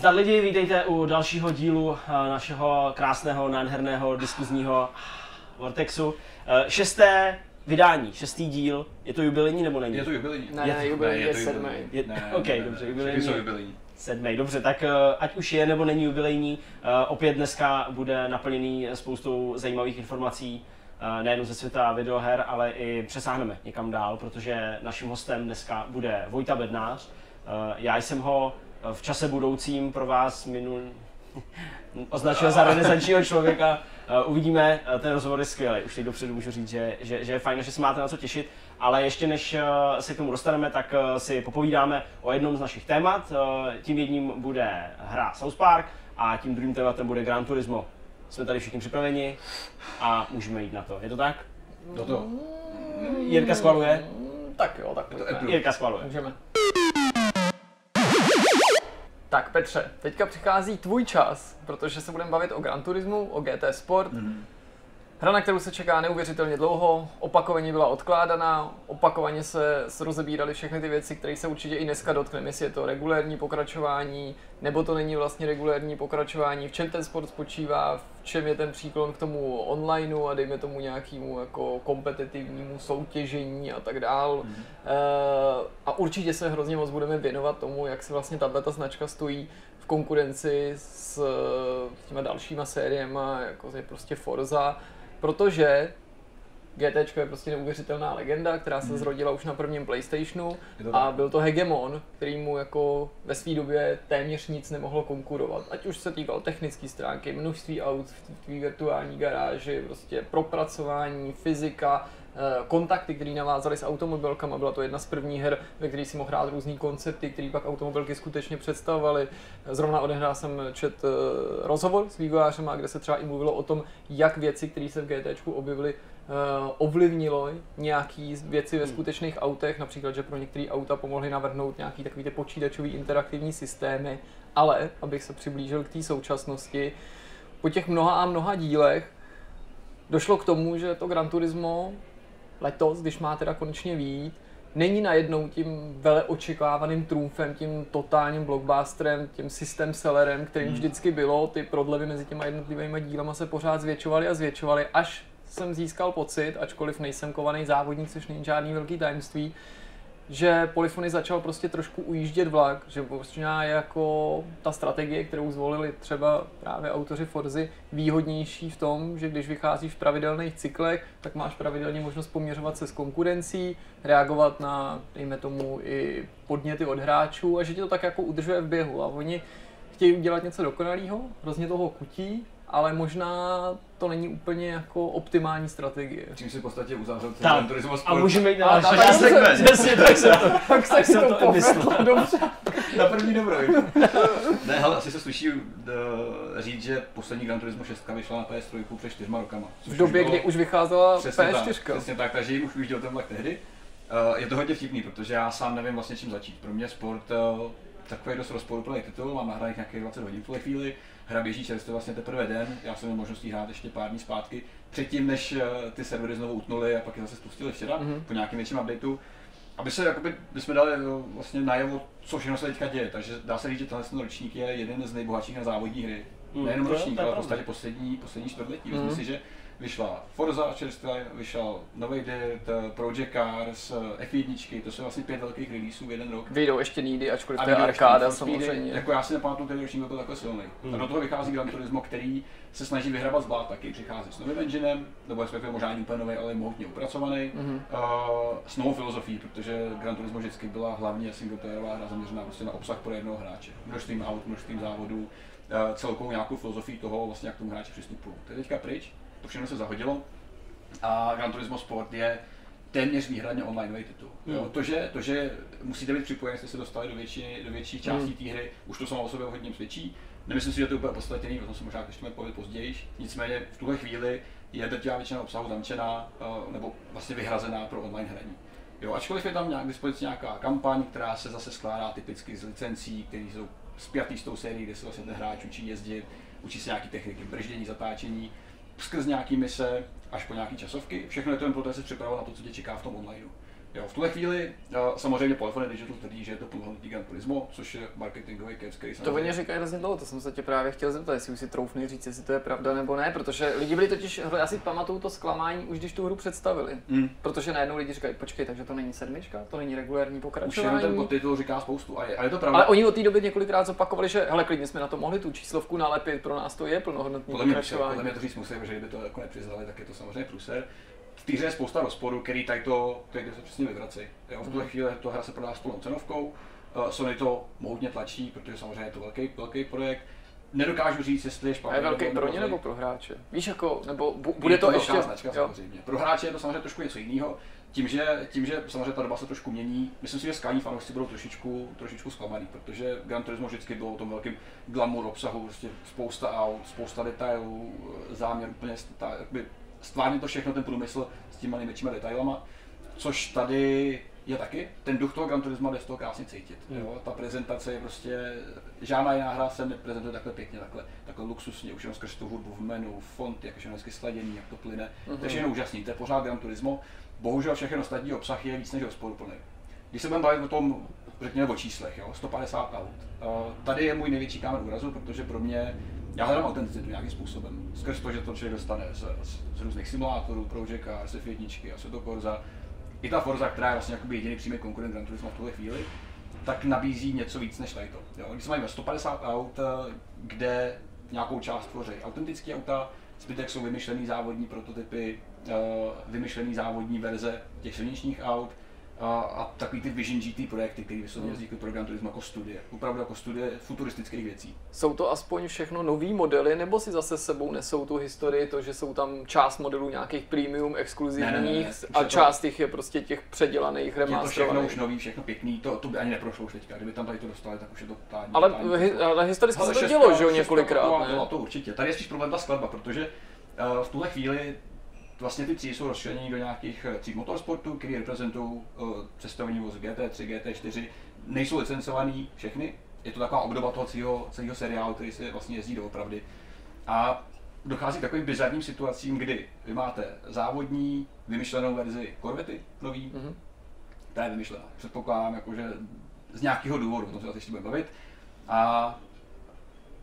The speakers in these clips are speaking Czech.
Zdar lidi, vítejte u dalšího dílu eh, našeho krásného, nádherného diskuzního Vortexu. Eh, Šesté vydání, šestý díl. Je to jubilejní nebo není? Je to jubilejní. Ne, Je ne, to- jubilejní je to sedmý. Je- Ne, ok, ne, ne, dobře, jubilejní. Jsou jubilejní. Sedmý, dobře, tak eh, ať už je nebo není jubilejní, opět dneska bude naplněný spoustou zajímavých informací, nejen ze světa videoher, ale i přesáhneme někam dál, protože naším hostem dneska bude Vojta Bednář. Já jsem ho v čase budoucím pro vás minul označil za renesančního člověka. Eh, Uvidíme, eh, ten rozhovor je skvělý. Už teď dopředu můžu říct, že, že, že je fajn, že se máte na co těšit. Ale ještě než eh, se k tomu dostaneme, tak si popovídáme o jednom z našich témat. Tím jedním bude hra South Park a tím druhým tématem bude Gran Turismo. Jsme tady všichni připraveni a můžeme jít na to. Je to tak? Do toho. Jirka schvaluje? Tak jo, tak pojďme. Jirka schvaluje. Můžeme. Tak Petře, teďka přichází tvůj čas, protože se budeme bavit o Gran Turismu, o GT Sport. Mhm. Hra, na kterou se čeká neuvěřitelně dlouho, opakovaně byla odkládaná, opakovaně se, se rozebíraly všechny ty věci, které se určitě i dneska dotkneme, jestli je to regulérní pokračování, nebo to není vlastně regulérní pokračování, v čem ten sport spočívá, v čem je ten příklon k tomu onlineu a dejme tomu nějakému jako kompetitivnímu soutěžení a tak dál. Eh, a určitě se hrozně moc budeme věnovat tomu, jak si vlastně tato značka stojí v konkurenci s těma dalšíma sériema, jako je prostě Forza, protože GT je prostě neuvěřitelná legenda, která se Mhm. zrodila už na prvním PlayStationu a byl to hegemon, který mu jako ve své době téměř nic nemohlo konkurovat. Ať už se týkal technické stránky, množství aut v té virtuální garáži, prostě propracování, fyzika, kontakty, které navázaly s automobilkama. Byla to jedna z prvních her, ve které si mohl hrát různý koncepty, které pak automobilky skutečně představovaly. Zrovna odehrál jsem čet eh, rozhovor s vývojářem, kde se třeba i mluvilo o tom, jak věci, které se v GT objevily, eh, ovlivnilo nějaký věci ve Hmm. skutečných autech, například, že pro některé auta pomohly navrhnout nějaký takový ty počítačový interaktivní systémy, ale, abych se přiblížil k té současnosti, po těch mnoha a mnoha dílech došlo k tomu, že to Gran Turismo letos, když má teda konečně výjít, není najednou tím vele očekávaným trumfem, tím totálním blockbusterem, tím systém sellerem, kterým Hmm. vždycky bylo, ty prodlevy mezi těma jednotlivými dílama se pořád zvětšovaly a zvětšovaly, až jsem získal pocit, ačkoliv nejsem kovaný závodník, což není žádný velký tajemství, že Polyphony začal prostě trošku ujíždět vlak, že možná je jako ta strategie, kterou zvolili třeba právě autoři Forzy, výhodnější v tom, že když vycházíš v pravidelných cyklech, tak máš pravidelně možnost poměřovat se s konkurencí, reagovat na, dejme tomu, i podněty od hráčů a že tě to tak jako udržuje v běhu. A oni chtějí udělat něco dokonalého, hrozně toho kutí, ale možná to není úplně jako optimální strategie. Čím si v podstatě uzavřel celý Tak. ten turismus A můžeme jít na A další segment. Přesně, tak jsem to, Tak tak jsem to i myslel. Dobře. Na první dobrou. ne, hele, asi se sluší uh, říct, že poslední Gran Turismo 6 vyšla na PS3 před čtyřma rokama. V době, bylo- kdy už vycházela Přesně tak, P4. přesně tak, takže jim už ujížděl ten vlak tehdy. Uh, je to hodně vtipný, protože já sám nevím vlastně čím začít. Pro mě sport uh, takový dost rozporuplný titul, mám nahraných nějakých 20 hodin v tuhle chvíli, hra běží čerstvě vlastně teprve den, já jsem měl možnost jí hrát ještě pár dní zpátky, předtím než uh, ty servery znovu utnuly a pak je zase spustili včera Mhm. po nějakým větším updateu. Aby se, jakoby, bychom dali uh, vlastně najevo, co všechno se teďka děje, takže dá se říct, že tenhle ten ročník je jeden z nejbohatších na závodní hry. Mm, Nejenom ročník, ale v podstatě poslední, poslední čtvrtletí. Mhm. Myslím si, že vyšla Forza čerstvě, vyšel nový Dirt, Project Cars, F1, to jsou vlastně pět velkých releaseů v jeden rok. Vyjdou ještě Needy, ačkoliv A to je arkáda samozřejmě. Jako já si nepamatuju, který ročník byl takhle silný. Hmm. A do toho vychází Gran Turismo, který se snaží vyhrabat z blát taky, přichází s novým enginem, nebo respektive možná ani úplně nový, ale hodně upracovaný. Mhm. Uh, s novou filozofií, protože Gran Turismo vždycky byla hlavně singleplayerová hra zaměřená prostě na obsah pro jednoho hráče. Množstvím aut, množstvím závodů, uh, celkovou nějakou filozofii toho, vlastně, jak k tomu hráči přistupují. To je teďka pryč, to všechno se zahodilo a Gran Turismo Sport je téměř výhradně online titul. Hmm. Jo, to, že, to, že musíte být připojeni, jste se dostali do, větší, do větších částí Hmm. té hry, už to samo o sobě hodně svědčí. Nemyslím si, že to je úplně podstatněný, o tom se možná ještě povědět později. Nicméně v tuhle chvíli je drtivá většina obsahu zamčená eh, nebo vlastně vyhrazená pro online hraní. Jo, ačkoliv je tam nějak dispozici nějaká kampaň, která se zase skládá typicky z licencí, které jsou spjatý s tou sérií, kde se vlastně ten hráč učí jezdit, učí se nějaký techniky, brždění, zatáčení, skrz nějaký mise až po nějaký časovky. Všechno je to jen že se připravil na to, co tě čeká v tom online. Jo, v tuhle chvíli uh, samozřejmě Polyphony Digital tvrdí, že je to plnohodnotný Gran Turismo, což je marketingový kec, který To oni říkají hrozně dlouho, to jsem se tě právě chtěl zeptat, jestli už si troufli říct, jestli to je pravda nebo ne, protože lidi byli totiž, já si pamatuju to zklamání, už když tu hru představili. Mm. Protože najednou lidi říkají, počkej, takže to není sedmička, to není regulární Už jenom pokračování. ten podtitul říká spoustu a je, a je to pravda. Ale oni od té doby několikrát zopakovali, že hele, klidně jsme na to mohli tu číslovku nalepit, pro nás to je plnohodnotný podle mě, pokračování. podle mě to říct musí, že kdyby to jako nepřiznali, tak je to samozřejmě průser. V té hře je spousta rozporů, který tady to, tady se přesně vyvrací. Jo, v tuhle chvíli to hra se prodá s plnou cenovkou, Uh, Sony to mohutně tlačí, protože samozřejmě je to velký, velký projekt. Nedokážu říct, jestli je A špatný. je velký pro ně nebo pro hráče? Víš jako, nebo bu, Je bude to, velká ještě... značka jo. samozřejmě. Pro hráče je to samozřejmě trošku něco jiného. Tím že, tím, že samozřejmě ta doba se trošku mění, myslím si, že skalní fanoušci budou trošičku, trošičku zklamaný, protože Gran Turismo vždycky bylo o tom velkým glamour obsahu, prostě spousta aut, spousta detailů, záměr úplně sta- jakoby stvárnit to všechno, ten průmysl s těma největšíma detailama, což tady je taky. Ten duch toho Gran Turismo jde z toho krásně cítit. Hmm. Jo? Ta prezentace je prostě, žádná jiná hra se neprezentuje takhle pěkně, takhle, takhle luxusně, už jenom skrz tu hudbu v menu, font, jak je všechno hezky sladěný, jak to plyne. Mhm. To je všechno úžasný, to je pořád Gran Turismo. Bohužel všechny ostatní obsah je víc než rozporuplný. Když se budeme bavit o tom, řekněme o číslech, jo, 150 aut. Uh, tady je můj největší kámen úrazu, protože pro mě, já hledám autenticitu nějakým způsobem. Skrz to, že to člověk dostane z, z, z různých simulátorů, Project Cars, F1 a Seto Corsa. I ta Forza, která je vlastně jakoby jediný přímý konkurent Gran Turismo v tuhle chvíli, tak nabízí něco víc než tady to. Jo. Když mají 150 aut, eh, kde nějakou část tvoří autentické auta, zbytek jsou vymyšlený závodní prototypy, eh, vymyšlený závodní verze těch silničních aut a, a takový ty Vision GT projekty, které jsou Hmm. jezdí pro Gran Turismo jako studie. Opravdu jako studie futuristických věcí. Jsou to aspoň všechno nový modely, nebo si zase sebou nesou tu historii, to, že jsou tam část modelů nějakých premium, exkluzivních Ne, ne, ne, ne. A část těch je prostě těch předělaných, Je to všechno remasterovaných. už nový, všechno pěkný, to, to by ani neprošlo už teďka. Kdyby tam tady to dostali, tak už je to totální. Ale, hi, ale historicky se to dělo, že jo, několikrát? Byla to určitě. Tady je spíš problém ta skladba, protože uh, v tuhle chvíli vlastně ty třídy jsou rozčleněny do nějakých eh, tříd motorsportu, které reprezentují uh, cestovní voz GT3, GT4. Nejsou licencovaný všechny. Je to taková obdoba toho celého, celého seriálu, který se vlastně jezdí doopravdy. A dochází k takovým bizarním situacím, kdy vy máte závodní vymyšlenou verzi Corvety nový, Mhm. ta je vymyšlená. Předpokládám, jakože z nějakého důvodu, o tom se asi ještě budeme bavit. A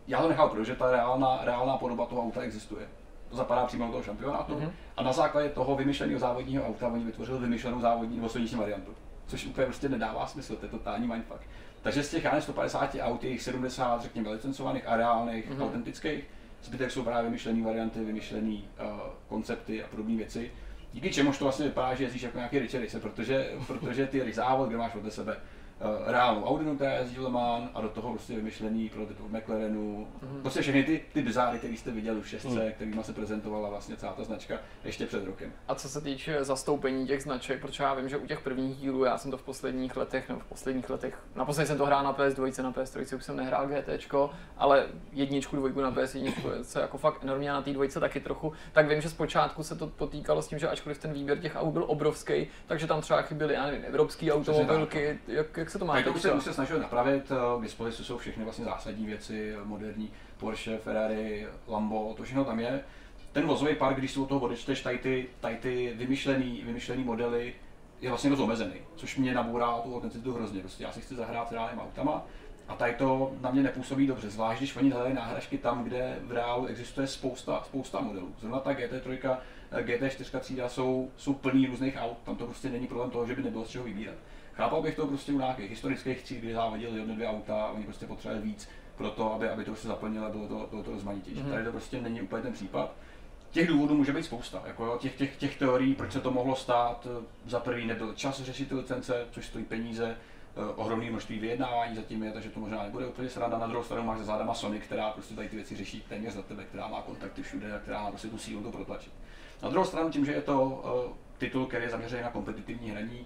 já to nechal, protože ta reálná, reálná podoba toho auta existuje. To zapadá přímo do toho šampionátu. Mhm. A na základě toho vymyšleného závodního auta oni vytvořili vymyšlenou závodní nebo silniční variantu. Což úplně prostě nedává smysl, to je totální mindfuck. Takže z těch já nevím, 150 aut je jich 70, řekněme, licencovaných a reálných, Mhm. mm-hmm. autentických. Zbytek jsou právě vymyšlené varianty, vymyšlené uh, koncepty a podobné věci. Díky čemuž to vlastně vypadá, že jezdíš jako nějaký Richard Racer, protože, protože ty závod, kde máš vedle sebe reálnou Audi, která jezdí Le Mans, a do toho prostě vymyšlený prototyp McLarenu. Mhm. Prostě všechny ty, ty bizáry, které jste viděli v šestce, Mhm. kterými se prezentovala vlastně celá ta značka ještě před rokem. A co se týče zastoupení těch značek, protože já vím, že u těch prvních dílů, já jsem to v posledních letech, nebo v posledních letech, naposledy jsem to hrál na PS2, na PS3 už jsem nehrál GT, ale jedničku, dvojku na PS1 je co jako fakt enormně na té dvojce taky trochu, tak vím, že zpočátku se to potýkalo s tím, že ačkoliv ten výběr těch aut byl obrovský, takže tam třeba chyběly, já nevím, evropské automobilky, jak, jak se to má Tak to už se, už se snažil napravit, eh, dispozici jsou všechny vlastně zásadní věci, eh, moderní Porsche, Ferrari, Lambo, to všechno tam je. Ten vozový park, když si od toho odečteš tady ty, tady ty vymyšlený, vymyšlený modely, je vlastně dost omezený, což mě nabourá tu autenticitu hrozně. Prostě já si chci zahrát s reálnými autama a tady to na mě nepůsobí dobře, zvlášť když oni hledají náhražky tam, kde v reálu existuje spousta, spousta modelů. Zrovna ta GT3, eh, GT4 třída jsou, jsou plný různých aut, tam to prostě není problém toho, že by nebylo z čeho vybírat. Chápal bych to prostě u nějakých historických tříd, kdy závodili jedno, dvě auta a oni prostě potřebovali víc pro to, aby, aby to prostě zaplnilo a bylo to, bylo to rozmanitější. Mhm. Tady to prostě není úplně ten případ. Těch důvodů může být spousta, jako jo, těch, těch, těch teorií, proč se to mohlo stát. eh, Za prvý nebyl čas řešit ty licence, což stojí peníze, eh, ohromné množství vyjednávání zatím je, takže to možná nebude úplně sranda. Na druhou stranu máš za zádama Sony, která prostě tady ty věci řeší téměř za tebe, která má kontakty všude a která má prostě tu sílu to protlačit. Na druhou stranu tím, že je to uh, titul, který je zaměřený na kompetitivní hraní,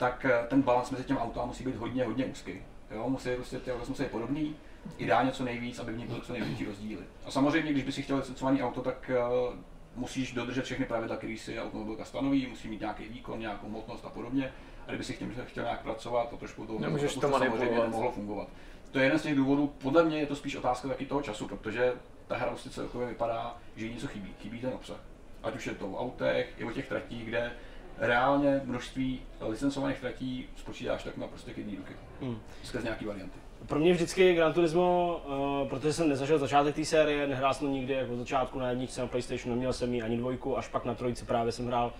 tak eh, ten balans mezi těm autama musí být hodně, hodně úzký. Jo, musí prostě ty auta musí být podobný, ideálně co nejvíc, aby v nich byly co největší rozdíly. A samozřejmě, když by si chtěl licencovaný auto, tak uh, musíš dodržet všechny pravidla, které si automobilka stanoví, musí mít nějaký výkon, nějakou hmotnost a podobně. A kdyby si chtěl, chtěl nějak pracovat a trošku to, Nemůžeš to samozřejmě manipulovat. nemohlo fungovat. To je jeden z těch důvodů, podle mě je to spíš otázka taky toho času, protože ta hra prostě celkově vypadá, že jí něco chybí, chybí ten obsah. Ať už je to v autech, i o těch tratích, kde reálně množství licencovaných tratí spočítáš tak na prostě jedné ruky. Hmm. Skrz nějaký varianty. Pro mě vždycky Gran Turismo, uh, protože jsem nezažil začátek té série, nehrál jsem nikdy jako začátku na jedničce na PlayStationu, neměl jsem ji ani dvojku, až pak na trojici právě jsem hrál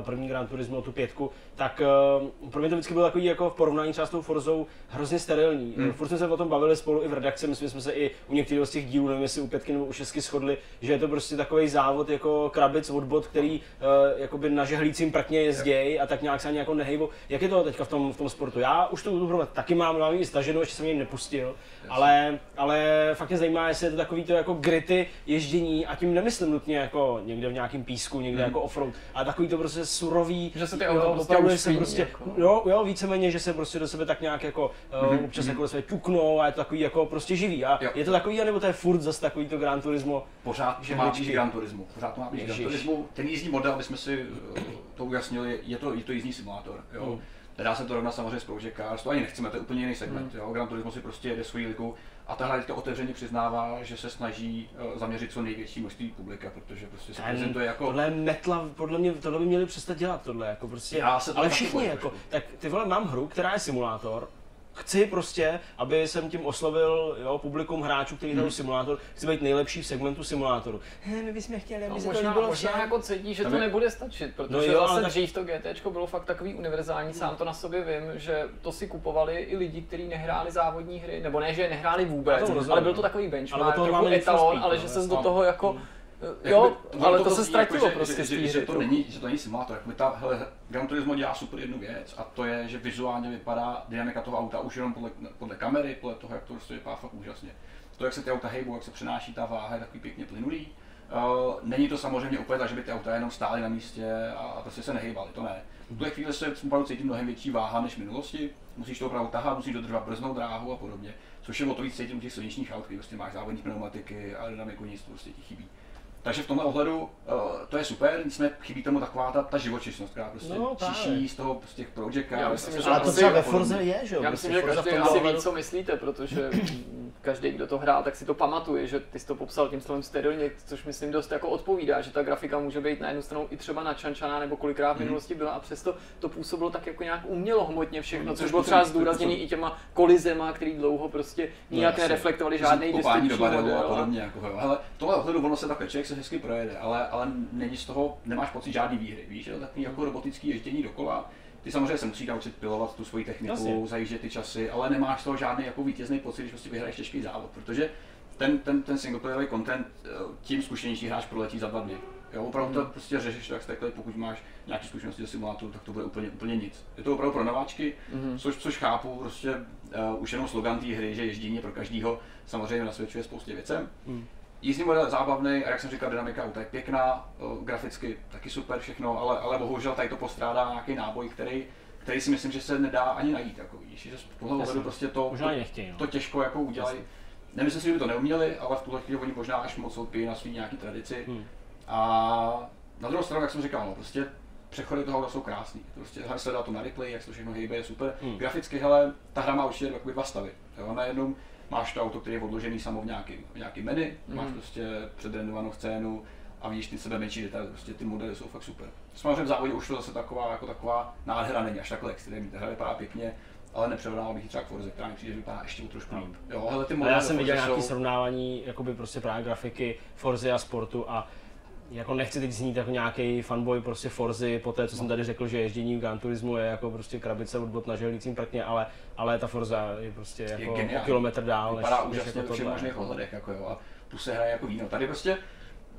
první Gran Turismo, tu pětku, tak uh, pro mě to vždycky bylo takový jako v porovnání třeba s tou Forzou hrozně sterilní. Hmm. Furt jsme se o tom bavili spolu i v redakci, myslím, jsme se i u některých z těch dílů, nevím jestli u pětky nebo u šestky shodli, že je to prostě takový závod jako krabic od bot, který uh, jakoby na žehlícím prkně jezdějí a tak nějak se ani jako nehejbou. Jak je to teďka v tom, v tom sportu? Já už tu hru taky mám, mám ji staženou, ještě jsem ji nepustil, ale, ale fakt mě zajímá, jestli je to takový to jako grity ježdění a tím nemyslím nutně jako někde v nějakém písku, někde hmm. jako offroad, ale takový to prostě surový, že se ty auto prostě, se prostě jako. jo, jo, víceméně, že se prostě do sebe tak nějak jako hmm. občas hmm. jako do sebe ťuknou a je to takový jako prostě živý. A jo. je to takový, nebo to je furt zase takový to Gran Turismo? Pořád že má být Gran Turismo. Pořád to má být Gran Turismo. Ten jízdní model, aby jsme si uh, to ujasnili, je to, je to jízdní simulátor. Jo. Hmm. Nedá se to rovnat samozřejmě s Project Cars, to ani nechceme, to je úplně jiný segment. Hmm. Jo. Gran Turismo si prostě jede svoji ligu a ta hra teďka otevřeně přiznává, že se snaží uh, zaměřit co největší množství publika, protože prostě se prezentuje jako... Tohle metla, podle mě, tohle by měli přestat dělat, tohle, jako prostě, Já se ale všichni, jako, tak ty vole, mám hru, která je simulátor, chci prostě, aby jsem tím oslovil jo, publikum hráčů, kteří hrajou hmm. simulátor, chci být nejlepší v segmentu simulátoru. He, my bychom chtěli, aby no, se možná, to bylo možná jako cítí, že to je... nebude stačit, protože no jo, zase tak... dřív to GT bylo fakt takový univerzální, sám to na sobě vím, že to si kupovali i lidi, kteří nehráli závodní hry, nebo ne, že nehráli vůbec, ale byl to takový benchmark, trochu etalon, ale že se do toho jako Jo, to, ale to, to se ztratilo jako, prostě že, že, že, to není, že to není simulátor. Jak mi ta, hele, Gran Turismo dělá super jednu věc a to je, že vizuálně vypadá dynamika toho auta už jenom podle, podle kamery, podle toho, jak to prostě vypadá fakt úžasně. To, jak se ty auta hejbou, jak se přenáší ta váha, je takový pěkně plynulý. Uh, není to samozřejmě úplně tak, že by ty auta jenom stály na místě a, a prostě se nehejbaly, to ne. V tuhle chvíli se opravdu cítí mnohem větší váha než v minulosti. Musíš to opravdu tahat, musíš dodržovat brznou dráhu a podobně. Což je o to víc cítím u těch silničních aut, prostě máš závodní pneumatiky, aerodynamiku, nic prostě ti chybí. Takže v tomhle ohledu uh, to je super, nicméně chybí tomu taková ta, ta živočišnost, která prostě no, čiší z toho prostě těch project Já myslím, že ale to třeba ve Forze je, že jo? Já myslím, že každý asi ví, co myslíte, protože každý, kdo to hrál, tak si to pamatuje, že ty jsi to popsal tím slovem sterilně, což myslím dost jako odpovídá, že ta grafika může být na jednu stranu i třeba načančaná, nebo kolikrát v mhm. minulosti byla a přesto to působilo tak jako nějak umělo hmotně všechno, což bylo třeba zdůrazněné i těma kolizema, který dlouho prostě nijak no, nereflektovali žádný distribuční model. A podobně, jako, ale tohle ohledu ono se takhle člověk se hezky projede, ale, ale není z toho, nemáš pocit žádný výhry, víš, je to takový jako robotický ježdění dokola. Ty samozřejmě se musí naučit pilovat tu svoji techniku, Jasně. zajíždět ty časy, ale nemáš z toho žádný jako vítězný pocit, když prostě vyhraješ těžký závod, protože ten, ten, ten singleplayerový content eh, tím zkušenější hráč proletí za dva dny. Jo, opravdu to hmm. prostě řešíš tak takhle, pokud máš nějaké zkušenosti ze simulátoru, tak to bude úplně, úplně nic. Je to opravdu pro nováčky, mm-hmm. což, což chápu, prostě uh, už jenom slogan té hry, že ježdění je pro každého, samozřejmě nasvědčuje spoustě věcem. Mm. Jízdní model je zábavný a jak jsem říkal, dynamika auta je pěkná, graficky taky super všechno, ale, ale bohužel tady to postrádá nějaký náboj, který, který si myslím, že se nedá ani najít. Jako, víš, že z tohle ohledu prostě to, možná nechtějí, no. to těžko jako udělají. Nemyslím si, že by to neuměli, ale v tuhle chvíli oni možná až moc lpí na svý nějaký tradici. Hmm. A na druhou stranu, jak jsem říkal, no, prostě přechody toho jsou krásný. Prostě se dá to na replay, jak se to všechno hejbe, je super. Hmm. Graficky, hele, ta hra má určitě dva stavy. Jo, na jednom máš to auto, které je odložený samo v nějakém, v nějaký menu, mm. máš prostě předrenovanou scénu a vidíš ty sebe menší detaily, prostě ty modely jsou fakt super. Samozřejmě v závodě už to zase taková, jako taková nádhera není až takhle extrémní, ta hra vypadá pěkně, ale nepřerovnával bych třeba k Forze, která mi přijde, že vypadá ještě trošku líp. Jo, hele, ty modely já jsem viděl nějaké jsou... srovnávání jakoby prostě právě grafiky Forze a sportu a jako nechci teď znít jako nějaký fanboy prostě Forzy, po té, co jsem tady řekl, že ježdění v Gran Turismu je jako prostě krabice od bot na želícím prkně, ale, ale ta Forza je prostě jako je o kilometr dál. Vypadá než, úžasně než jako všech možných ohledech, jako jo, a tu se hraje jako víno. Tady prostě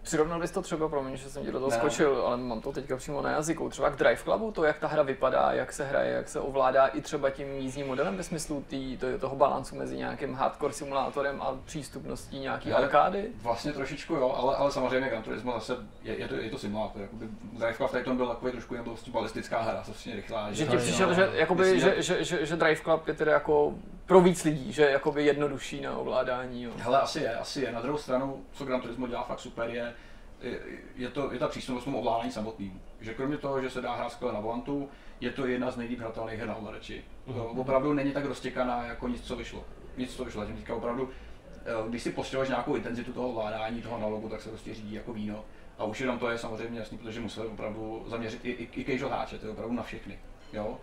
Přirovnal bys to třeba, promiň, že jsem ti do toho skočil, ale mám to teďka přímo na jazyku, třeba k Drive Clubu, to jak ta hra vypadá, jak se hraje, jak se ovládá i třeba tím jízdním modelem ve smyslu tý, to, toho balancu mezi nějakým hardcore simulátorem a přístupností nějaký ale arkády? Vlastně trošičku jo, ale, ale samozřejmě Gran Turismo zase je, je, to, je to simulátor, jakoby Drive Club v tom byl takový trošku jen balistická hra, vlastně rychlá. Že ti přišel, že, jakoby, že, že, že, že, Drive Club je tedy jako pro víc lidí, že jakoby jednodušší na ovládání. Jo. Hele, asi je, asi je. Na druhou stranu, co Gran Turismo dělá fakt super, je, je, to, je ta přístupnost tomu ovládání samotným. Že kromě toho, že se dá hrát skvěle na volantu, je to jedna z nejlíp hratelných her na ovladači. Mm-hmm. Opravdu není tak roztěkaná jako nic, co vyšlo. Nic, co vyšlo. Tím opravdu, eh, když si postřehuješ nějakou intenzitu toho ovládání, toho analogu, tak se prostě řídí jako víno. A už jenom to je samozřejmě jasný, protože museli opravdu zaměřit i, i, i casual hráče, to je opravdu na všechny. Jo?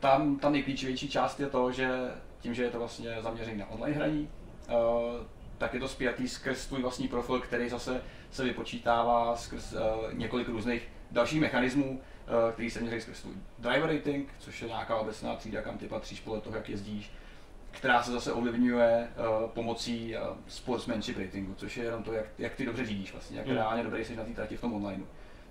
Tam, tam nejklíčovější část je to, že tím, že je to vlastně zaměřené na online hraní, uh, tak je to spjatý skrz tvůj vlastní profil, který zase se vypočítává skrz uh, několik různých dalších mechanismů, uh, který se měří skrz tvůj driver rating, což je nějaká obecná třída, kam ty patříš podle toho, jak jezdíš, která se zase ovlivňuje uh, pomocí uh, sportsmanship ratingu, což je jenom to, jak, jak ty dobře řídíš vlastně, jak mm. reálně dobrý jsi na té trati v tom online.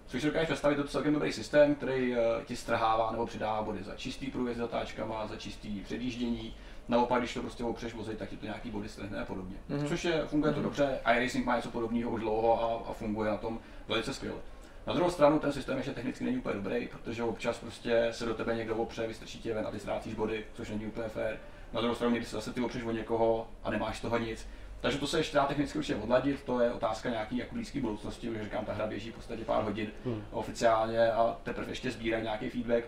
Což si dokážeš představit, to je celkem dobrý systém, který uh, ti strhává nebo přidává body za čistý průjezd zatáčkama, za čistý předjíždění, Naopak, když to prostě opřeš vozy, tak ti to nějaký body strhne a podobně. Mm-hmm. Což je, funguje to mm-hmm. dobře, iRacing má něco podobného už dlouho a, a funguje na tom velice skvěle. Na druhou stranu ten systém ještě technicky není úplně dobrý, protože občas prostě se do tebe někdo opře, vystrčí tě ven a ty ztrácíš body, což není úplně fér. Na druhou stranu někdy se zase ty opřeš o někoho a nemáš toho nic. Takže to se ještě dá technicky určitě odladit, to je otázka nějaký jako blízké budoucnosti, protože říkám, ta hra běží v podstatě pár hodin hmm. oficiálně a teprve ještě sbírají nějaký feedback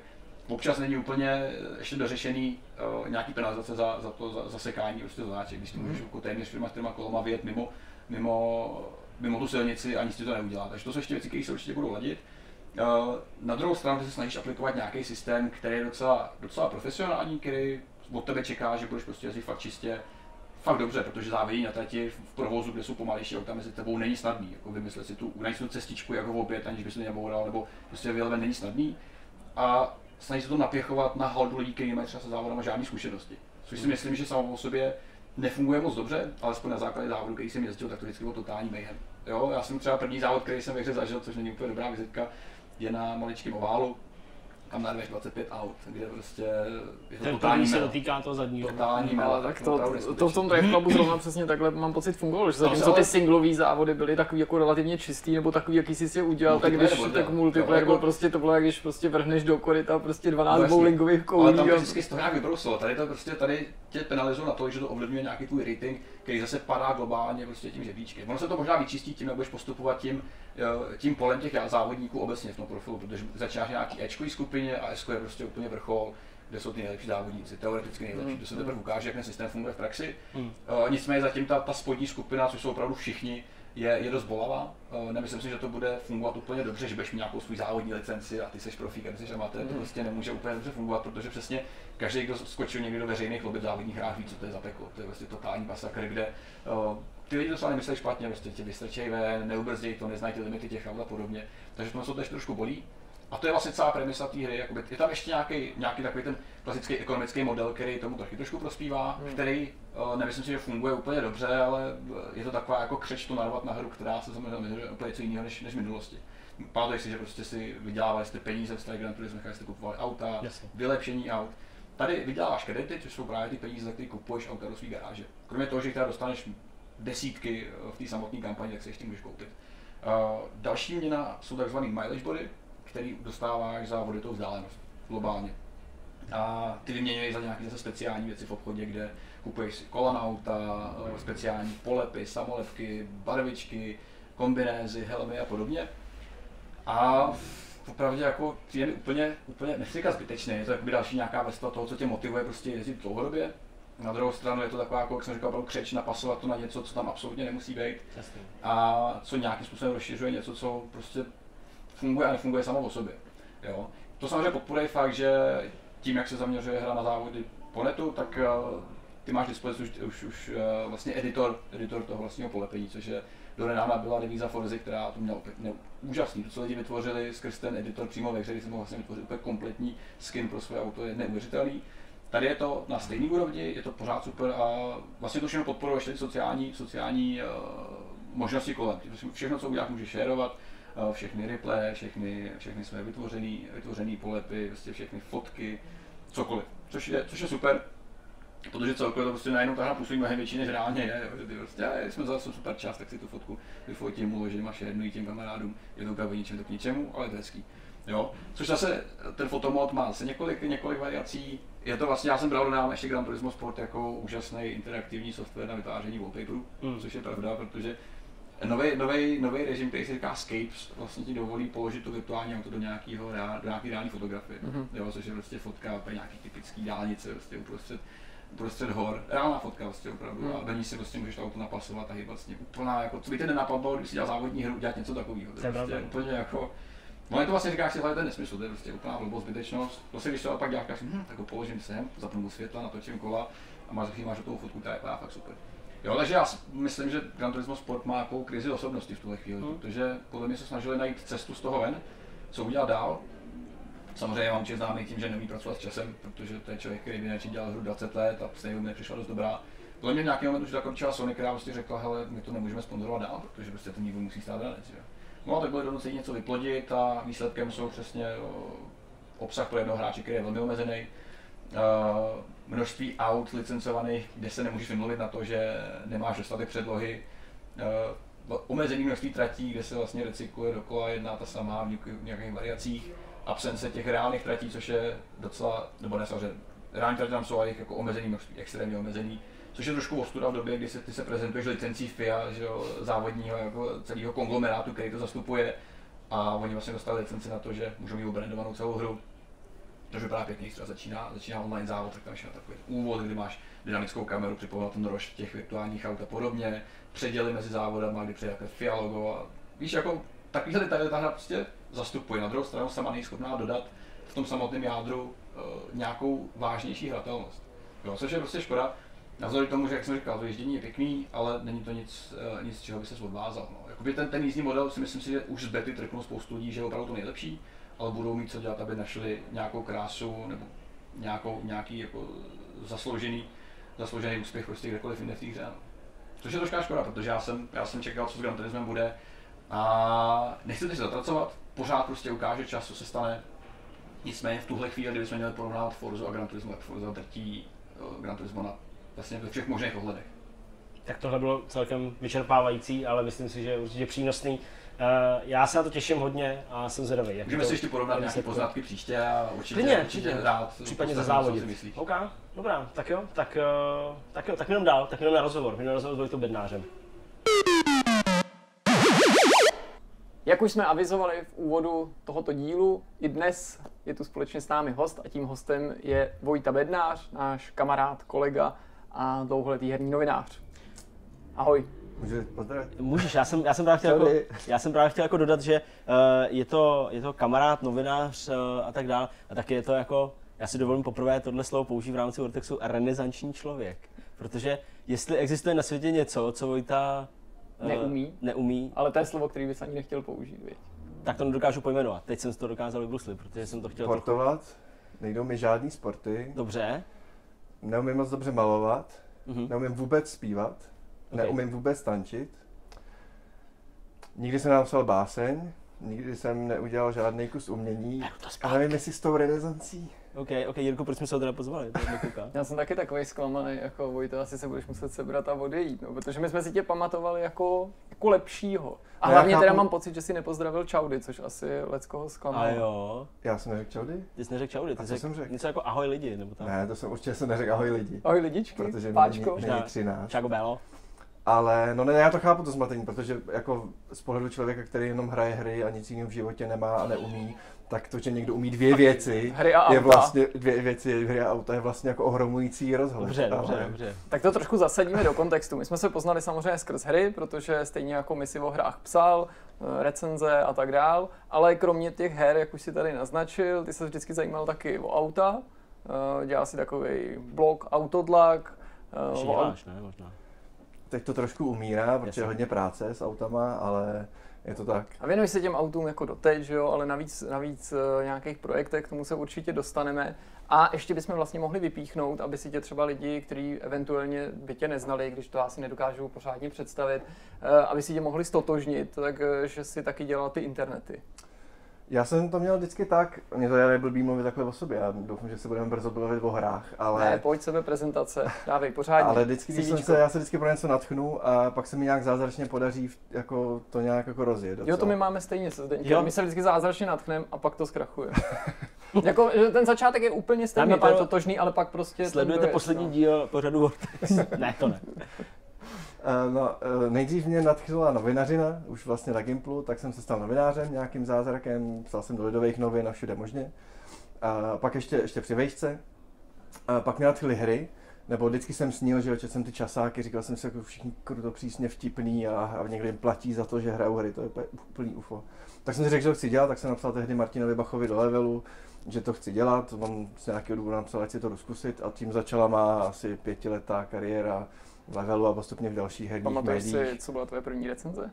občas není úplně ještě dořešený uh, nějaký penalizace za, za to za, zasekání prostě zadáček, když ty můžeš mm. jako téměř firma s těma kolama vyjet mimo, mimo, mimo tu silnici a nic ti to neudělá. Takže to jsou ještě věci, které se určitě budou ladit. Uh, na druhou stranu ty se snažíš aplikovat nějaký systém, který je docela, docela profesionální, který od tebe čeká, že budeš prostě jezdit fakt čistě, fakt dobře, protože závědí na trati v provozu, kde jsou pomalejší auta mezi tebou, není snadný. Jako vymyslet si tu, tu cestičku jako opět, aniž bys to neboural, nebo prostě vyleven není snadný. A snaží se to napěchovat na haldu lidí, kteří nemají třeba se závodem žádné zkušenosti. Což si myslím, že samo o sobě nefunguje moc dobře, alespoň na základě závodu, který jsem jezdil, tak to vždycky bylo totální mayhem. Jo, já jsem třeba první závod, který jsem ve hře zažil, což není úplně dobrá vizitka, je na maličkém oválu, kam narveš 25 aut, kde prostě je to Ten totální se dotýká toho zadního. Totální Ale mela, tak to, to, to, v tom Drive Clubu zrovna přesně takhle mám pocit fungovalo, že zatímco ale- ty singlový závody byly takový jako relativně čistý, nebo takový, jaký jsi si udělal, tak když byl, tak multiplayer byl jako- prostě, to bylo jak když prostě vrhneš do koryta prostě 12 No bowlingových Ale koulí. tam to a- vždycky z toho nějak vybrousilo. Tady to prostě tady tě penalizují na to, že to ovlivňuje nějaký tvůj rating, který zase padá globálně prostě tím žebříčkem. Ono se to možná vyčistí tím, jak budeš postupovat tím, eh, tím polem těch závodníků obecně v tom profilu, protože začínáš nějaký Ečkový skupině a S je prostě úplně vrchol, kde jsou ty nejlepší závodníci, teoreticky nejlepší, Mm. to se teprve ukáže, jak ten systém funguje v praxi. Mm. Eh, Nicméně zatím ta, ta spodní skupina, což jsou opravdu všichni, je, je dost bolavá. Eh, Nemyslím si, že to bude fungovat úplně dobře, že budeš mít nějakou svůj závodní licenci a ty jsi profík a ty jsi amatér. To Mhm. prostě nemůže úplně dobře fungovat, protože přesně každý, kdo skočil někdy do veřejných lobby v závodních hrách, ví, co to je za peklo. To je prostě totální masakr, kde eh, ty lidi to třeba nemyslí špatně, prostě tě vystrčej ven, neubrzděj to, neznají ty limity těch aut a podobně. Takže to to ještě trošku bolí. A to je vlastně celá premisa té hry. Jakoby, je tam ještě nějaký, nějaký takový ten klasický ekonomický model, který tomu taky trošku prospívá, Hmm. který uh, nemyslím si, že funguje úplně dobře, ale je to taková jako křeč to narvat na hru, která se zaměřuje úplně něco jiného než, než v minulosti. Pamatuješ si, že prostě si vydělávali jste peníze z té Grand Turismo, nechali jste kupovali auta, Jasně. vylepšení aut. Tady vyděláváš kredity, což jsou právě ty peníze, za které kupuješ auta do své garáže. Kromě toho, že teda dostaneš desítky eh, v té samotné kampani, tak si ještě můžeš koupit. Uh, další měna jsou tzv. mileage body, který dostáváš za voditou vzdálenost globálně. A ty vyměňuješ za nějaké zase speciální věci v obchodě, kde kupuješ si kola na auta, eh, speciální polepy, samolepky, barvičky, kombinézy, helmy a podobně. A opravdu jako přijde mi úplně, úplně nechci říkat zbytečný, je to jakoby další nějaká vrstva toho, co tě motivuje prostě jezdit dlouhodobě. Na druhou stranu je to taková, jako, jak jsem říkal, křeč napasovat to na něco, co tam absolutně nemusí být a co nějakým způsobem rozšiřuje něco, co prostě funguje a nefunguje samo o sobě. Jo. To samozřejmě podporuje fakt, že tím, jak se zaměřuje hra na závody po netu, tak uh, ty máš dispozici už, už, už uh, vlastně editor, editor toho vlastního polepení, což je do nedávna byla devíza Forzy, která to měla úplně úžasný. To, co lidi vytvořili skrz ten editor přímo ve hře, kdy jsem mohl vlastně vytvořit úplně kompletní skin pro své auto, je neuvěřitelný. Tady je to na stejné úrovni, je to pořád super a vlastně to všechno podporuje ještě sociální, sociální uh, možnosti kolem. Všechno, co uděláš, můžeš šerovat, uh, všechny replay, všechny, všechny své vytvořené vytvořený polepy, prostě všechny fotky, cokoliv. Což je, což je super, protože celkově to prostě najednou ta hra působí mnohem větší než reálně je. jo, že Ty prostě, "A, jsme za super čas, tak si tu fotku vyfotím, uložím a šernu ji těm kamarádům. Je to úplně ničem to k ničemu, ale je to hezký. Jo? Což zase ten fotomod má zase několik, několik variací. Je to vlastně, já jsem bral dodávám ještě Gran Turismo Sport jako úžasný interaktivní software na vytváření wallpaperů, Mm. což je pravda, protože nový, režim, který se říká Scapes, vlastně ti dovolí položit to virtuální auto do nějakého, do nějaký reální fotografie, Mhm. jo, což je prostě fotka nějaký typický dálnice prostě uprostřed uprostřed hor, reálná fotka vlastně opravdu, Hmm. a do ní si prostě můžeš to auto napasovat a hýbat vlastně úplná, jako, co by tě nenapadlo, když si dělal závodní hru, dělat něco takového, to je je prostě úplně jako, No, to vlastně říkáš si, hele, to je nesmysl, to je prostě úplná blbost, zbytečnost. To si když to pak děláš, říkáš, hm, tak ho položím sem, zapnu mu světla, natočím kola a máš, máš hotovou fotku, je vypadá fakt super. Jo, takže já si myslím, že Gran Turismo Sport má jako krizi osobnosti v tuhle chvíli, Hmm. protože podle mě se snažili najít cestu z toho ven, co udělat dál. Samozřejmě mám tě známý tím, že neumí pracovat s časem, protože to je člověk, který by dělal hru 20 let a stejně nepřišla dost dobrá. Podle mě v nějaký moment už zakročila Sony, která prostě řekla, hele, my to nemůžeme sponzorovat dál, protože prostě ten někdo musí stát ranec. No a tak byli donuceni něco vyplodit a výsledkem jsou přesně obsah pro jednoho hráče, který je velmi omezený. Množství aut licencovaných, kde se nemůžeš vymluvit na to, že nemáš dostatek předlohy. Omezený množství tratí, kde se vlastně recykluje dokola jedna ta samá v nějakých variacích. Absence těch reálných tratí, což je docela, nebo ne samozřejmě, reální tratě tam jsou ale jich jako omezený množství, extrémně omezený. Což je trošku ostuda v době, kdy se, ty se prezentuješ licencí FIA, že jo, závodního jako celého konglomerátu, který to zastupuje. A oni vlastně dostali licenci na to, že můžou mít obrandovanou celou hru. To vypadá pěkně, když začíná, začíná online závod, tak tam ještě takový úvod, kdy máš dynamickou kameru, připomenul ten rož těch virtuálních aut a podobně, předěly mezi závodama, kdy přijde jako FIA logo a víš, jako takovýhle detaily ta hra prostě zastupuje. Na druhou stranu sama není schopná dodat v tom samotném jádru uh, nějakou vážnější hratelnost. Jo, což je prostě škoda. Navzdory tomu, že jak jsem říkal, to ježdění je pěkný, ale není to nic, uh, nic čeho by se odvázal. No. Jakoby ten, ten jízdní model si myslím si, že už z bety trknul spoustu lidí, že je opravdu to nejlepší, ale budou mít co dělat, aby našli nějakou krásu nebo nějakou, nějaký jako zasloužený, zasloužený úspěch prostě kdekoliv jinde v té hře. No. Což je trošká škoda, protože já jsem, já jsem čekal, co s Gran bude a nechci teď zatracovat, pořád prostě ukáže čas, co se stane. Nicméně v tuhle chvíli, kdybychom měli porovnávat Forzu a Gran Turismo, tak Forza drtí eh, Gran Turismo na vlastně ve všech možných ohledech. Tak tohle bylo celkem vyčerpávající, ale myslím si, že je určitě přínosný. Eh, Já se na to těším hodně a jsem zvědavý. jak Můžeme to- si ještě porovnat jak nějaké poznatky příště a určitě, Klidně, určitě rád Případně za myslíš. OK, dobrá, tak jo, tak, eh, tak jo, tak jenom dál, tak jenom na rozhovor, jenom na rozhovor s Vojtou Bednářem. Jak už jsme avizovali v úvodu tohoto dílu, i dnes je tu společně s námi host a tím hostem je Vojta Bednář, náš kamarád, kolega a dlouholetý herní novinář. Ahoj. Můžu pozdravit? Můžeš, já jsem, já jsem právě chtěl, jako, já jsem právě chtěl jako dodat, že uh, je, to, je to kamarád, novinář uh, a tak dále. A taky je to jako, já si dovolím poprvé tohle slovo použít v rámci Vortexu, renesanční člověk. Protože jestli existuje na světě něco, co Vojta Neumí. neumí, Ale to je slovo, který bys ani nechtěl použít, viď? tak to nedokážu pojmenovat. Teď jsem si to dokázal vybruslit, protože jsem to chtěl trochu... Sportovat, nejdou mi žádný sporty, Dobře. neumím moc dobře malovat, Mhm. neumím vůbec zpívat, Ok. neumím vůbec tančit. Nikdy jsem napsal báseň, nikdy jsem neudělal žádný kus umění. Beru to A nevím, jestli s tou renesancí. OK, OK, Jirko, proč jsme se ho teda pozvali? Já jsem taky takový zklamaný, jako Vojto, asi se budeš muset sebrat a odejít, no, protože my jsme si tě pamatovali jako, jako lepšího. A No hlavně teda chápu- mám pocit, že si nepozdravil Čaudy, což asi leckoho zklamalo. A jo, Já jsem neřekl čaudy? ty jsi neřekl čaudy, ty A jsi co jsem řekl? něco jako ahoj lidi, nebo tam. Ne, to jsem určitě jsem neřekl ahoj lidi. Ahoj lidičky, Protože páčko. není, není 13. Čago Belo. Ale no ne, já to chápu to zmatení, protože jako z pohledu člověka, který jenom hraje hry a nic jiného v životě nemá a neumí, tak to, že někdo umí dvě věci, Hry a je auta. vlastně dvě věci, hry a auta je vlastně jako ohromující rozhled. Dobře, dobře, ale- dobře. Tak to trošku zasadíme do kontextu. My jsme se poznali samozřejmě skrz hry, protože stejně jako my si o hrách psal, eh, recenze a tak dál, ale kromě těch her, jak už si tady naznačil, ty se vždycky zajímal taky o auta, eh, dělal si takový blog Autodlak, eh, Ještě děláš, ne, možná. Teď to trošku umírá, protože Jasně. je hodně práce s autama, ale je to tak. A věnuj se těm autům jako doteď, že jo, ale navíc, navíc eh, nějakých projektech, k tomu se určitě dostaneme. A ještě bychom vlastně mohli vypíchnout, aby si tě třeba lidi, kteří eventuálně by tě neznali, když to asi nedokážu pořádně představit, eh, aby si tě mohli stotožnit, takže si taky dělal ty internety. Já jsem to měl vždycky tak, mě to je blbý mluvit takhle o sobě, já doufám, že se budeme brzo bavit o hrách, ale, Ne, pojď sebe prezentace, dávej pořádně. ale vždycky, když jsem se, já se vždycky pro něco natchnu a pak se mi nějak zázračně podaří v- jako, to nějak jako rozjet. Jo, to my máme stejně se Zdeňkem. My se vždycky zázračně natchneme a pak to zkrachuje. jako, že ten začátek je úplně stejný, to je totožný, ale pak prostě... Sledujete poslední no. díl pořadu Vortex? ne, to ne. Eh, No, eh, nejdřív mě nadchla novinařina, už vlastně na Gimplu, tak jsem se stal novinářem nějakým zázrakem, psal jsem do lidových novin a všude možně. A pak ještě, ještě při vejšce. A pak mě nadchly hry Nebo vždycky jsem snil, že jsem ty časáky, říkal jsem si, jako všichni kruto přísně vtipný a, a někdo jim platí za to, že hrajou hry, to je úplný UFO. Tak jsem si řekl, že to chci dělat, tak jsem napsal tehdy Martinovi Bachovi do levelu, že to chci dělat, on z nějakého důvodu napsal, ať si to zkusit a tím začala má asi pětiletá kariéra levelu a postupně v dalších herních Pamatuješ médiích. si, co byla tvoje první recenze?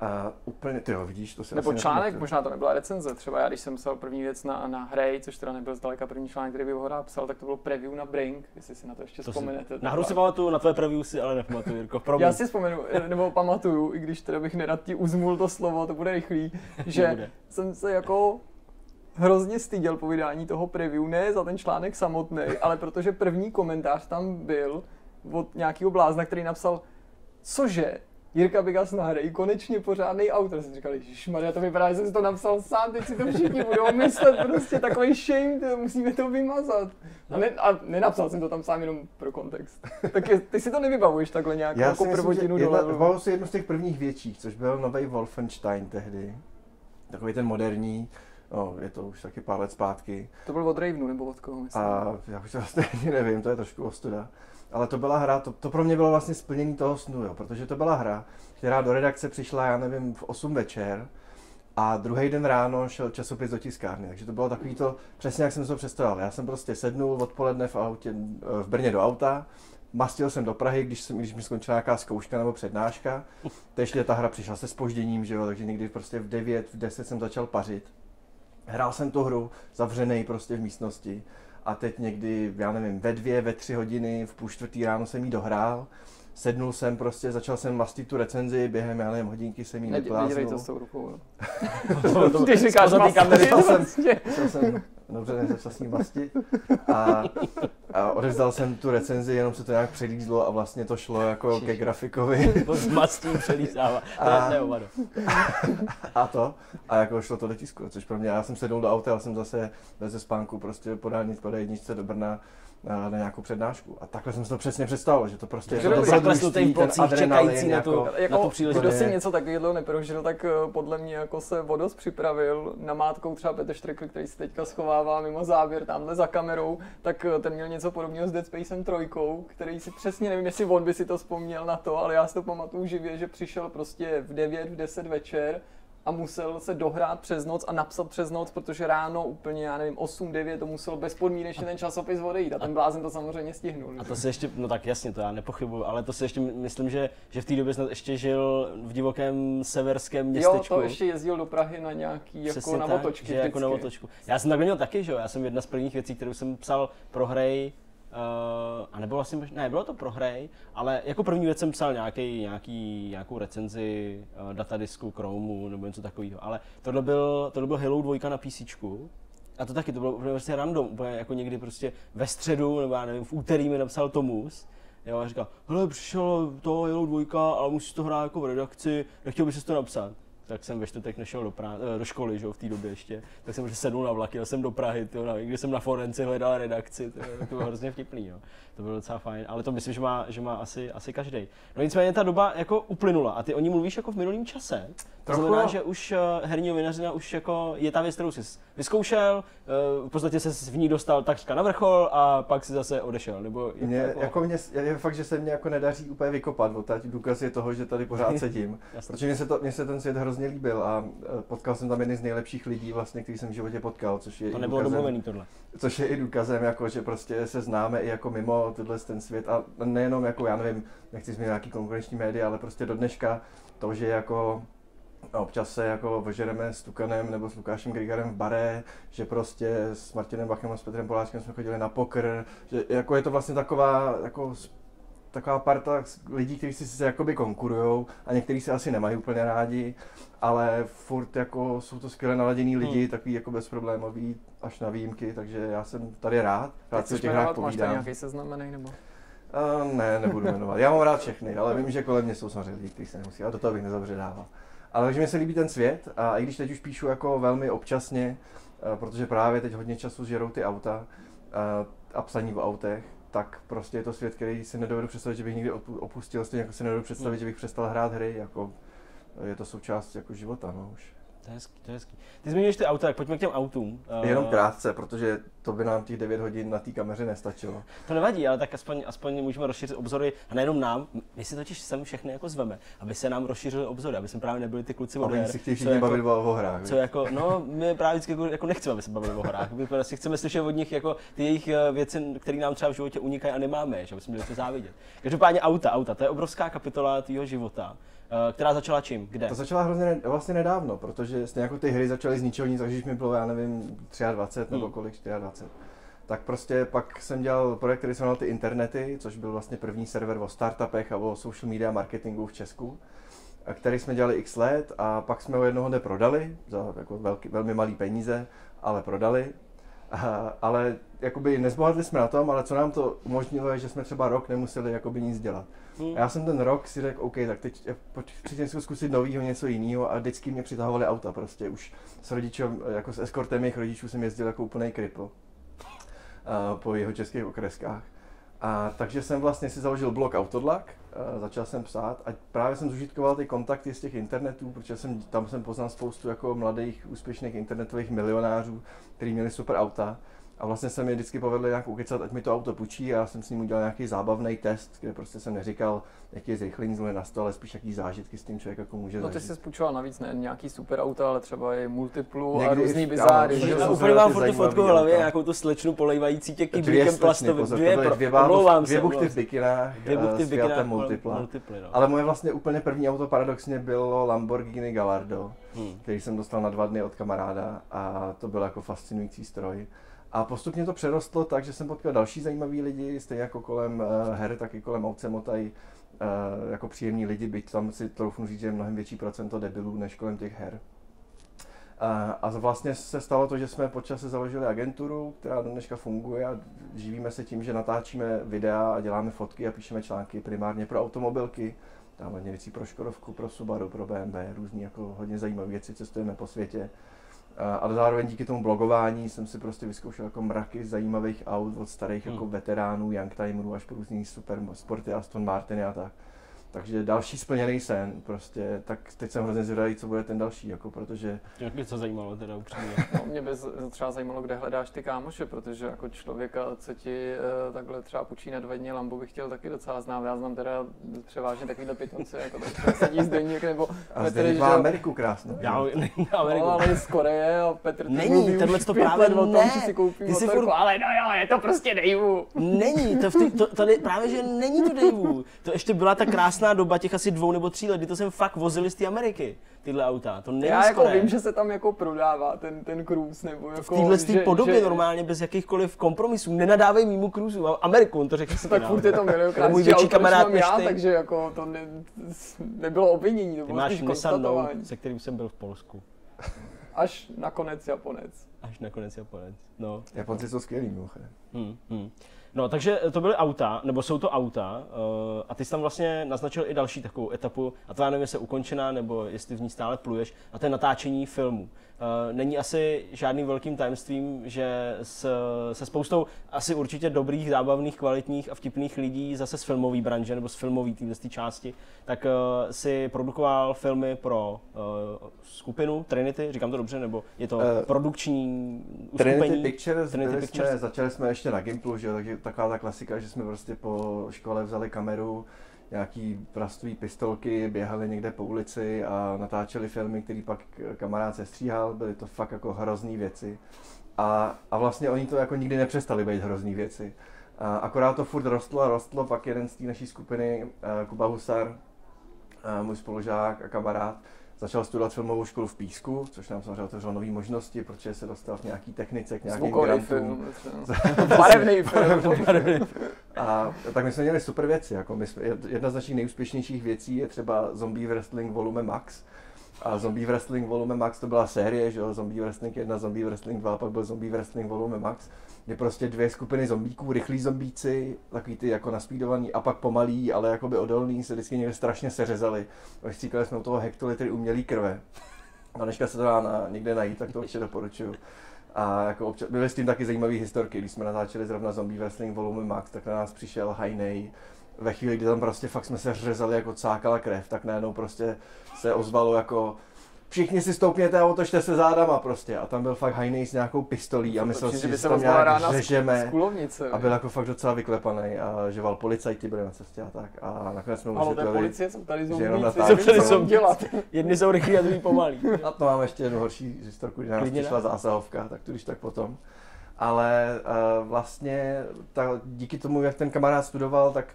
A úplně, ty jo, vidíš, to se Nebo článek, nepamatuju. možná to nebyla recenze. Třeba já, když jsem psal první věc na, na Hrej, což teda nebyl zdaleka první článek, který bych ho psal, tak to bylo preview na Brink, jestli si na to ještě To si- vzpomenete. Na hru si pamatuju, na tvoje preview si ale nepamatuju, Jirko, promiň. Já si vzpomenu, eh, nebo pamatuju, i když teda bych nerad ti uzmul to slovo, to bude rychlý, že Nebude. jsem se jako hrozně styděl po vydání toho preview, ne za ten článek samotný, ale protože první komentář tam byl od nějakého blázna, který napsal, cože, Jirka Bigas na hry, konečně pořádný autor. Jsem říkal, Maria, to vypadá, že jsem si to napsal sám, teď si to všichni budou myslet, prostě takový shame, to, musíme to vymazat. A, ne, a nenapsal jsem to tam sám jenom pro kontext. Tak je, ty si to nevybavuješ takhle nějak Já jako prvotinu dole. vybavuju si jednu z těch prvních větších, což byl nový Wolfenstein tehdy. Takový ten moderní, no, je to už taky pár let zpátky. To byl od Ravenu nebo od koho myslím. A já už to vlastně ani nevím, to je trošku ostuda. Ale to byla hra, to, to pro mě bylo vlastně splnění toho snu, jo, protože to byla hra, která do redakce přišla, já nevím, v 8 večer a druhý den ráno šel časopis do tiskárny, takže to bylo takový to, přesně jak jsem to představoval. Já jsem prostě sednul odpoledne v, autě, v Brně do auta, mastil jsem do Prahy, když, jsem, když mi skončila nějaká zkouška nebo přednáška. To ještě ta hra přišla se spožděním, že jo, takže někdy prostě v 9, v 10 jsem začal pařit. Hrál jsem tu hru zavřený prostě v místnosti a teď někdy, já nevím, ve dvě, ve tři hodiny, v půl čtvrtý ráno jsem jí dohrál. Sednul jsem prostě, začal jsem mastit tu recenzi, během, já nevím, hodinky jsem jí Ne, nedělej to vypláznul. s tou rukou. jo. Když říkáš ty kamery, to jsem- prostě. Začal jsem, dobře, nezačal s ním mastit. A, a odevzdal jsem tu recenzi, jenom se to nějak přelízlo a vlastně to šlo jako ke grafikovi. Pod mastím přelízává. To A- neovado. a to. A jako šlo to do tisku, což pro mě, já jsem sedl do auta, já jsem zase ze spánku prostě po dálnici po jedničce do Brna na, na nějakou přednášku. A takhle jsem si to přesně představoval, že to prostě je to dobrý, zaklesnutý ten adrenalin, čekající na tu- jako, Jako, Na tu příležitost. kdo si něco takového neprožil, tak eh, podle mě jako se o dost připravil. Namátkou třeba Petr Štrekl, který se teďka schovává mimo záběr tamhle za kamerou, tak eh, ten měl něco podobného s Dead Spacem 3, který si přesně nevím, jestli on by si to vzpomněl na to, ale já si to pamatuju živě, že přišel prostě v 9, v 10 večer a musel se dohrát přes noc a napsat přes noc, protože ráno úplně, já nevím, 8, 9 to musel bezpodmínečně ten časopis odejít a ten blázen to samozřejmě stihnul. A to si ještě, no tak jasně, to já nepochybuju, ale to si ještě my- myslím, že, že v té době snad ještě žil v divokém severském Jo, městečku. to ještě jezdil do Prahy na nějaký jako Přesně na tak, otočky že jako na vždycky. otočku. Já jsem takhle měl taky, že jo, já jsem jedna z prvních věcí, kterou jsem psal pro hry, Uh, a nebylo vlastně, ne, bylo to pro hry, ale jako první věc jsem psal nějaký, nějaký, nějakou recenzi uh, datadisku, Chromeu nebo něco takového, ale tohle byl, tohle byl Halo 2 na PC. A to taky, to bylo prostě random, úplně jako někdy prostě ve středu, nebo já nevím, v úterý mi napsal Tomus, Jo, a říkal, hele, přišel to Halo 2, ale musíš to hrát jako v redakci, nechtěl bys to napsat. Tak jsem ve čtvrtek nešel do, prá- eh, do školy, že jo, v té době ještě. Tak jsem sednul na vlak, jel jsem do Prahy, tyjo, na, kde jsem na Forenci hledal redakci, tyjo, to bylo hrozně vtipný, jo. To bylo docela fajn, ale to myslím, že má, že má asi, asi každý. No nicméně ta doba jako uplynula a ty o ní mluvíš jako v minulém čase. To Trochu znamená, že už uh, herního vinařina už jako je ta věc, kterou jsi vyzkoušel, uh, v podstatě se v ní dostal takřka na vrchol a pak si zase odešel, nebo Mě, jako mě, je fakt, že se mě jako nedaří úplně vykopat, odtať důkaz je toho, že tady pořád sedím. Protože mně se, to, mně se ten svět hrozně líbil a e, potkal jsem tam jedny z nejlepších lidí, vlastně, který jsem v životě potkal, což je, To nebylo důkazem, domluvený tohle. což je i důkazem, jako, že prostě se známe i jako mimo tenhle ten svět a nejenom jako, já nevím, nechci zmínit nějaký konkurenční média, ale prostě do dneška to, že jako občas se jako vožereme s Tukanem nebo s Lukášem Grigarem v bare, že prostě s Martinem Bachem a s Petrem Poláčkem jsme chodili na pokr, že jako je to vlastně taková jako taková parta lidí, kteří si sice jakoby konkurujou a někteří se asi nemají úplně rádi, ale furt jako jsou to skvěle naladění lidi, Hmm. takový jako bezproblémový až na výjimky, takže já jsem tady rád, rád si o těch hrách jmenovat, máš povídám. nějaký seznamený nebo? Uh, ne, nebudu jmenovat. Já mám rád všechny, ale vím, že kolem mě jsou samozřejmě lidi, kteří se nemusí, ale do toho bych nezabředával. Ale takže mi se líbí ten svět a i když teď už píšu jako velmi občasně, uh, protože právě teď hodně času žerou ty auta uh, a psaní o autech, tak prostě je to svět, který si nedovedu představit, že bych někdy opu- opustil, stejně jako si nedovedu představit, Hmm. že bych přestal hrát hry, jako je to součást jako života, no už. To je hezký, to je hezký. Ty zmiňuješ ty auta, tak pojďme k těm autům. Uh, Jenom krátce, protože to by nám těch 9 hodin na té kameře nestačilo. To nevadí, ale tak aspoň, aspoň můžeme rozšířit obzory a nejenom nám, my si totiž sem všechny jako zveme, aby se nám rozšířily obzory, aby jsme právě nebyli ty kluci od Ale oni si chtějí všichni jako- bavit o, hrách. Co jako, no, my právě vždycky jako, jako nechceme, aby se bavili o hrách. My prostě chceme slyšet od nich jako ty jejich eh, věci, které nám třeba v životě unikají a nemáme, že aby jsme měli co závidět. Každopádně auta, auta, to je obrovská kapitola tvýho života, eh, která začala čím? Kde? To začala hrozně ne, vlastně nedávno, protože stejně jako ty hry začaly z ničeho nic, takže když mi bylo, já nevím, 23 nebo Hmm. kolik, 24. Tak prostě pak jsem dělal projekt, který se jmenoval ty internety, což byl vlastně první server o startupech a o social media marketingu v Česku, který jsme dělali x let a pak jsme ho jednoho dne prodali za jako velký, velmi malý peníze, ale prodali. A, ale jakoby nezbohatli jsme na tom, ale co nám to umožnilo je, že jsme třeba rok nemuseli jakoby nic dělat. Hm. A já jsem ten rok si řekl, OK, tak teď eh, přijď něco zkusit nového, něco jiného a vždycky mě přitahovali auta prostě. Už s rodičem, jako s eskortem mých rodičů jsem jezdil jako úplný kripl a, po jeho českých okreskách. A takže jsem vlastně si založil blog Autodlak, začal jsem psát a právě jsem zužitkoval ty kontakty z těch internetů, protože jsem, tam jsem poznal spoustu jako mladých, úspěšných internetových milionářů, kteří měli super auta. A vlastně se mi vždycky povedlo nějak ukecat, ať mi to auto půjčí a já jsem s ním udělal nějaký zábavný test, kde prostě jsem neříkal, jaký je zrychlení zlé na stole, ale spíš jaký zážitky s tím člověk jako může No ty zažít. jsi spůjčoval navíc ne nějaký super auta, ale třeba i multiplu a Někdy různý i- bizáry. ano, že že jo? Já jsou úplně mám furt fotku v hlavě, nějakou tu slečnu polejvající tě kyblíkem plastovým. Dvě, omlouvám buchty v bikinách, Dvě eh, buchty v bikinách, Fiatem mul- Multipla. no. Ale moje vlastně úplně první auto paradoxně bylo Lamborghini Gallardo, Hmm. který jsem dostal na dva dny od kamaráda a to byl jako fascinující stroj. A postupně to přerostlo tak, že jsem potkal další zajímavý lidi, stejně jako kolem her, tak i kolem Aukce Motaj, uh, jako příjemní lidi, byť tam si troufnu říct, že je mnohem větší procento debilů než kolem těch her. A, a vlastně se stalo to, že jsme po čase založili agenturu, která do dneška funguje a živíme se tím, že natáčíme videa a děláme fotky a píšeme články primárně pro automobilky. Tam hodně věcí pro Škodovku, pro Subaru, pro BMW, různý jako hodně zajímavé věci, cestujeme po světě. A, ale zároveň díky tomu blogování jsem si prostě vyzkoušel jako mraky zajímavých aut od starých Hmm. jako veteránů, youngtimerů až po různý super sporty, Aston Martiny a tak. Takže další splněný sen, prostě, tak teď jsem hrozně zvědavý, co bude ten další, jako, protože Jak by to zajímalo teda upřímně. No, mě by z- třeba zajímalo, kde hledáš ty kámoše, protože jako člověka, co ti uh, takhle třeba půjčí na dva dny Lambo, bych chtěl taky docela znát. Já znám teda převážně takovýhle pitomce, jako třeba sedí Zdeněk nebo a Petr, zde má že- Ameriku krásnou. Já, že? Ameriku. No, ale z Koreje a Petr Není, tenhle to právě o tom, ne. že si koupí Ty si motorku, furt- ale no jo, je to prostě Dejvu. Není, to, v ty, to tady právě, že není to Daveů. To ještě byla ta krásná doba těch asi dvou nebo tří let, kdy to jsem fakt vozili z té Ameriky, tyhle auta. To není Já jako Koreje. vím, že se tam jako prodává ten, ten cruise, nebo v jako, téhle že- podobě že- normálně bez jakýchkých kompromisů. Nenadávej mýmu cruisu. Ameriku, on to řekl Tak furt je to milionkrát, můj větší kamarád než já, ty. takže jako to ne, nebylo obvinění, to Ty bylo máš spíš Nissan konstatování. se kterým jsem byl v Polsku. Až nakonec Japonec. Až nakonec Japonec. No. Japonci jsou skvělí, mimochodem. Hmm, hmm. No, takže to byly auta, nebo jsou to auta, uh, a ty jsi tam vlastně naznačil i další takovou etapu, a to já nevím, jestli je ukončená, nebo jestli v ní stále pluješ, a to je natáčení filmu. Uh, není asi žádným velkým tajemstvím, že s, se spoustou asi určitě dobrých, zábavných, kvalitních a vtipných lidí zase z filmové branže nebo z filmové téhle části, tak uh, si produkoval filmy pro uh, skupinu Trinity, říkám to dobře, nebo je to Eh, produkční uskupení? Trinity Pictures, Trinity Pictures. Jsme, začali jsme ještě na Gimplu, že jo, takže taková ta klasika, že jsme prostě po škole vzali kameru, nějaký plastový pistolky, běhali někde po ulici a natáčeli filmy, který pak kamarád sestříhal, byly to fakt jako hrozný věci. A, a vlastně oni to jako nikdy nepřestali být hrozný věci. A akorát to furt rostlo a rostlo, pak jeden z té naší skupiny, eh, Kuba Husar, eh, můj spolužák a kamarád, začal studovat filmovou školu v Písku, což nám samozřejmě otevřelo nové možnosti, protože se dostal v nějaký technice k nějakým Zvukový grantům. film. Barevný film. A tak my jsme měli super věci, jako my jsme, jedna z našich nejúspěšnějších věcí je třeba Zombie Wrestling Volume Max. A Zombie Wrestling Volume Max to byla série, že jo, Zombie Wrestling 1, Zombie Wrestling 2, pak byl Zombie Wrestling Volume Max, kde prostě dvě skupiny zombíků, rychlí zombíci, takový ty jako naspídovaný a pak pomalí, ale jakoby odolný, se vždycky někde strašně seřezali. Stříkali jsme u toho hektolitry umělý krve. A dneška se to dá na, někde najít, tak to určitě doporučuju. A jako občas, byly s tím taky zajímavé historky, když jsme natáčeli zrovna Zombie Wrestling Volume Max, tak na nás přišel Hajnej. Ve chvíli, kdy tam prostě fakt jsme se řezali jako cákala krev, tak najednou prostě se ozvalo jako všichni si stoupněte a otočte se zádama prostě. A tam byl fakt hajnej s nějakou pistolí a myslel si, že se tam nějak řežeme. z. A byl jako fakt docela vyklepaný a že val policajti byli na cestě a tak. A nakonec jsme mu vysvětlili, policie jsou tady že jenom zombíci, natáčí. co Jsou tady mám zombíci. dělat. Jedni jsou rychlí a druhý pomalí. A to mám ještě jednu horší historku, že nás Klidně přišla zásahovka, tak tu když tak potom. Ale uh, vlastně ta, díky tomu, jak ten kamarád studoval, tak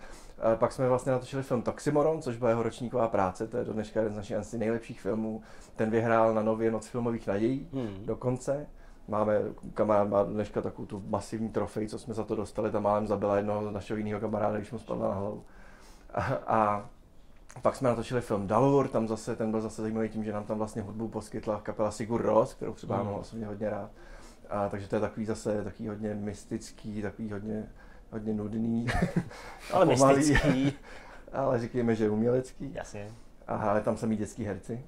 pak jsme vlastně natočili film Toximoron, což byla jeho ročníková práce, to je do dneška jeden z našich asi nejlepších filmů. Ten vyhrál na nově Noc filmových nadějí Hmm. dokonce. Máme, kamarád má dneška takovou tu masivní trofej, co jsme za to dostali, tam málem zabila jednoho našeho jiného kamaráda, když mu spadla na hlavu. A, a pak jsme natočili film Dalur, tam zase, ten byl zase zajímavý tím, že nám tam vlastně hudbu poskytla kapela Sigur Ros, kterou třeba Hmm. mám osobně hodně rád. A, takže to je takový zase takový hodně mystický, takový hodně, hodně nudný. Ale pomalý, mystický. ale říkejme, že umělecký. Jasně. A tam samý dětský herci.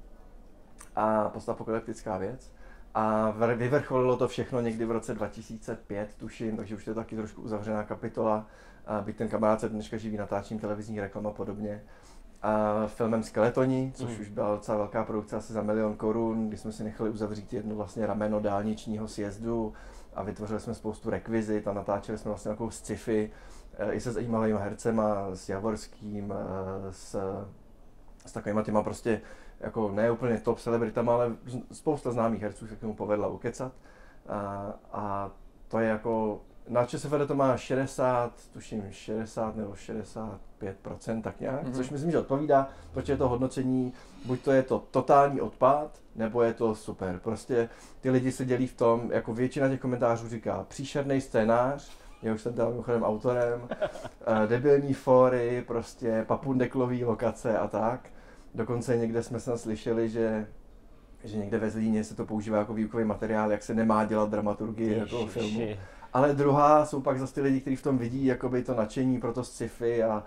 A postapokalyptická věc. A vr- vyvrcholilo to všechno někdy v roce 2005, tuším, takže už to je taky trošku uzavřená kapitola. A byť ten kamarád se dneška živí natáčím televizní reklam a podobně. A filmem Skeletoni, což Mhm. už byla docela velká produkce, asi za milion korun, kdy jsme si nechali uzavřít jedno vlastně rameno dálničního sjezdu a vytvořili jsme spoustu rekvizit a natáčeli jsme vlastně takovou sci-fi eh, i se zajímavými hercema, s Javorským, eh, s, s takovýma těma prostě jako ne úplně top celebritama, ale spousta známých herců se k tomu povedla ukecat. A, a to je jako, na ČSFD to má 60, tuším 60 nebo 65% tak nějak, Mhm. mm-hmm. což myslím, že odpovídá, protože je to hodnocení, buď to je to totální odpad, nebo je to super. Prostě ty lidi se dělí v tom, jako většina těch komentářů říká příšerný scénář, jehož jsem tam mimochodem autorem, eh, debilní fóry, prostě papundeklový lokace a tak. Dokonce někde jsme snad slyšeli, že že někde ve Zlíně se to používá jako výukový materiál, jak se nemá dělat dramaturgii jako filmu. Ale druhá jsou pak zase ty lidi, kteří v tom vidí jakoby to nadšení pro to sci-fi a,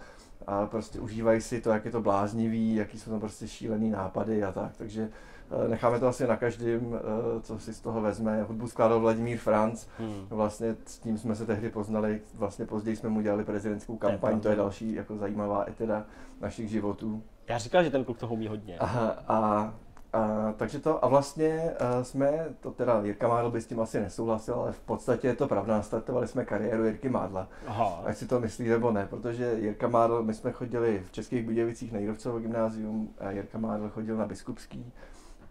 a prostě užívají si to, jak je to bláznivý, jaký jsou tam prostě šílený nápady a tak. Takže eh, necháme to asi na každém, eh, co si z toho vezme. Hudbu skládal Vladimír Franc, Hmm. Vlastně s tím jsme se tehdy poznali, vlastně později jsme mu dělali prezidentskou je kampaň, to je další jako zajímavá etida našich životů. Já říkal, že ten kluk toho umí hodně. A, a, a takže to, a vlastně a jsme, to teda Jirka Mádl by s tím asi nesouhlasil, ale v podstatě je to pravda, nastartovali jsme kariéru Jirky Mádla. Aha. Ať si to myslí nebo ne, protože Jirka Mádl, my jsme chodili v Českých Budějovicích na Jirovcovo gymnázium a Jirka Mádl chodil na Biskupský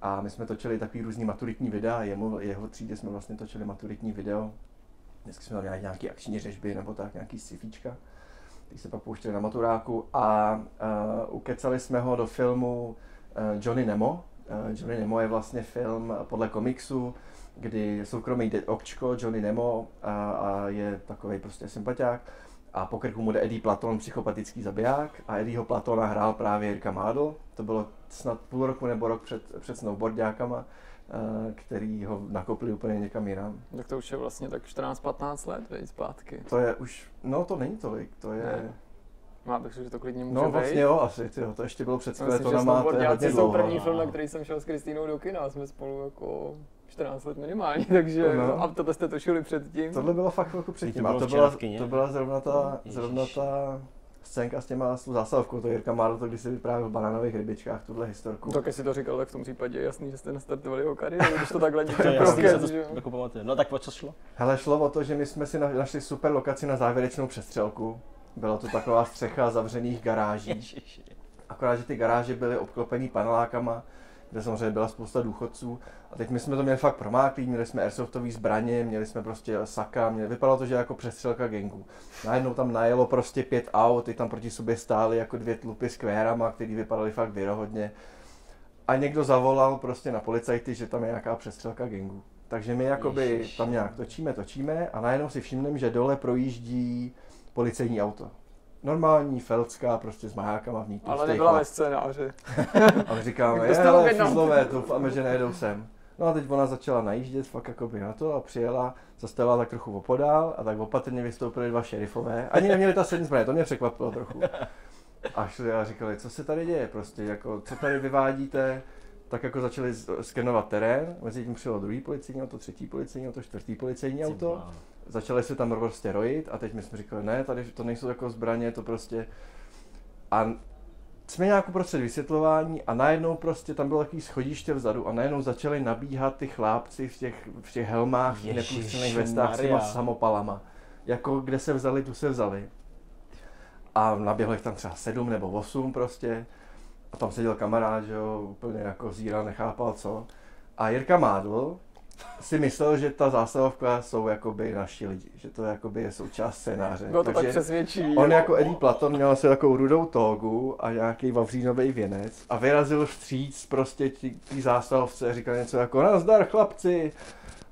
a my jsme točili takový různý maturitní videa, jemu, jeho třídě jsme vlastně točili maturitní video. Dneska jsme měli nějaký akční řežby nebo tak, nějaký sci-fíčka, který se pak pouštěli na maturáku a uh, ukecali jsme ho do filmu uh, Johnny Nemo. Uh, Johnny Nemo je vlastně film podle komiksu, kdy soukromý okčko Johnny Nemo a, a je takový prostě sympatiák a po krku mu jde Eddie Platon, psychopatický zabiják a Eddieho Platona hrál právě Jirka Mádl. To bylo snad půl roku nebo rok před, před snowboardiákama, eh, který ho nakopli úplně někam jinam. Tak to už je vlastně tak 14-15 let, veď, zpátky. To je už, no to není tolik, to je... Ne. Má bych že to klidně může No být. vlastně jo, asi, tyjo, to ještě bylo před skeletonama, to je hodně snowboardiáci jsou dlouho. první film, na který jsem šel s Kristýnou do kina, jsme spolu jako 14 let minimálně, takže No. a tohle jste točili předtím. Tohle bylo fakt chvilku předtím to a bylo to byla, to byla zrovna ta, Ježiš. zrovna ta scénka s těma s zásahovkou, to Jirka Mádl, to když si vyprávěl v banánových rybičkách, tuhle historku. Tak jestli to říkal, tak v tom případě je jasný, že jste nastartovali jeho kariéru, když to takhle To někdo to jako pamatuje. No tak o co šlo? Hele, šlo o to, že my jsme si na- našli super lokaci na závěrečnou přestřelku. Byla to taková střecha zavřených garáží. Akorát, že ty garáže byly obklopený panelákama, kde samozřejmě byla spousta důchodců. A teď my jsme to měli fakt promáklý, měli jsme airsoftové zbraně, měli jsme prostě saka, měli, vypadalo to, že jako přestřelka gengu. Najednou tam najelo prostě pět aut, ty tam proti sobě stály jako dvě tlupy s kvérama, který vypadaly fakt věrohodně. A někdo zavolal prostě na policajty, že tam je nějaká přestřelka gengu. Takže my jakoby Ježiši. tam nějak točíme, točíme a najednou si všimneme, že dole projíždí policejní auto. Normální feldská, prostě s majákama v ní. Ale nebyla ve scénáři. A my říkáme, je, hele, objednávku." fuzlové, doufáme, že nejedou sem. No a teď ona začala najíždět fakt jakoby na to a přijela, zastavila tak trochu opodál a tak opatrně vystoupili dva šerifové. Ani neměli ta sedm zbraně, to mě překvapilo trochu. A šli a říkali, co se tady děje prostě, jako, co tady vyvádíte, tak jako začali skenovat terén, mezi tím přijelo druhý policejní auto, třetí policejní auto, čtvrtý policejní auto začali se tam prostě rojit a teď my jsme říkali, ne, tady to nejsou jako zbraně, to prostě... A jsme nějak uprostřed vysvětlování a najednou prostě tam bylo takový schodiště vzadu a najednou začali nabíhat ty chlápci v těch, v těch helmách, v těch neprůstřelných vestách s těma samopalama. Jako kde se vzali, tu se vzali. A naběhlo jich tam třeba sedm nebo osm prostě. A tam seděl kamarád, že jo, úplně jako zíral, nechápal co. A Jirka Mádl si myslel, že ta zásahovka jsou jakoby naši lidi, že to jakoby je součást scénáře. Bylo to tak přesvědčivý. On jako Eddie Platon měl asi takovou rudou togu a nějaký vavřínový věnec a vyrazil vstříc prostě tí zásahovce a říkal něco jako nazdar chlapci.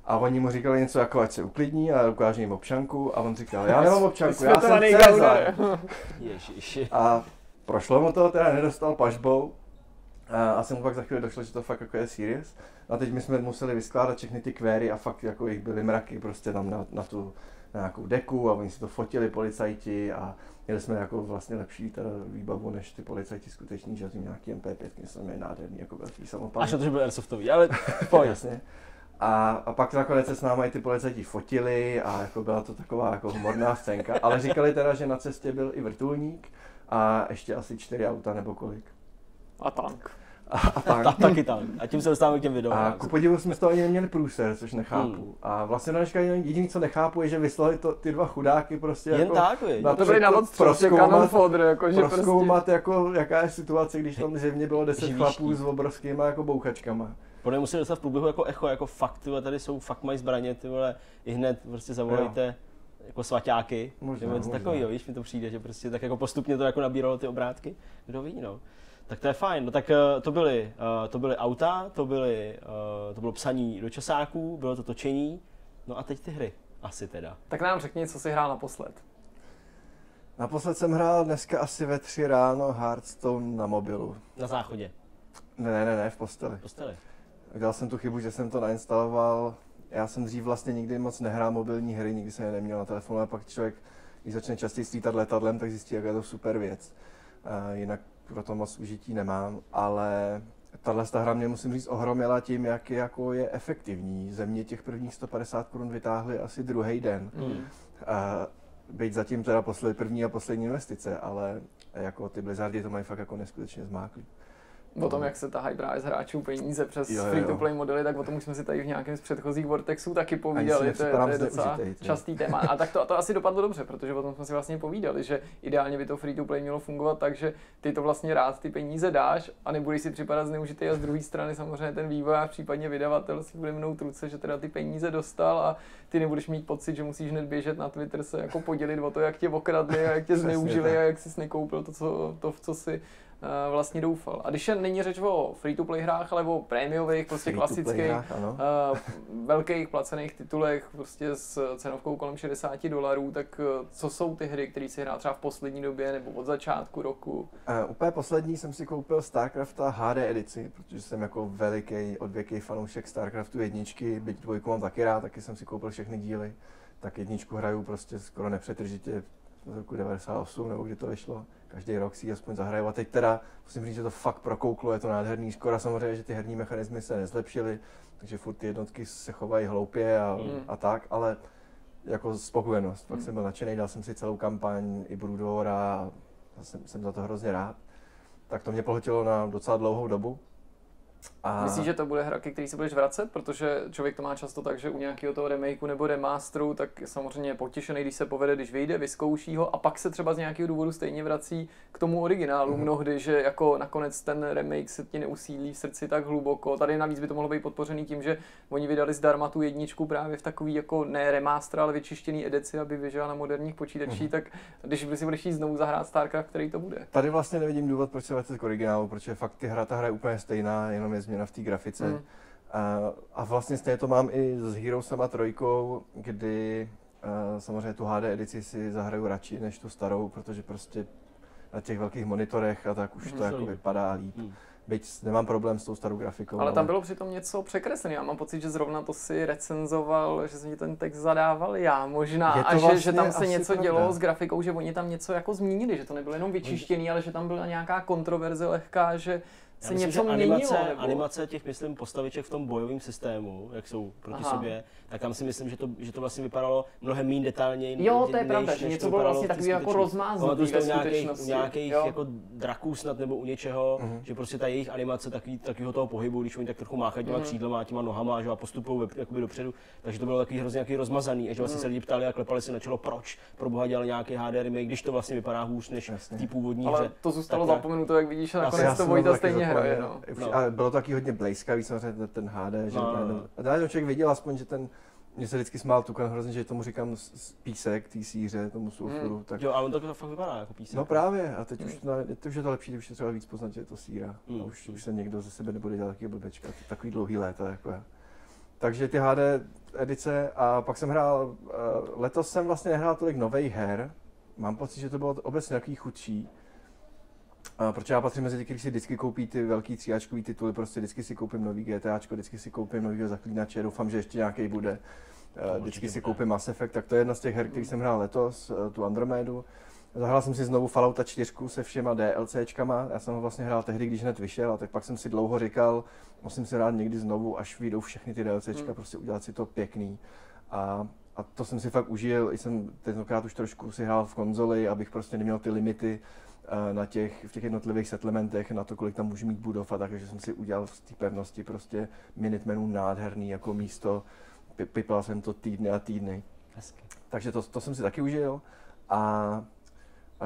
A oni mu říkali něco jako, ať se uklidní a ukáže jim občanku a on říkal, já nemám občanku, já jsem Cezar. A prošlo mu to, teda nedostal pažbou. A, a jsem mu pak za chvíli došlo, že to fakt jako je serious. A teď my jsme museli vyskládat všechny ty query a fakt jako jich byly mraky prostě tam na, na tu na nějakou deku a oni si to fotili policajti a měli jsme jako vlastně lepší teda výbavu než ty policajti skuteční, že tím nějaký MP5, jsme měli nádherný jako velký samopal. Až na to, že byl airsoftový, ale pojď. Jasně. A, a pak nakonec se s námi i ty policajti fotili a jako byla to taková jako humorná scénka, ale říkali teda, že na cestě byl i vrtulník a ještě asi čtyři auta nebo kolik. A tank. A, a tak. Ta, taky tam. A tím se dostáváme k těm videům. A ku podivu jsme z toho ani neměli průser, což nechápu. Hmm. A vlastně na dneška jediný, co nechápu, je, že vyslali to, ty dva chudáky prostě Jen jako tak, na To byly na prozkoumat- kanon fodr, jako že prostě... jako, jaká je situace, když tam zjevně bylo 10 Živý chlapů s obrovskýma jako bouchačkama. Podle mě museli dostat v průběhu jako echo, jako fakt, ty vole, tady jsou, fakt mají zbraně, ty vole, i hned prostě zavolejte jako svaťáky, Možná, nebo něco takového, víš, mi to přijde, že prostě tak jako postupně to jako nabíralo ty obrátky, kdo ví, no. Tak to je fajn, no tak eh, to byly, eh, to byly auta, to, byly, eh, to bylo psaní do časáků, bylo to točení, no a teď ty hry, asi teda. Tak nám řekni, co jsi hrál naposled. Naposled jsem hrál dneska asi ve 3 ráno Hearthstone na mobilu. Na záchodě, Ne, ne, ne, ne, v posteli. v posteli. Udělal jsem tu chybu, že jsem to nainstaloval. Já jsem dřív vlastně nikdy moc nehrál mobilní hry, nikdy jsem je neměl na telefonu, a pak člověk, když začne častěji slítat letadlem, tak zjistí, jak je to super věc. A jinak pro to moc užití nemám, ale tahle ta hra mě musím říct ohromila tím, jak je, jako je efektivní. Země těch prvních 150 korun vytáhli asi druhý den. Hmm. A byť zatím teda poslední první a poslední investice, ale jako ty Blizzardi to mají fakt jako neskutečně zmáklý. O tom, jak se tahají právě z hráčů peníze přes Jo, jo, free-to-play modely, tak o tom už jsme si tady v nějakém z předchozích Vortexů taky povídali. To je, to je docela zneužitej, ty. častý téma. A tak to, to asi dopadlo dobře, protože o tom jsme si vlastně povídali, že ideálně by to free-to-play mělo fungovat tak, že ty to vlastně rád ty peníze dáš a nebudeš si připadat zneužitý a z druhé strany samozřejmě ten vývojář, případně vydavatel si bude mnout ruce, že teda ty peníze dostal a ty nebudeš mít pocit, že musíš hned běžet na Twitter se jako podělit o to, jak tě okradli a jak tě zneužili a jak jsi nekoupil to, co, to, v co si vlastně doufal. A když je, není řeč o free-to-play hrách, ale o prémiových, prostě klasických, hrách, uh, velkých placených titulech prostě s cenovkou kolem 60 dolarů, tak uh, co jsou ty hry, které si hrál třeba v poslední době nebo od začátku roku? Uh, úplně poslední jsem si koupil StarCrafta HD edici, protože jsem jako veliký, odvěký fanoušek StarCraftu jedničky, byť dvojku mám taky rád, taky jsem si koupil všechny díly. Tak jedničku hraju prostě skoro nepřetržitě z roku 98 nebo kdy to vyšlo. Každý rok si aspoň zahraju a teď teda musím říct, že to fakt prokouklo, je to nádherný. Skoro samozřejmě, že ty herní mechanismy se nezlepšily, takže furt ty jednotky se chovají hloupě a, Mm. a tak, ale jako spokojenost. Pak Mm. jsem byl nadšený, dal jsem si celou kampaň i Broodwara a jsem, jsem za to hrozně rád. Tak to mě pohltilo na docela dlouhou dobu. A Myslíš, že to bude hra, ke který se budeš vracet? Protože člověk to má často tak, že u nějakého toho remakeu nebo remasteru, tak je samozřejmě potěšený, když se povede, když vyjde, vyzkouší ho a pak se třeba z nějakého důvodu stejně vrací k tomu originálu Mhm. mnohdy, že jako nakonec ten remake se ti neusídlí v srdci tak hluboko. Tady navíc by to mohlo být podpořený tím, že oni vydali zdarma tu jedničku právě v takový jako ne remaster, ale vyčištěný edici, aby běžela na moderních počítačích, Mhm. tak když by si budeš jít znovu zahrát StarCraft, který to bude? tady vlastně nevidím důvod, proč se vracet k originálu, protože fakt ty hra, ta hra je úplně stejná, jenom je změna v té grafice. Mm. A, a vlastně stejně to mám i s Heroesama trojkou, kdy a, samozřejmě tu HD edici si zahraju radši než tu starou, protože prostě na těch velkých monitorech a tak už Mhm. to jako vypadá líp. Hmm. Byť nemám problém s tou starou grafikou. Ale tam bylo přitom něco překreslené. Já mám pocit, že zrovna to si recenzoval, že jsem ti ten text zadával já možná. Je to A že, vlastně že tam se něco pravda. dělo s grafikou, že oni tam něco jako zmínili, že to nebylo jenom vyčištěný, ale že tam byla nějaká kontroverze lehká, že Já se myslím, něco že měnilo, animace, nebo- animace těch, myslím, postaviček v tom bojovém systému, jak jsou proti Aha. sobě, tak tam si myslím, že to, že to vlastně vypadalo mnohem méně detailněji. Jo, to je než- pravda, že to něco bylo vlastně takový jako skutečnosti. to ve u nějakých, u skutečnosti. nějakých Jo. jako draků snad nebo u něčeho, Mhm. že prostě ta jejich animace takový, takového toho pohybu, když oni tak trochu máchají těma Mhm. křídlama a těma nohama že, a postupují jakoby dopředu, takže to bylo takový hrozně nějaký rozmazaný, a že vlastně Mhm. se lidi ptali a klepali si na čelo, proč pro boha dělali nějaký HD remake, když to vlastně vypadá hůř než v té původní Ale to zůstalo zapomenuto, jak vidíš, a nakonec to Vojta stejně hraje. No. No. Ale bylo to taky hodně blejskavý, samozřejmě ten- ten HD, že No, no, najednou- no. a člověk viděl aspoň, že ten, mě se vždycky smál Tukan hrozně, že tomu říkám písek, té síře, tomu sulfuru, Mm. tak Jo, ale on to fakt vypadá jako písek. No právě, a teď už, no, teď už je to lepší, když je třeba víc poznat, že je to síra. Mm. A už, už se někdo ze sebe nebude dělat taky blbečka, takový dlouhý léta jako já. Takže ty HD edice a pak jsem hrál, eh, letos jsem vlastně nehrál tolik nových her, mám pocit, že to bylo obecně takový chudší. A protože já patřím mezi ty, kteří si vždycky koupí ty velký tříáčkový tituly, prostě vždycky si koupím nový GTAčko, vždycky si koupím nový zaklínače, doufám, že ještě nějaký bude. Eh, určitě Vždycky si koupím Mass Effect, tak to je jedna z těch her, který jsem hrál letos, eh, tu Andromedu. Zahrál jsem si znovu Fallouta 4 se všema DLCčkama. Já jsem ho vlastně hrál tehdy, když hned vyšel, a tak pak jsem si dlouho říkal, musím si hrát někdy znovu, až vyjdou všechny ty DLCčka, Hmm. prostě udělat si to pěkný. A, a to jsem si fakt užil, i jsem tentokrát už trošku si hrál v konzoli, abych prostě neměl ty limity na těch, v těch jednotlivých settlementech, na to, kolik tam můžu mít budov a tak, takže jsem si udělal z té pevnosti prostě Minutemenů nádherný jako místo. Pi- Pipal jsem to týdny a týdny. Hezky. Takže to, to jsem si taky užil. A,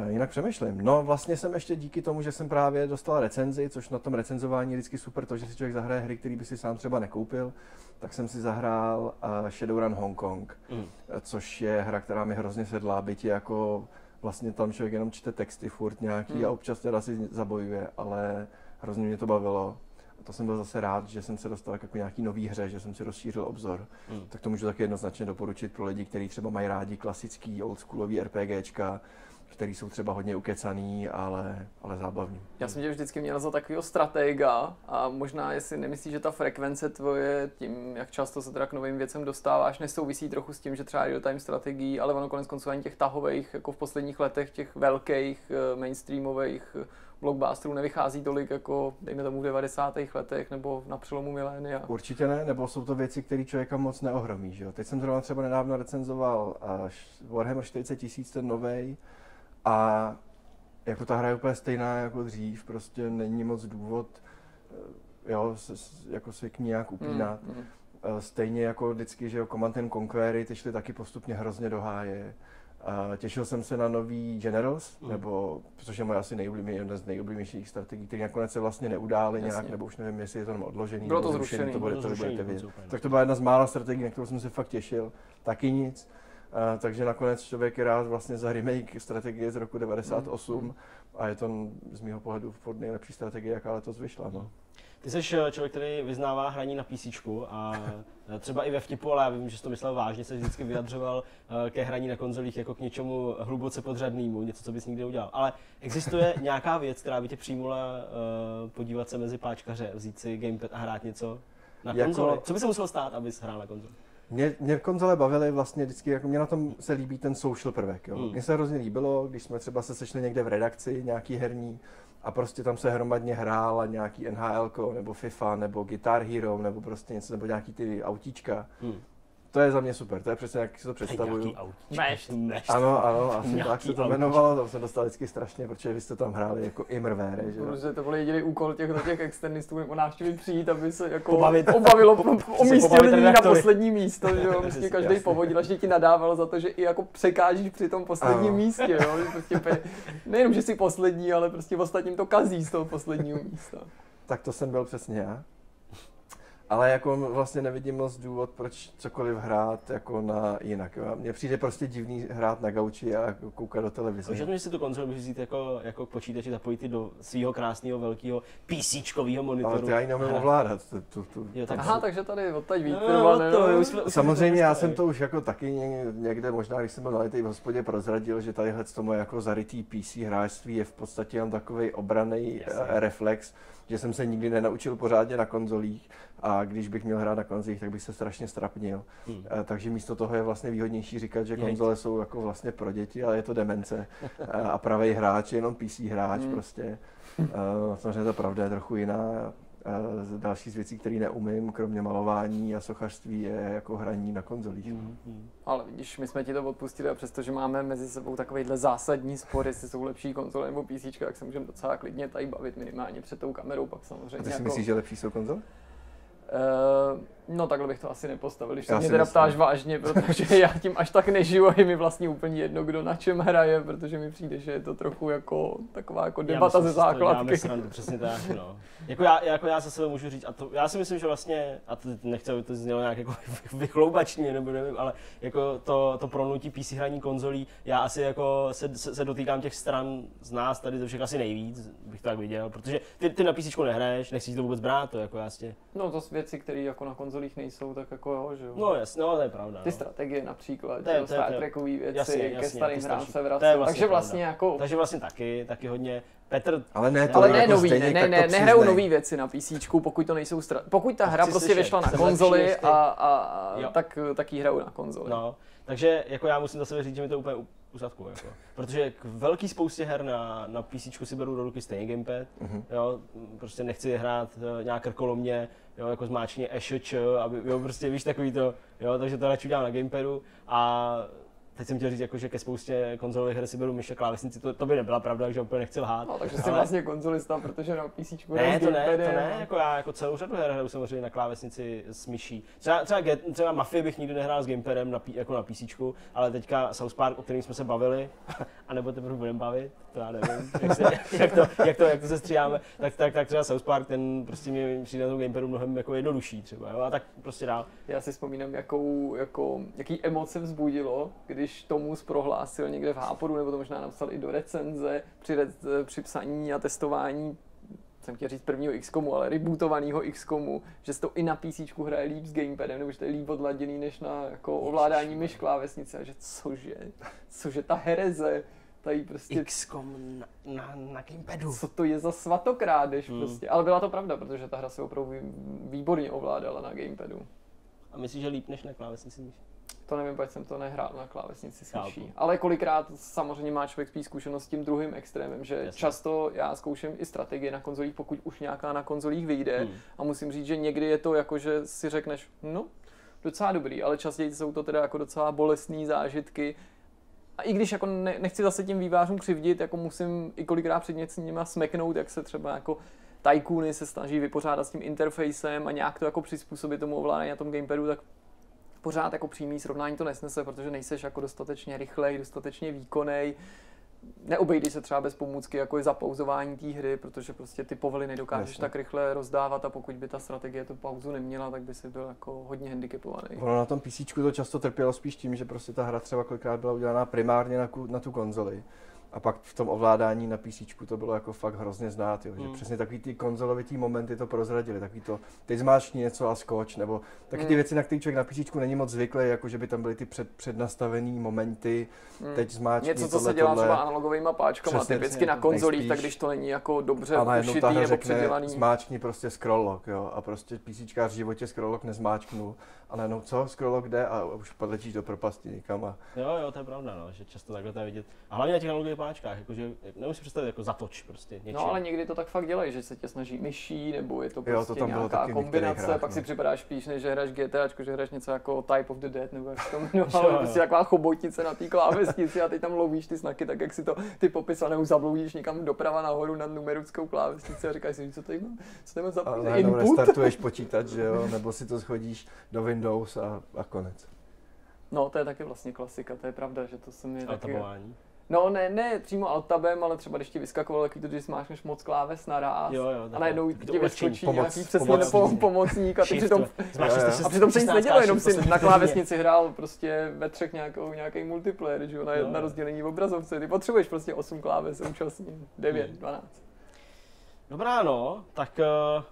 jinak přemýšlím. No vlastně jsem ještě díky tomu, že jsem právě dostal recenzi, což na tom recenzování je vždycky super, to, že si člověk zahraje hry, který by si sám třeba nekoupil, tak jsem si zahrál uh, Shadowrun Hong Kong, Mm. eh, což je hra, která mi hrozně sedla, byť je jako vlastně tam člověk jenom čte texty furt nějaký Hmm. a občas teda si zabojuje, ale hrozně mě to bavilo. A to jsem byl zase rád, že jsem se dostal k jako nějaký nový hře, že jsem si rozšířil obzor Mm. tak to můžu taky jednoznačně doporučit pro lidi, kteří třeba mají rádi klasický oldschoolový RPGčka, který jsou třeba hodně ukecaný, ale, ale zábavný. Já jsem tě vždycky měl za takového stratega a možná, jestli nemyslíš, že ta frekvence tvoje tím, jak často se teda k novým věcem dostáváš, nesouvisí trochu s tím, že třeba real time strategií, ale ono konec konců ani těch tahových, jako v posledních letech, těch velkých eh, mainstreamových eh, blockbusterů nevychází tolik jako, dejme tomu, v 90. letech nebo na přelomu milénia. Určitě ne, nebo jsou to věci, které člověka moc neohromí. Že jo? Teď jsem zrovna třeba nedávno recenzoval až Warhammer 40 tisíc, ten novej, a jako ta hra je úplně stejná jako dřív, prostě není moc důvod eh, jo, se, jako se k ní nějak upínat. Mm, mm. Eh, Stejně jako vždycky, že jo, Command and Conquery, ty šly taky postupně hrozně do háje. A těšil jsem se na nový Generals, Mm. nebo, což je moje asi nejoblíbenější, jedna z nejoblíbenějších strategií, které nakonec se vlastně neudály Jasně. nějak, nebo už nevím, jestli je to odložený. Bylo nebo to zrušený, to, bude, Bylo to zrušený, budete vědět. super. Tak to byla jedna z mála strategií, na kterou jsem se fakt těšil. Taky nic. Uh, takže nakonec člověk je rád vlastně za remake strategie z roku 98 Mm. a je to z mého pohledu furt nejlepší strategie, jaká letos vyšla. No. Ty jsi eh, člověk, který vyznává hraní na PC a eh, třeba i ve vtipu, ale já vím, že jsi to myslel vážně, se vždycky vyjadřoval eh, ke hraní na konzolích jako k něčemu hluboce podřadnému, něco, co bys nikdy neudělal. Ale existuje nějaká věc, která by tě přijmula eh, podívat se mezi páčkaře, vzít si gamepad a hrát něco na Jako- konzoli? Co by se muselo stát, abys hrál na konzoli? Mě, mě konzole bavily vlastně vždycky, jako mě na tom se líbí ten social prvek. Jo. Mm. Mně se hrozně líbilo, když jsme třeba se sešli někde v redakci, nějaký herní, a prostě tam se hromadně hrála nějaký NHL, nebo FIFA, nebo Guitar Hero, nebo prostě něco, nebo nějaký ty autíčka. Hmm. To je za mě super, to je přesně jak si to představuju. Ano, ano, asi Nějaký tak se to autíčko. jmenovalo, tam jsem dostal vždycky strašně, protože vy jste tam hráli jako imrvére, že jo. Protože to byl jediný úkol těch, těch externistů nebo návštěvy přijít, aby se jako Pobavit. obavilo, pobavit umístění na redaktory. poslední místo, že jo, prostě každý povodil, až ti nadával za to, že i jako překážíš při tom posledním Ano. místě, jo, prostě pe- nejenom, že jsi poslední, ale prostě ostatním to kazí z toho posledního místa. Tak to jsem byl přesně já. Ale jako vlastně nevidím moc důvod, proč cokoliv hrát jako na jinak. Jo. Mně přijde prostě divný hrát na gauči a koukat do televize. Takže že si tu konzoli můžeš vzít jako, jako k počítači, zapojit ji do svého krásného velkého PCčkového monitoru. Ale to já ji neumím Hrát. ovládat. Tu, tu, tu. Jo, tak Aha, takže tady odtaď víte, No, no, to, už jsme, už jsme Samozřejmě já jsem to už jako taky ně- někde, možná když jsem byl nalitý v hospodě, prozradil, že tadyhle to moje jako zarytý PC hráčství je v podstatě jen takový obraný Jasně. reflex, že jsem se nikdy nenaučil pořádně na konzolích a když bych měl hrát na konzolích, tak bych se strašně strapnil. Hmm. Eh, Takže místo toho je vlastně výhodnější říkat, že konzole jsou jako vlastně pro děti, ale je to demence. Eh, A pravý hráč je jenom PC hráč Hmm. prostě. Eh, Samozřejmě ta pravda je trochu jiná. Další z věcí, které neumím, kromě malování a sochařství, je jako hraní na konzolích. Hmm. Hmm. Ale vidíš, my jsme ti to odpustili a přestože máme mezi sebou takovýhle zásadní spor, jestli jsou lepší konzole nebo PC, tak se můžeme docela klidně tady bavit minimálně před tou kamerou, pak A samozřejmě. ty si jako, myslíš, že lepší jsou konzole? Uh, no takhle bych to asi nepostavil, když se Já mě teda ptáš vážně, protože já tím až tak nežiju a je mi vlastně úplně jedno, kdo na čem hraje, protože mi přijde, že je to trochu jako taková jako debata Já ze základky. Srandu, přesně tak, no. Jako já, jako já za sebe můžu říct, a to, já si myslím, že vlastně, a to nechci, aby to znělo nějak jako vychloubačně, nebo nevím, ale jako to, to pronutí PC hraní konzolí, já asi jako se, se, se dotýkám těch stran z nás tady to všech asi nejvíc, bych to tak viděl, protože ty, ty na PC nehraješ, nechci to vůbec brát, to jako jasně. No to jsou věci, které jako na konzolích nejsou, tak jako jo, že jo. No jasně, no to je pravda. Ty No. strategie například, To je- že to je- Star to je- Trekové věci, jasně, ke jasně, starým ty hrám starší. se vracím. vlastně Takže pravda. vlastně jako... Takže vlastně taky, taky hodně. Petr, Ale ne, to Ale jako ne nový, stejně, ne, ne, nehrajou nové věci na PC, pokud to nejsou stra... Pokud ta hra prostě slyšet, vyšla na konzoli a, a, tak, tak ji hrajou na konzoli. No, takže jako já musím za sebe říct, že mi to úplně u- usadku, jako. Protože k velký spoustě her na, na PC si beru do ruky stejný gamepad, Mhm. jo, prostě nechci hrát eh, nějak krkolomně, jo, jako zmáčkně ešč, aby, jo, prostě víš takový to, jo, takže to radši udělám na gamepadu a teď jsem chtěl říct, jako, že ke spoustě konzolových her si beru myš a klávesnici, to, to by nebyla pravda, že úplně nechci lhát. No, takže jsi Ale- vlastně konzolista, protože na PC Ne, to ne, to ne, jako já jako celou řadu her hraju samozřejmě na klávesnici s myší. Třeba, třeba, Get, třeba Mafii bych nikdy nehrál s gamepadem na, jako na PC, ale teďka South Park, o kterém jsme se bavili, anebo teprve budeme bavit, to já nevím, jak, se, jak, to, jak, to, jak to se stříháme, tak, tak, tak třeba South Park, ten prostě mě přijde na tom gamepadu mnohem jako jednodušší třeba, jo, a tak prostě dál. Já si vzpomínám, jakou, jako, jaký emoce vzbudilo, když Tomus prohlásil někde v Háporu, nebo to možná napsal i do recenze, při, re, při psaní a testování jsem chtěl říct prvního XCOMu, ale rebootovaného XCOMu, že se to i na PC hraje líp s gamepadem, nebo že to je líp odladěný než na jako ovládání myš klávesnice, a že cože, cože ta hereze, tady prostě XCOM na, na, na gamepadu. co to je za svatokrádež Hmm. prostě. Ale byla to pravda, protože ta hra se opravdu vý- výborně ovládala na gamepadu. A myslíš, že líp než na klávesnici? To nevím, proč jsem to nehrál na klávesnici s Chápu. myší. Ale kolikrát samozřejmě má člověk spíš zkušenost s tím druhým extrémem, že Jasně. často já zkouším i strategie na konzolích, pokud už nějaká na konzolích vyjde. Hmm. A musím říct, že někdy je to jako, že si řekneš, no, docela dobrý, ale častěji jsou to teda jako docela bolestné zážitky. A i když jako ne, nechci zase tím vývářům křivdit, jako musím i kolikrát před něco nima smeknout, jak se třeba jako tajkuny se snaží vypořádat s tím interfejsem a nějak to jako přizpůsobit tomu ovládání na tom gamepadu, tak pořád jako přímý srovnání to nesnese, protože nejseš jako dostatečně rychlej, dostatečně výkonnej. Neobejdeš se třeba bez pomůcky, jako je zapauzování té hry, protože prostě ty povely nedokážeš Jasně. tak rychle rozdávat a pokud by ta strategie tu pauzu neměla, tak by si byl jako hodně handicapovaný. Ono na tom PC to často trpělo spíš tím, že prostě ta hra třeba kolikrát byla udělaná primárně na, na tu konzoli. A pak v tom ovládání na PC to bylo jako fakt hrozně znát, jo, že Hmm. přesně takový ty konzolovitý momenty to prozradili, takový to, teď zmáčkni něco a skoč, nebo taky ty Hmm. věci, na které člověk na PC není moc zvyklý, jako že by tam byly ty před, přednastavený momenty, Hmm. teď zmáčkni Něco, co tohle, se dělá tohle, třeba analogovými páčkama, Přesně, typicky přesně, na konzolích, nejspíš. tak když to není jako dobře a ta ušitý nebo řekne, předělaný. zmáčkni prostě scroll lock, jo, a prostě PCčkář v životě scroll lock nezmáčknul, a najednou co, scroll lock jde a už podletíš do propasti někam a Jo, jo, to je pravda, no, že často takhle to je vidět. A hlavně na těch analogových páčkách, jakože si představit jako zatoč prostě něčím. No ale někdy to tak fakt dělají, že se tě snaží myší, nebo je to Jo, prostě to tam bylo nějaká kombinace, hrách, pak no. si připadáš spíš, než že hraješ GTAčko, že hraješ něco jako Type of the Dead, nebo jak to Jo, jmenovalo, jo. prostě taková chobotnice na té klávesnici a teď tam lovíš ty znaky, tak jak si to ty popisané už zabloudíš někam doprava nahoru nad numerickou klávesnici a říkáš si, co tady mám, co tady mám za input. restartuješ počítač, že jo, nebo si to schodíš do Windows a, a konec. No to je taky vlastně klasika, to je pravda, že to se mi taky... tabování. No ne, ne přímo altabem, ale třeba když ti vyskakovalo takový to, když smášneš moc kláves naraz Jo, jo, a najednou Taky to ti vyskočí Pomoc- nějaký přesně pomocník. pomocník, pomocník a ty přitom zmáčkni Jo, jo. 16 A přitom se nic 16 nedělo, jenom si na klávesnici hrál prostě ve třech nějakou, nějaký multiplayer, že jo, na, Jo. na rozdělení v obrazovce. Ty potřebuješ prostě 8 kláves současně, 9, Hmm. 12. Dobrá, no, tak uh,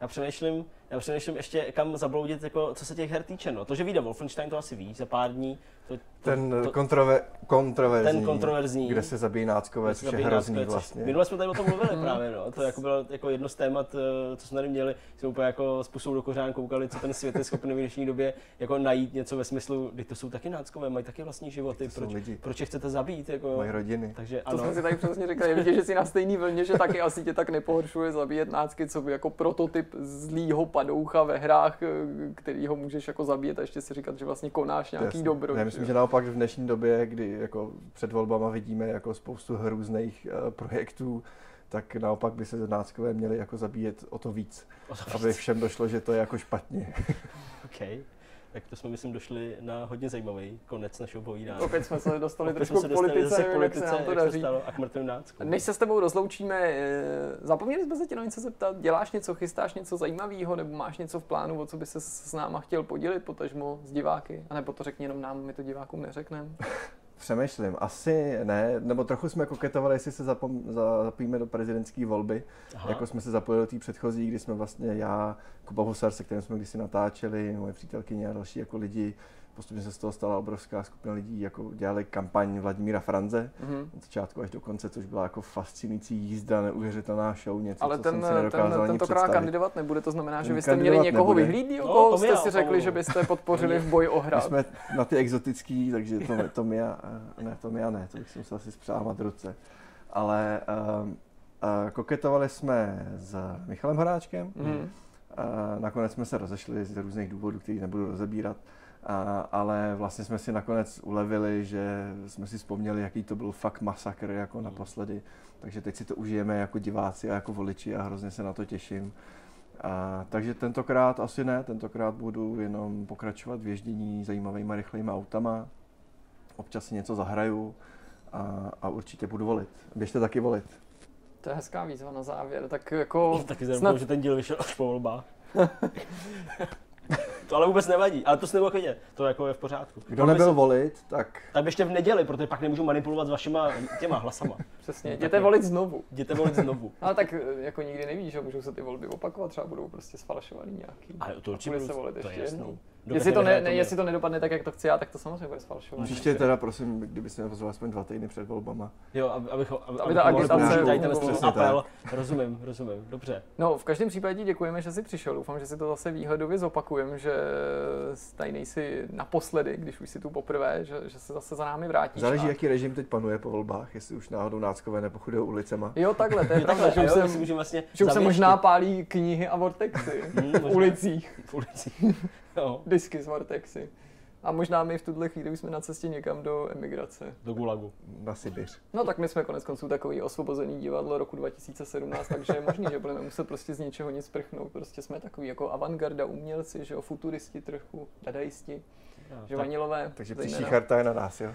já přemýšlím, já přemýšlím ještě kam zabloudit, jako, co se těch her týče. No. To, že vyjde Wolfenstein, to asi ví, za pár dní. To, to, Ten to, kontrove, kontroverzní, ten kontroverzní. kde se zabíjí náckové, což je hrozný vlastně. Minule jsme tady o tom mluvili právě, no. To jako bylo jako jedno z témat, eh, co jsme tady měli. Jsme úplně jako s pusou do kořán koukali, co ten svět je schopný v dnešní době jako najít něco ve smyslu, kdy to jsou taky náckové, mají taky vlastní životy, To proč, lidi. proč je chcete zabít? Jako, Mají rodiny. takže To ano. jsme si tady přesně říkali, je vidět, že jsi na stejný vlně, že taky asi tě tak nepohoršuje zabíjet nácky, co by jako prototyp zlýho padoucha ve hrách, eh, který ho můžeš jako zabíjet a ještě si říkat, že vlastně konáš nějaký Jasně. dobro. Já myslím, že naopak v dnešní době, kdy jako před volbama vidíme jako spoustu hrůzných uh, projektů, tak naopak by se náckové měli jako zabíjet o to víc, O to aby víc. všem došlo, že to je jako špatně. OK. Tak to jsme, myslím, došli na hodně zajímavý konec našeho povídání. Opět jsme se dostali Opět trošku k politice, zase k nevím, jak se politice, nám to daří. stalo a k mrtvým. Než se s tebou rozloučíme, eh, zapomněli jsme se tě na něco zeptat, děláš něco, chystáš něco zajímavého, nebo máš něco v plánu, o co by se s náma chtěl podělit, potažmo s diváky, a nebo to řekni jenom nám, my to divákům neřekneme. Přemýšlím, asi ne, nebo trochu jsme koketovali, jestli se zapom, zapojíme do prezidentské volby, Aha. jako jsme se zapojili do té předchozí, kdy jsme vlastně já, Kuba Husar, se kterým jsme kdysi natáčeli, moje přítelkyně a další jako lidi, postupně se z toho stala obrovská skupina lidí, jako dělali kampaň Vladimíra Franze, Mhm. od začátku až do konce, což byla jako fascinující jízda, neuvěřitelná show, něco, Ale co ten, jsem si ten nedokázal ani tentokrát představit. kandidovat nebude, to znamená, že Ten vy jste měli někoho nebude. vyhlídlý, No, koho to jste si řekli, že byste podpořili v boji o My hrad. jsme na ty exotický, takže to, to mi já, ne, to mi já ne, to bych si musel asi zpřávat ruce. Ale um, uh, koketovali jsme s Michalem Horáčkem, Mhm. a nakonec jsme se rozešli z různých důvodů, který nebudu rozebírat, a, ale vlastně jsme si nakonec ulevili, že jsme si vzpomněli, jaký to byl fakt masakr jako naposledy. Takže teď si to užijeme jako diváci a jako voliči a hrozně se na to těším. A, takže tentokrát asi ne, tentokrát budu jenom pokračovat v ježdění zajímavými rychlými autama. Občas si něco zahraju a, a určitě budu volit. Běžte taky volit. To je hezká výzva na závěr, tak jako Taky k snad že ten díl vyšel až po volbách. to ale vůbec nevadí, ale to s nebo klidně, to jako je v pořádku. Kdo by nebyl se- volit, tak Tak běžte v neděli, protože pak nemůžu manipulovat s vašima těma hlasama. přesně, jděte volit znovu. Jděte volit znovu. Ale tak eh, jako nikdy nevíš, že můžou se ty volby opakovat, třeba budou prostě sfalšovaný nějaký. Ale to určitě bude se volit to je ještě jasný. jednou. Jestli to, ne, ne, jestli to nedopadne tak, jak to chci já, tak to samozřejmě bude sfalšované. příště teda prosím, kdyby se nepozval aspoň dva týdny před volbama. Jo, aby, abych, aby, Aby aby ta agitace apel. Rozumím, rozumím, dobře. No, v každém případě děkujeme, že jsi přišel. Doufám, že si to zase výhledově zopakujeme, že tady nejsi naposledy, když už si tu poprvé, že, že se zase za námi vrátíš. Záleží, A- jaký režim teď panuje po volbách, jestli už náhodou náckové nepochudou ulicema. Jo, takhle, to je Jo, pravda, že už vlastně že už se zavěštit možná pálí knihy a vortexy Hm, v ulicích, v ulici. Jo, disky z vortexy. A možná my v tuhle chvíli jsme na cestě někam do emigrace. do Gulagu. Na Sibiř. No tak my jsme konec konců takový osvobozený divadlo roku 2017, takže je možný, že budeme muset prostě z ničeho nic prchnout. Prostě jsme takový jako avantgarda umělci, že jo, futuristi trochu, dadaisti, Jo, že tak- vanilové. Takže příští zejména. charta je na nás, jo?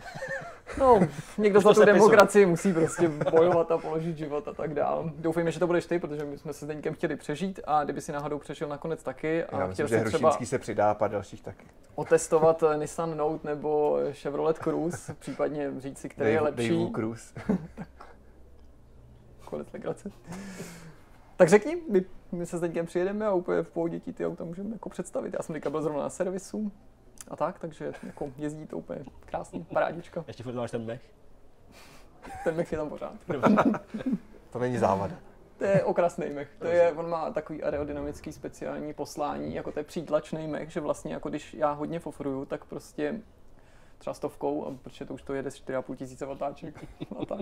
No, někdo za tu demokracii musí prostě bojovat a položit život a tak dál. Doufejme, že to budeš ty, protože my jsme se s Deňkem chtěli přežít a kdyby si náhodou přešel nakonec taky a Já chtěl myslím, že si třeba se přidá a dalších taky. otestovat eh, Nissan Note nebo Chevrolet Cruze, případně říct si, který je Dave- lepší. Daveův Cruz. Konec legrace. Tak řekni, my, my se s Deňkem přijedeme a úplně v pohodě ti ty auta můžeme jako představit. Já jsem teďka byl zrovna na servisu a tak, takže jako jezdí to úplně krásný, parádička. Ještě furt máš ten mech. Ten mech je tam pořád. To není závada. To je okrasný mech. To je, on má takový aerodynamický speciální poslání, jako to je přítlačný mech, že vlastně jako když já hodně fofruju, tak prostě třeba stovkou, a protože to už to jede z 4,5 tisíce vatáček a tak.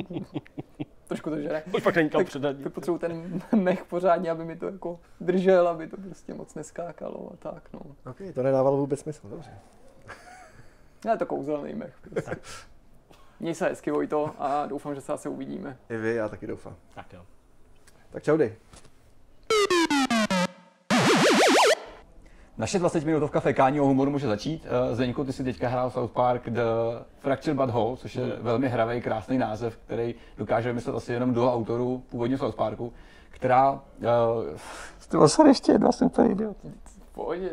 Trošku to žere. Už pak není kam Tak- předat. Tak potřebuji ten mech pořádně, aby mi to jako držel, aby to prostě moc neskákalo a tak, no. OK, to nedávalo vůbec smysl, dobře. Je to kouzelný mech. Prostě. Měj se hezky, Vojto, a doufám, že se zase uvidíme. I vy, já taky doufám. Tak jo. Tak čaudy. Naše 20 minutovka fekání o humoru může začít. Eh, Zdeňku, ty si teďka hrál South Park The Fractured But Whole, což je velmi hravý, krásný název, který dokáže vymyslet asi jenom duo autorů původně South Parku, která... Uh, ty ještě jednou jsem úplně idiot. Pohodě.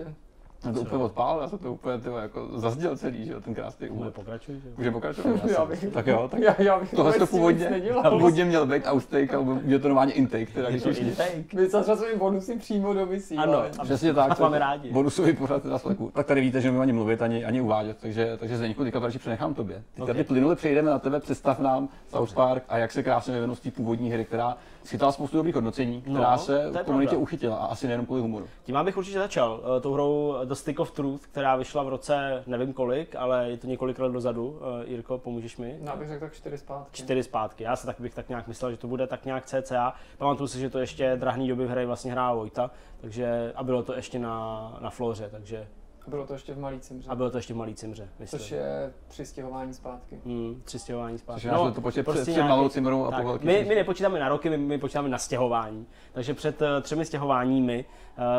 Já to úplně odpál, já jsem to úplně tyhle, jako zazděl celý, že jo, ten krásný úvod. pokračuj, že? Může pokračovat? Já bych- tak jo, tak Já, já bych tohle to původně, nedělal. původně měl být outtake, ale je to normálně intake, teda když To už intake. My zařazujeme bonusy přímo do vysílání. Ano, a Přesně tak. tak máme rádi. Bonusový pořád na sleku. Tak tady víte, že nemůžu ani mluvit, ani, ani uvádět, takže, takže Zdeňku, teďka to radši přenechám tobě. Teď Okay. tady plynule přejdeme na tebe, představ nám South Park a jak se krásně vyvinul z té původní hry, která schytala spoustu dobrých hodnocení, která No, se v komunitě pravda. uchytila a asi nejenom kvůli humoru. Tím já bych určitě začal. eh, Tou hrou The Stick of Truth, která vyšla v roce nevím kolik, ale je to několik let dozadu. Eh, Jirko, pomůžeš mi? Já bych řekl tak čtyři zpátky. čtyři zpátky. Já se tak bych tak nějak myslel, že to bude tak nějak cca. Pamatuju si, že to ještě drahný doby v hře vlastně hrál Vojta, takže a bylo to ještě na, na floře, takže Bylo to ještě v malý cimře. a bylo to ještě v malý cimře, myslím. Což je při stěhování zpátky. Hmm, tři stěhování zpátky. No, to počet před, před malou cimrou a tak, po velký my, my nepočítáme na roky, my, my počítáme na stěhování. Takže před eh, třemi stěhováními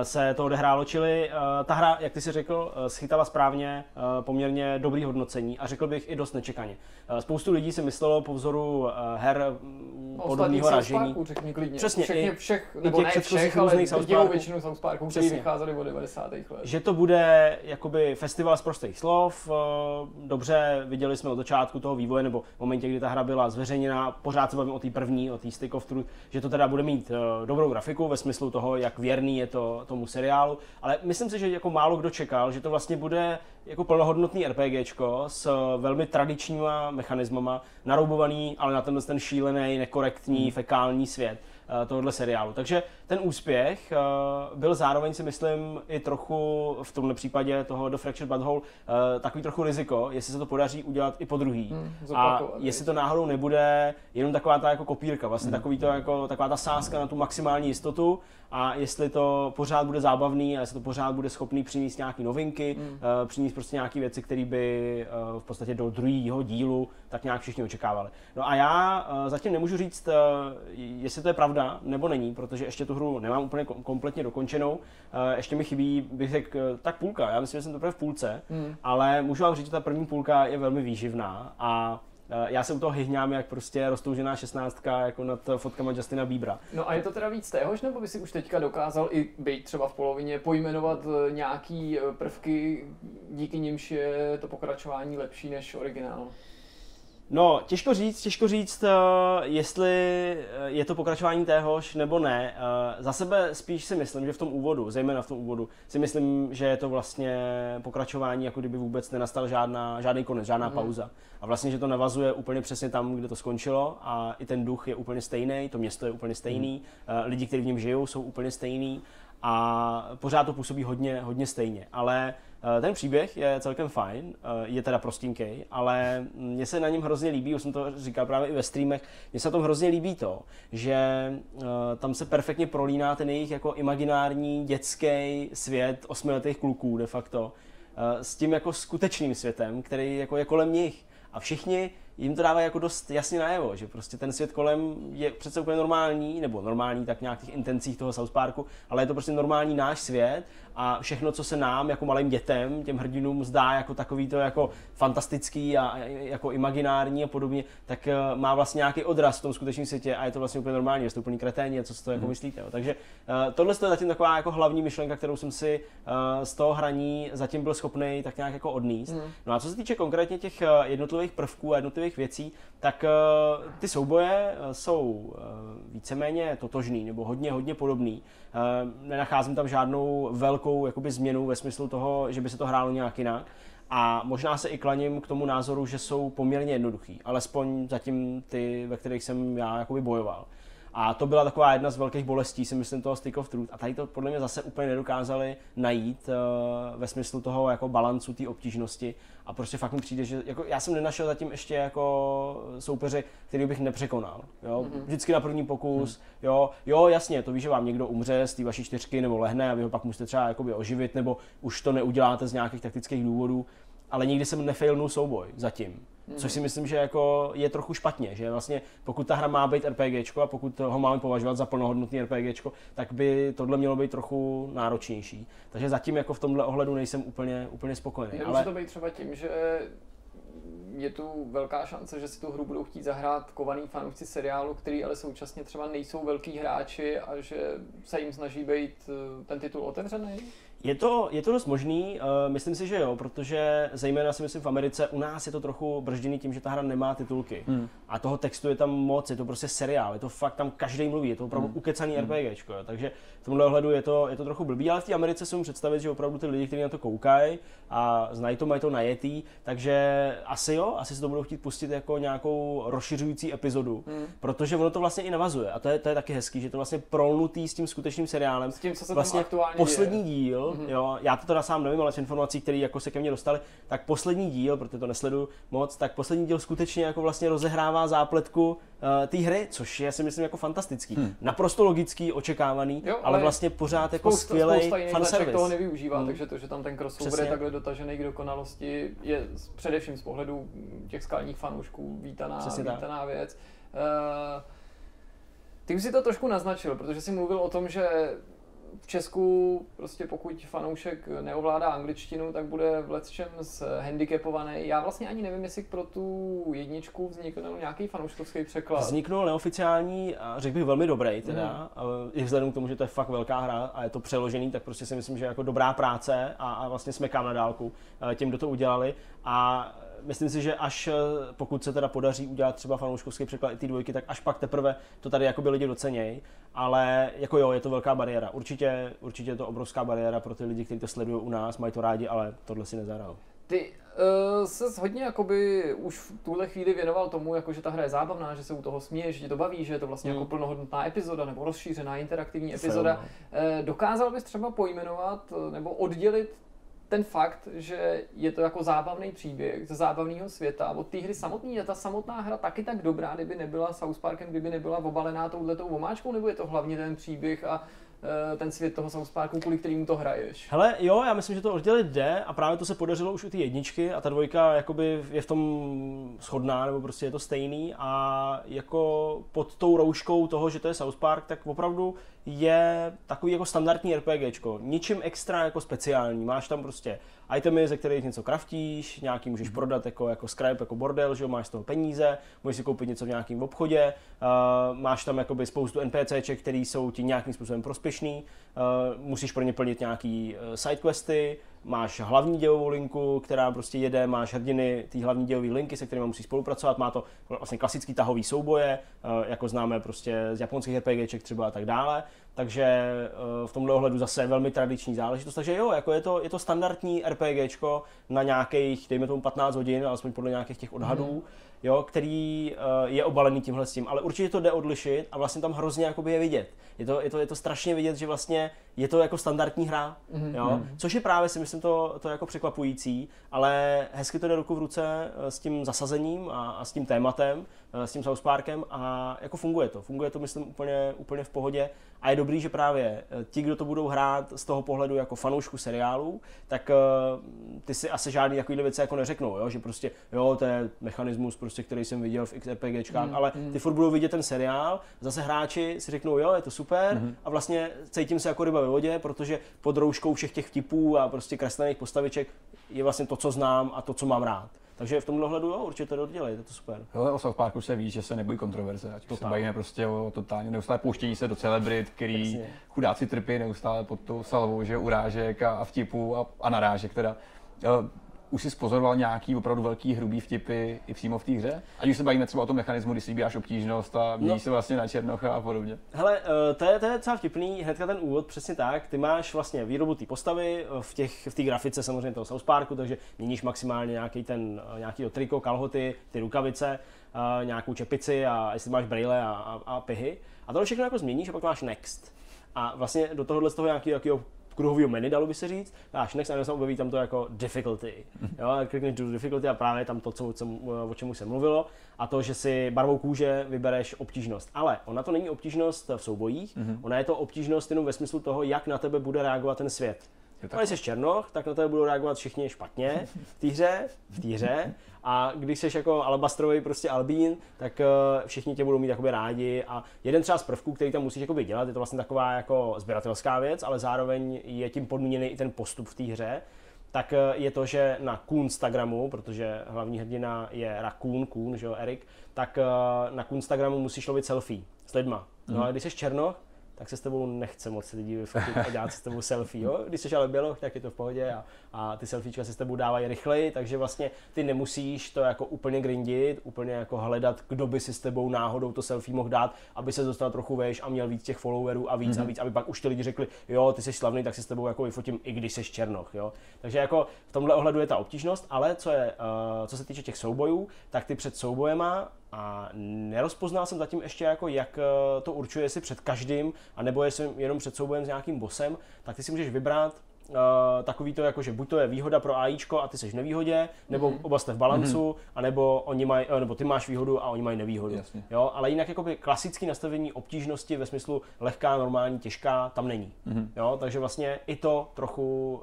eh, se to odehrálo, čili eh, ta hra, jak ty si řekl, eh, schytala správně eh, poměrně dobrý hodnocení a řekl bych i dost nečekaně. Eh, Spoustu lidí si myslelo po vzoru eh, her mm, podobného ražení. Řekni klidně. Přesně, Všechny, i- nebo těch ne všech, ale většinu South Parků, vycházely od 90. let. Že to bude jakoby festival z prostých slov, eh, dobře viděli jsme od začátku toho vývoje, nebo v momentě, kdy ta hra byla zveřejněna, pořád se bavím o té první, o té Stick of Truth, že to teda bude mít eh, dobrou grafiku ve smyslu toho, jak věrný je to tomu seriálu, ale myslím si, že jako málo kdo čekal, že to vlastně bude jako plnohodnotný RPGčko s velmi tradičníma mechanismama, naroubovaný, ale na tenhle ten šílený, nekorektní, fekální svět. eh, tohohle seriálu. Takže ten úspěch eh, byl zároveň si myslím i trochu v tomhle případě toho The Fractured Butthole eh, takový trochu riziko, jestli se to podaří udělat i po druhý. Hmm, a jestli to náhodou nebude jenom taková ta jako kopírka, vlastně Hmm. takový to jako, taková ta sázka na tu maximální jistotu a jestli to pořád bude zábavný a jestli to pořád bude schopný přinést nějaké novinky, Hmm. eh, přinést prostě nějaké věci, které by eh, v podstatě do druhého dílu tak nějak všichni očekávali. No a já eh, zatím nemůžu říct, eh, jestli to je pravda nebo není, protože ještě tu hru nemám úplně kom- kompletně dokončenou. Eh, Ještě mi chybí, bych řekl, eh, tak půlka. Já myslím, že jsem teprve v půlce, Hmm. ale můžu vám říct, že ta první půlka je velmi výživná a eh, já se u toho hyhňám, jak prostě roztoužená šestnáctka jako nad fotkama Justina Biebera. No a je to teda víc téhož, nebo by si už teďka dokázal i být třeba v polovině pojmenovat nějaký prvky, díky nimž je to pokračování lepší než originál? No, těžko říct, těžko říct, eh, jestli eh, je to pokračování téhož nebo ne. Eh, Za sebe spíš si myslím, že v tom úvodu, zejména v tom úvodu, si myslím, že je to vlastně pokračování, jako kdyby vůbec nenastal žádná, žádný konec, žádná Mhm. pauza. A vlastně, že to navazuje úplně přesně tam, kde to skončilo a i ten duch je úplně stejný, to město je úplně stejný, eh, lidi, kteří v něm žijou, jsou úplně stejný a pořád to působí hodně, hodně stejně. Ale ten příběh je celkem fajn, eh, je teda prostinkej, ale mně se na něm hrozně líbí, už jsem to říkal právě i ve streamech, mně se na tom hrozně líbí to, že eh, tam se perfektně prolíná ten jejich jako imaginární dětský svět osmiletých kluků de facto eh, s tím jako skutečným světem, který jako je kolem nich. A všichni jim to dávají jako dost jasně najevo, že prostě ten svět kolem je přece úplně normální, nebo normální tak nějak v těch intencích toho South Parku, ale je to prostě normální náš svět a všechno, co se nám jako malým dětem, těm hrdinům zdá jako takový to jako fantastický a jako imaginární a podobně, tak eh, má vlastně nějaký odraz v tom skutečném světě a je to vlastně úplně normální, že jste úplný kreténi, co si to jako myslíte. Jo. Takže eh, tohle je zatím taková jako hlavní myšlenka, kterou jsem si eh, z toho hraní zatím byl schopný tak nějak jako odníst. Mm. No a co se týče konkrétně těch jednotlivých prvků a jednotlivých věcí, tak eh, ty souboje eh, jsou eh, víceméně totožný nebo hodně, hodně podobný. Nenacházím tam žádnou velkou jakoby, změnu ve smyslu toho, že by se to hrálo nějak jinak. A možná se i klaním k tomu názoru, že jsou poměrně jednoduchý, alespoň zatím ty, ve kterých jsem já jakoby bojoval. A to byla taková jedna z velkých bolestí, si myslím, toho Stick of Truth. A tady to podle mě zase úplně nedokázali najít uh, ve smyslu toho jako balancu té obtížnosti. A prostě fakt mi přijde, že jako, já jsem nenašel zatím ještě jako soupeře, který bych nepřekonal. Jo? Mhm. Vždycky na první pokus, jo, jo, jasně, to víš, že vám někdo umře z té vaší čtyřky nebo lehne a vy ho pak musíte třeba jakoby oživit, nebo už to neuděláte z nějakých taktických důvodů. Ale nikdy jsem nefailnul souboj zatím. Což si myslím, že jako je trochu špatně, že vlastně pokud ta hra má být RPGčko a pokud ho máme považovat za plnohodnotný RPGčko, tak by tohle mělo být trochu náročnější. Takže zatím jako v tomhle ohledu nejsem úplně, úplně spokojený. Nemůže Ale to být třeba tím, že je tu velká šance, že si tu hru budou chtít zahrát kovaný fanoušci seriálu, který ale současně třeba nejsou velký hráči a že se jim snaží být eh, ten titul otevřený? Je to, je to dost možný, uh, myslím si, že jo, protože zejména si myslím v Americe, u nás je to trochu bržděný tím, že ta hra nemá titulky. Hmm. A toho textu je tam moc, je to prostě seriál, je to fakt tam každý mluví, je to opravdu hmm. ukecaný hmm. RPGčko, jo. takže v tomhle ohledu je to, je to trochu blbý, ale v té Americe si představit, že opravdu ty lidi, kteří na to koukají a znají to, mají to najetý, takže asi jo, asi si to budou chtít pustit jako nějakou rozšiřující epizodu, hmm. protože ono to vlastně i navazuje a to je, to je taky hezký, že to vlastně prolnutý s tím skutečným seriálem. S tím, co se vlastně aktuálně poslední děje. díl, mm-hmm. jo, já to teda sám nevím, ale z informací, které jako se ke mně dostaly, tak poslední díl, protože to nesledu moc, tak poslední díl skutečně jako vlastně rozehrává zápletku uh, té hry, což je si myslím jako fantastický. Hmm. Naprosto logický, očekávaný, jo, ale, ale vlastně pořád jako skvělý fanservice. toho nevyužívá, hmm. takže to, že tam ten crossover Přesně. je takhle dotažený k dokonalosti, je především z pohledu těch skalních fanoušků vítaná, vítaná věc. Uh, ty už si to trošku naznačil, protože jsi mluvil o tom, že v Česku prostě pokud fanoušek neovládá angličtinu, tak bude v lecčem handicapovaný. Já vlastně ani nevím, jestli pro tu jedničku vznikl nějaký fanouškovský překlad. Vzniknul neoficiální, řekl bych velmi dobrý teda, mm. i vzhledem k tomu, že to je fakt velká hra a je to přeložený, tak prostě si myslím, že jako dobrá práce a, a vlastně smekám na dálku tím, kdo to udělali. A myslím si, že až eh, pokud se teda podaří udělat třeba fanouškovský překlad i ty dvojky, tak až pak teprve to tady jako by lidi docenějí. Ale jako jo, je to velká bariéra. Určitě, určitě je to obrovská bariéra pro ty lidi, kteří to sledují u nás, mají to rádi, ale tohle si nezahrál. Ty uh, se hodně jakoby už v tuhle chvíli věnoval tomu, jako že ta hra je zábavná, že se u toho směješ, že tě to baví, že je to vlastně jako hmm. jako plnohodnotná epizoda nebo rozšířená interaktivní epizoda. Film, uh, dokázal bys třeba pojmenovat nebo oddělit ten fakt, že je to jako zábavný příběh ze zábavného světa od té hry samotný, je ta samotná hra taky tak dobrá, kdyby nebyla South Parkem, kdyby nebyla obalená touhletou omáčkou, nebo je to hlavně ten příběh a Eh, ten svět toho South Parku, kvůli kterému to hraješ. Hele, jo, já myslím, že to oddělit jde a právě to se podařilo už u té jedničky a ta dvojka jakoby je v tom shodná, nebo prostě je to stejný a jako pod tou rouškou toho, že to je South Park, tak opravdu je takový jako standardní RPGčko. Ničím extra jako speciální. Máš tam prostě itemy, ze kterých něco kraftíš, nějaký můžeš prodat jako, jako scrap, jako bordel, že jo, máš z toho peníze, můžeš si koupit něco v nějakém obchodě, uh, máš tam jakoby spoustu NPCček, které jsou ti nějakým způsobem prospěšný, musíš pro ně plnit nějaký uh, sidequesty, máš hlavní dělovou linku, která prostě jede, máš hrdiny té hlavní dělové linky, se kterými musíš spolupracovat, má to vlastně klasický tahový souboje, jako známe prostě z japonských RPGček třeba a tak dále takže eh, v tomhle ohledu zase velmi tradiční záležitost. Takže jo, jako je to, je to standardní RPGčko na nějakých, dejme tomu 15 hodin, alespoň podle nějakých těch odhadů. Mm jo, který uh, je obalený tímhle s tím, ale určitě to jde odlišit a vlastně tam hrozně jakoby je vidět. Je to, je, to, je to strašně vidět, že vlastně je to jako standardní hra, mm-hmm. jo, mhm. což je právě si myslím to, to jako překvapující, ale hezky to jde ruku v ruce eh, s tím zasazením a, a s tím tématem, s tím South Parkem a jako funguje to. Funguje to, myslím, úplně, úplně v pohodě a je dobrý, že právě ti, kdo to budou hrát z toho pohledu jako fanoušku seriálu, tak uh, ty si asi žádný takovýhle věci jako neřeknou, jo? že prostě jo, to je mechanismus, prostě, který jsem viděl v XRPGčkách, mm, ale mm. ty furt budou vidět ten seriál, zase hráči si řeknou, jo, je to super mm. a vlastně cítím se jako ryba ve vodě, protože pod rouškou všech těch vtipů a prostě kreslených postaviček je vlastně to, co znám a to, co mám rád. Takže v tomhle hledu jo, určitě to dělej, je to super. Jo, o South Parku se ví, že se nebojí kontroverze, ať se bavíme prostě o totálně neustále pouštění se do celebrit, který Přesně. chudáci trpí neustále pod tou salvou, že urážek a, a vtipů a, a narážek teda už jsi spozoroval nějaký opravdu velký hrubý vtipy i přímo v té hře? Ať už se bavíme třeba o tom mechanismu, když si vybíráš obtížnost a mění no. se vlastně na černocha a podobně. Hele, eh, to je, to je docela vtipný, hnedka ten úvod, přesně tak. Ty máš vlastně výrobu té postavy eh, v těch v té grafice samozřejmě toho South Parku, takže měníš maximálně nějaký ten, eh, nějaký to triko, kalhoty, ty rukavice, nějakou čepici a jestli máš braille a, a, a pihy. A tohle všechno jako změníš a pak máš next. A vlastně do tohohle z toho nějakého kruhového menu, dalo by se říct, dáš next a se objeví tam to jako difficulty. Jo, klikneš do difficulty a právě tam to, co, co, o čemu se mluvilo, a to, že si barvou kůže vybereš obtížnost. Ale ona to není obtížnost v soubojích, mm-hmm. ona je to obtížnost jenom ve smyslu toho, jak na tebe bude reagovat ten svět. Když jsi černoch, tak na tebe budou reagovat všichni špatně v té hře, v té hře. A když jsi jako alabastrový prostě albín, tak uh, všichni tě budou mít jakoby rádi. A jeden třeba z prvků, který tam musíš jakoby dělat, je to vlastně taková jako sběratelská věc, ale zároveň je tím podmíněný i ten postup v té hře tak eh, je to, že na Kunstagramu, protože hlavní hrdina je Raccoon, Kun, že jo, Erik, tak eh, na Kunstagramu musíš lovit selfie s lidma. No a mhm. když jsi černoch, tak se s tebou nechce moc lidi vyfotit a dělat s tebou selfie. Jo? Když jsi ale běloch, tak je to v pohodě a, a ty selfiečka se s tebou dávají rychleji, takže vlastně ty nemusíš to jako úplně grindit, úplně jako hledat, kdo by si s tebou náhodou to selfie mohl dát, aby se dostal trochu vejš a měl víc těch followerů a víc mm-hmm. a víc, aby pak už ty lidi řekli, jo, ty jsi slavný, tak si s tebou jako vyfotím, i když jsi černoch. Jo? Takže jako v tomhle ohledu je ta obtížnost, ale co, je, uh, co se týče těch soubojů, tak ty před soubojema a nerozpoznal jsem zatím ještě, jako jak eh, to určuje, jestli před každým, anebo jestli jenom před soubojem s nějakým bosem, tak ty si můžeš vybrat uh, takový to, jako, že buď to je výhoda pro AIčko a ty jsi v nevýhodě, nebo mm-hmm. oba jste v balancu, mm-hmm. anebo, oni maj, eh, nebo ty máš výhodu a oni mají nevýhodu. Jasně. Jo, ale jinak jakoby klasický nastavení obtížnosti ve smyslu lehká, normální, těžká tam není. Mm-hmm. Jo, takže vlastně i to trochu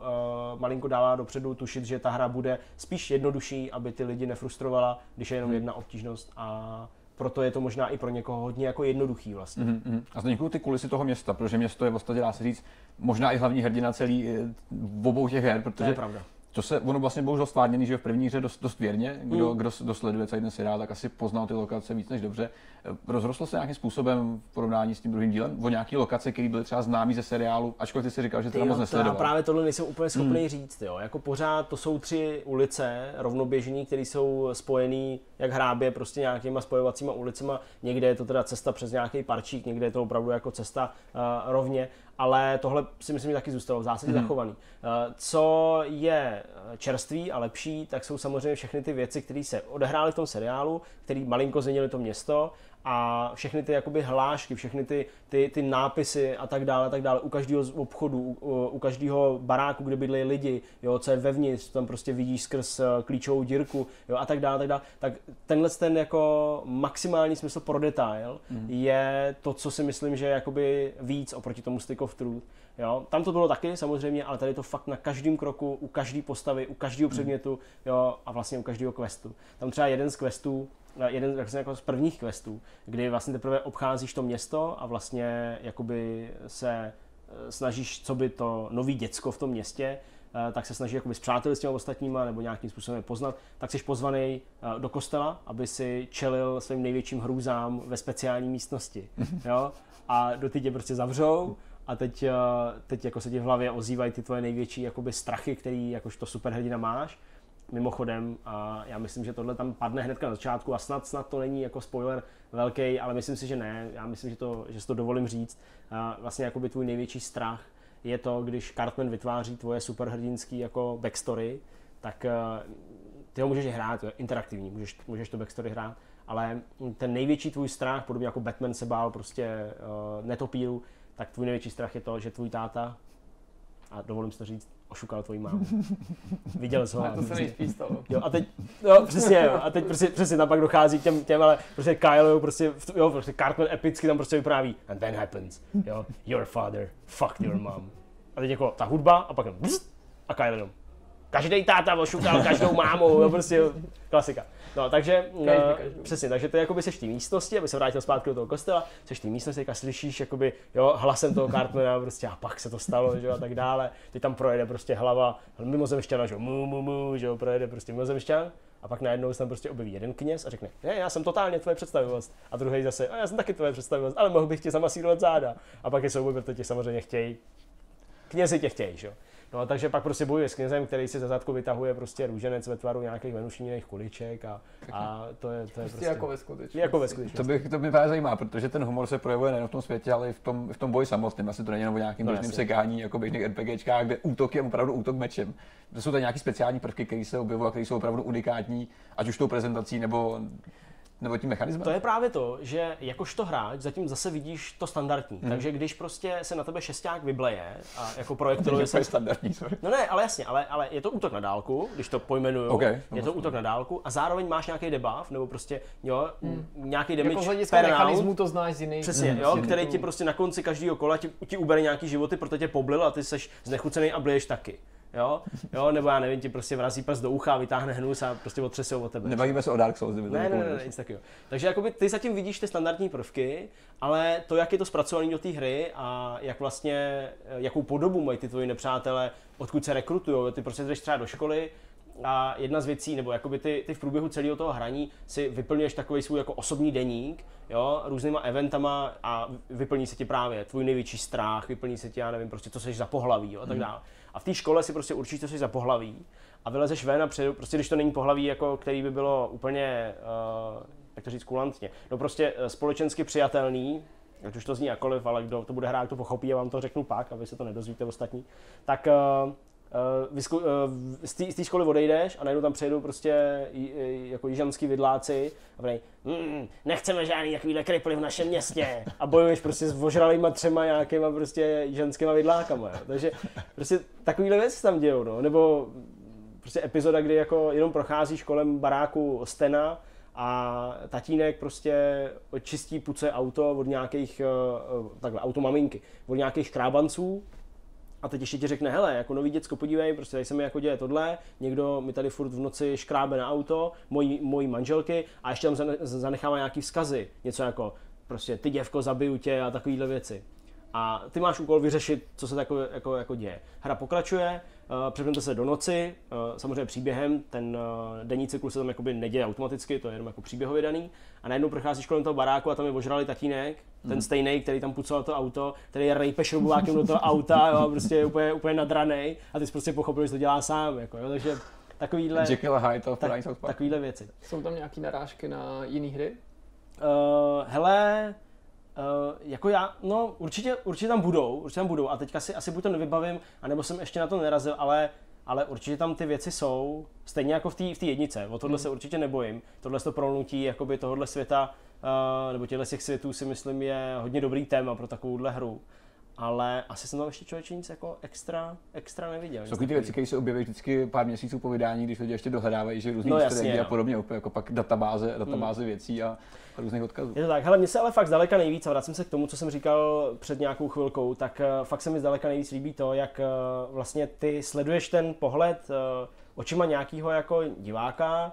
uh, malinko dává dopředu tušit, že ta hra bude spíš jednodušší, aby ty lidi nefrustrovala, když je jenom mm-hmm. jedna obtížnost a proto je to možná i pro někoho hodně jako jednoduchý vlastně. Mm-hmm. A zde ty kulisy toho města, protože město je vlastně, dá se říct, možná i hlavní hrdina celý eh, v obou těch her, protože to je pravda to se, ono vlastně už dost že v první hře dost, dost věrně, kdo, mm. kdo, kdo sleduje celý ten seriál, tak asi poznal ty lokace víc než dobře. Rozrostlo se nějakým způsobem v porovnání s tím druhým dílem o nějaké lokace, které byly třeba známé ze seriálu, ačkoliv ty si říkal, že to moc nesledoval. Já právě tohle nejsem úplně schopný mm. říct. Jo. Jako pořád to jsou tři ulice rovnoběžní, které jsou spojené jak hrábě prostě nějakýma spojovacíma ulicema. Někde je to teda cesta přes nějaký parčík, někde je to opravdu jako cesta uh, rovně ale tohle si myslím, že taky zůstalo v zásadě mm. zachovaný. Eh, co je eh, čerstvý a lepší, tak jsou samozřejmě všechny ty věci, které se odehrály v tom seriálu, které malinko změnily to město a všechny ty jakoby hlášky, všechny ty, ty, ty nápisy a tak dále, a tak dále, u každého z obchodu, u, u každého baráku, kde bydlí lidi, jo, co je vevnitř, tam prostě vidíš skrz eh, klíčovou dírku, jo, a tak dále, a tak dále, tak tenhle ten jako maximální smysl pro detail mm. je to, co si myslím, že je jakoby víc oproti tomu Stick of Truth. Jo. Tam to bylo taky samozřejmě, ale tady je to fakt na každém kroku, u každé postavy, u každého mhm. předmětu jo, a vlastně u každého questu. Tam třeba jeden z questů jeden jako z prvních questů, kdy vlastně teprve obcházíš to město a vlastně jakoby se eh, snažíš, co by to nový děcko v tom městě, eh, tak se snaží jakoby zpřátelit s těmi ostatníma nebo nějakým způsobem poznat, tak jsi pozvaný eh, do kostela, aby si čelil svým největším hrůzám ve speciální místnosti. Jo? A do ty tě prostě zavřou a teď, teď jako se ti v hlavě ozývají ty tvoje největší jakoby strachy, který jakožto superhrdina máš mimochodem a já myslím, že tohle tam padne hned na začátku a snad, snad to není jako spoiler velký, ale myslím si, že ne. Já myslím, že, to, že si to dovolím říct. A vlastně jako by tvůj největší strach je to, když Cartman vytváří tvoje superhrdinský jako backstory, tak eh, ty ho můžeš hrát, to je interaktivní, můžeš, můžeš to backstory hrát, ale ten největší tvůj strach, podobně jako Batman se bál prostě uh, netopíru, tak tvůj největší strach je to, že tvůj táta, a dovolím si to říct, ošukal tvoji mámu. Viděl jsem ho. To se nejspíš stalo. Jo, a teď, jo, přesně, jo, a teď prostě, přesně tam pak dochází k těm, těm ale prostě Kyle, jo, prostě, jo, prostě Cartman epicky tam prostě vypráví, and then happens, jo, your father fucked your mom. A teď jako ta hudba a pak a Kyle jenom, každý táta ošukal každou mámu, jo, prostě klasika. No, takže, uh, přesně, takže ty jakoby seš v té místnosti, aby se vrátil zpátky do toho kostela, seš té místnosti, a slyšíš jakoby, jo, hlasem toho Cartmana, prostě a pak se to stalo, že jo, a tak dále. Ty tam projede prostě hlava mimozemšťana, že jo, mu, mu, mu, že jo, projede prostě mimozemšťan, a pak najednou se tam prostě objeví jeden kněz a řekne, ne, já jsem totálně tvoje představivost. A druhý zase, a já jsem taky tvoje představivost, ale mohl bych ti zamasírovat záda. A pak je souboj, protože tě samozřejmě chtějí. Knězi tě chtějí, že jo. No, takže pak prostě bojuje s knězem, který si ze zadku vytahuje prostě růženec ve tvaru nějakých venušněných kuliček a, a to je, to je prostě, prostě jako ve skutečnosti. Jako ve skutečnosti. To, bych, to mě právě zajímá, protože ten humor se projevuje nejen v tom světě, ale i v tom, v tom boji samotném. Asi to není jenom o nějakým no, sekání, jako běžných RPGčkách, kde útok je opravdu útok mečem. To jsou to nějaké speciální prvky, které se objevují a které jsou opravdu unikátní, ať už tou prezentací nebo nebo tím mechanismem? To je právě to, že jakožto hráč zatím zase vidíš to standardní. Hmm. Takže když prostě se na tebe šesták vybleje a jako projektiluje se... standardní, sorry. No ne, ale jasně, ale, ale je to útok na dálku, když to pojmenuju. Okay, je to útok na dálku a zároveň máš nějaký debuff, nebo prostě jo, hmm. nějaký damage jako per mechanismu to znáš z jiných. Přesně, hmm. jo, který ti prostě na konci každého kola ti, ti ubere nějaký životy, protože tě poblil a ty seš znechucený a bleješ taky jo, jo, nebo já nevím, ti prostě vrazí prst do ucha, vytáhne hnus a prostě otřesou o tebe. Nebavíme se o Dark Souls, kdyby to ne, ne, ne, ne, nic takového. Takže jakoby ty zatím vidíš ty standardní prvky, ale to, jak je to zpracované do té hry a jak vlastně, jakou podobu mají ty tvoji nepřátelé, odkud se rekrutují, ty prostě jdeš třeba do školy, a jedna z věcí, nebo jakoby ty, ty v průběhu celého toho hraní si vyplňuješ takový svůj jako osobní deník, jo, různýma eventama a vyplní se ti právě tvůj největší strach, vyplní se ti, já nevím, prostě co jsi za pohlaví, jo, a tak dále. A v té škole si prostě určíš, co jsi za pohlaví a vylezeš ven a přijdu, prostě když to není pohlaví, jako který by bylo úplně, uh, jak to říct, kulantně, no prostě uh, společensky přijatelný, ať už to zní jakoliv, ale kdo to bude hrát, to pochopí a vám to řeknu pak, aby se to nedozvíte ostatní, tak uh, vysku, uh, z té školy odejdeš a najednou tam přejdou prostě jako jižanský vidláci a říkají, mm, nechceme žádný takovýhle kriply v našem městě a bojuješ prostě s ožralýma třema nějakýma prostě jižanskýma vidlákama, jo. takže prostě takovýhle věci tam dějou, no. nebo prostě epizoda, kdy jako jenom procházíš kolem baráku Stena a tatínek prostě čistí puce auto od nějakých, eh, takhle, auto maminky, od nějakých krábanců a teď ještě ti řekne, hele, jako nový děcko, podívej, prostě tady se mi jako děje tohle, někdo mi tady furt v noci škrábe na auto, mojí, mojí manželky a ještě tam zanechává nějaký vzkazy, něco jako, prostě ty děvko, zabiju tě a takovéhle věci. A ty máš úkol vyřešit, co se jako, jako, jako děje. Hra pokračuje, přepnete se do noci, uh, samozřejmě příběhem, ten uh, denní cyklus se tam jakoby neděje automaticky, to je jenom jako příběhově daný. A najednou procházíš kolem toho baráku a tam je ožralý tatínek, mm. ten mhm. stejný, který tam pucoval to auto, který je rejpe šroubovákem do toho auta, jo, a prostě je úplně, úplně nadranej a ty jsi prostě pochopil, že to dělá sám, jako, jo, takže takovýhle, Jekyll Hyde to tak, takovýhle věci. Jsou tam nějaký narážky na jiné hry? Uh, hele, Uh, jako já, no určitě, určitě tam budou, určitě tam budou. A teďka si asi buď to nevybavím, anebo jsem ještě na to nerazil, ale, ale určitě tam ty věci jsou, stejně jako v té v jednice, o tohle hmm. se určitě nebojím, tohle to prolnutí jakoby tohohle světa, uh, nebo těchto světů si myslím je hodně dobrý téma pro takovouhle hru ale asi jsem tam ještě člověče nic jako extra, extra neviděl. Jsou ty věci, které se objeví vždycky pár měsíců po vydání, když lidi ještě dohledávají, že různý no, jasně, a no. podobně, opět, jako pak databáze, databáze hmm. věcí a, a různých odkazů. Je to tak, hele, mně se ale fakt zdaleka nejvíc, a vracím se k tomu, co jsem říkal před nějakou chvilkou, tak uh, fakt se mi zdaleka nejvíc líbí to, jak uh, vlastně ty sleduješ ten pohled uh, očima nějakého jako diváka,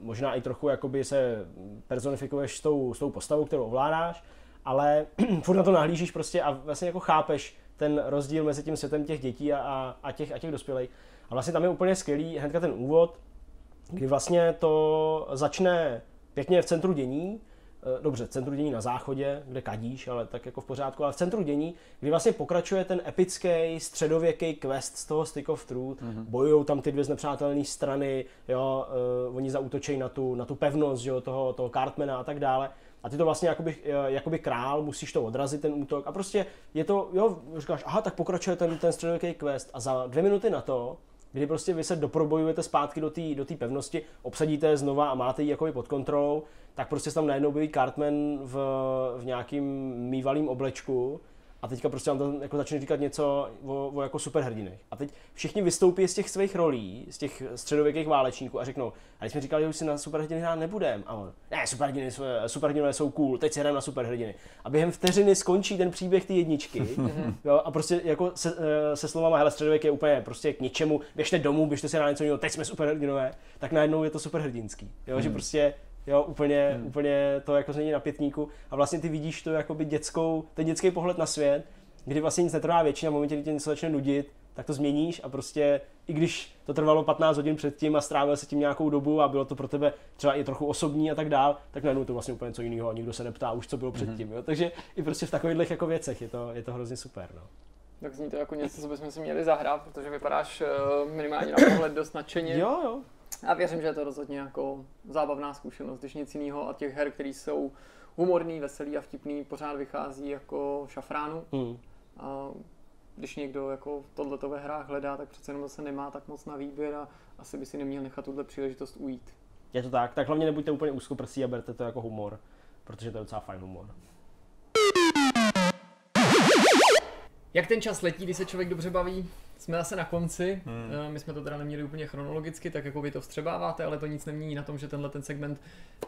možná i trochu jakoby se personifikuješ s tou, s tou postavou, kterou ovládáš, ale furt na to nahlížíš prostě a vlastně jako chápeš ten rozdíl mezi tím světem těch dětí a, a, a, těch, a těch dospělých. A vlastně tam je úplně skvělý hnedka ten úvod, kdy vlastně to začne pěkně v centru dění, eh, dobře, v centru dění na záchodě, kde kadíš, ale tak jako v pořádku, ale v centru dění, kdy vlastně pokračuje ten epický středověký quest z toho Stick of Truth, mm-hmm. bojují tam ty dvě znepřátelné strany, jo, uh, oni zautočí na tu, na tu pevnost, jo, toho, toho Cartmana a tak dále. A ty to vlastně jakoby, eh, jakoby král, musíš to odrazit, ten útok. A prostě je to, jo, říkáš, aha, tak pokračuje ten, ten středověký quest. A za dvě minuty na to, kdy prostě vy se doprobojujete zpátky do té do pevnosti, obsadíte je znova a máte ji jakoby pod kontrolou, tak prostě tam najednou objeví Cartman v, v nějakým mývalým oblečku a teďka prostě vám tam jako začne říkat něco o, o jako superhrdinech. A teď všichni vystoupí z těch svých rolí, z těch středověkých válečníků a řeknou, a když jsme říkali, že už si na superhrdiny hrát nebudem. A on, ne, superhrdiny, superhrdinové jsou cool, teď si hrajeme na superhrdiny. A během vteřiny skončí ten příběh ty jedničky. jo, a prostě jako se, eh, se slovama, hele, středověk je úplně prostě k ničemu, běžte domů, běžte si na něco jiného, teď jsme superhrdinové, tak najednou je to superhrdinský. Jo, že hmm. prostě Jo, úplně, hmm. úplně to jako změní na pětníku a vlastně ty vidíš to jako by dětskou, ten dětský pohled na svět, kdy vlastně nic netrvá většina, v momentě, kdy tě něco začne nudit, tak to změníš a prostě i když to trvalo 15 hodin předtím a strávil se tím nějakou dobu a bylo to pro tebe třeba i trochu osobní a tak dál, tak najednou to vlastně úplně něco jiného a nikdo se neptá už, co bylo hmm předtím. Jo? Takže i prostě v takových jako věcech je to, je to hrozně super. No. Tak zní to jako něco, co bychom si měli zahrát, protože vypadáš uh, minimálně na pohled dost nadšeně. Jo, jo. A věřím, že je to rozhodně jako zábavná zkušenost, když nic jiného a těch her, které jsou humorný, veselý a vtipný, pořád vychází jako šafránu. Hmm. A když někdo jako tohleto ve hrách hledá, tak přece jenom zase nemá tak moc na výběr a asi by si neměl nechat tuhle příležitost ujít. Je to tak, tak hlavně nebuďte úplně úzkoprsí a berte to jako humor, protože to je docela fajn humor. Jak ten čas letí, když se člověk dobře baví? Jsme zase na konci, hmm. Eh, my jsme to teda neměli úplně chronologicky, tak jako vy to vstřebáváte, ale to nic nemění na tom, že tenhle ten segment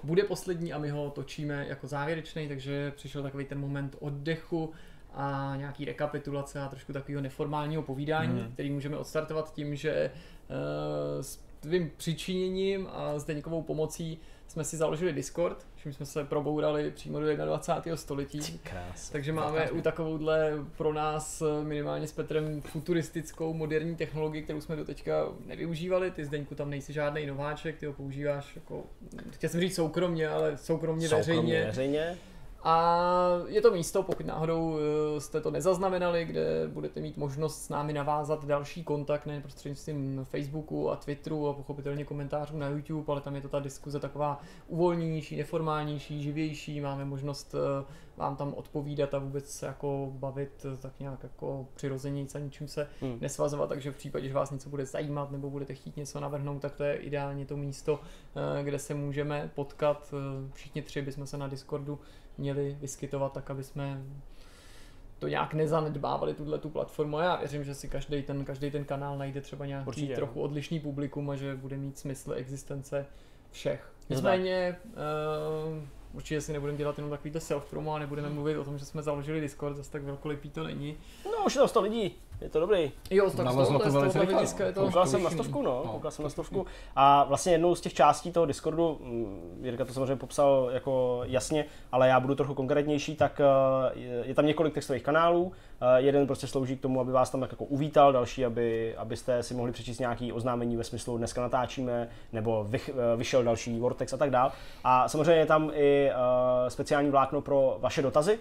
bude poslední a my ho točíme jako závěrečný, takže přišel takový ten moment oddechu a nějaký rekapitulace a trošku takového neformálního povídání, hmm. který můžeme odstartovat tím, že uh, s tvým přičiněním a s Deňkovou pomocí jsme si založili Discord, čím jsme se probourali přímo do 21. století. Krás. Takže máme u takovouhle pro nás eh, minimálně s Petrem futuristickou moderní technologii, kterou jsme do teďka nevyužívali. Ty Zdeňku tam nejsi žádný nováček, ty ho používáš jako, chtěl jsem říct soukromně, ale soukromně, veřejně. veřejně. A je to místo, pokud náhodou eh, jste to nezaznamenali, kde budete mít možnost s námi navázat další kontakt, ne prostřednictvím Facebooku a Twitteru a pochopitelně komentářů na YouTube, ale tam je to ta diskuze taková uvolněnější, neformálnější, živější, máme možnost eh, vám tam odpovídat a vůbec se jako bavit eh, tak nějak jako přirozeně a ničím se Hmm. nesvazovat, takže v případě, že vás něco bude zajímat nebo budete chtít něco navrhnout, tak to je ideálně to místo, kde se můžeme potkat. Všichni tři bychom se na Discordu měli vyskytovat tak, aby jsme to nějak nezanedbávali tuhle tu platformu. A já věřím, že si každý ten, každý ten kanál najde třeba nějaký Určitě, no. trochu odlišný publikum a že bude mít smysl existence všech. To Nicméně, uh, určitě si nebudeme dělat jenom takovýhle self-promo a nebudeme mluvit o tom, že jsme založili Discord, zase tak velkolepý to není. No, už je tam 100 lidí, je to dobrý. Jo, tak z Navazilo tohohle, to z velice tohohle rychle, hlediska je no. to... Koukal jsem na stovku, no, No, koukal jsem na to stovku. A vlastně jednou z těch částí toho Discordu, mm, Jirka to samozřejmě popsal jako jasně, ale já budu trochu konkrétnější, tak eh, je- tam několik textových kanálů. Eh, Jeden prostě slouží k tomu, aby vás tam tak jako uvítal, další, aby, abyste si mohli přečíst nějaký oznámení ve smyslu dneska natáčíme, nebo vych, eh, vyšel další Vortex a tak dál. A samozřejmě je tam i speciální vlákno pro vaše dotazy,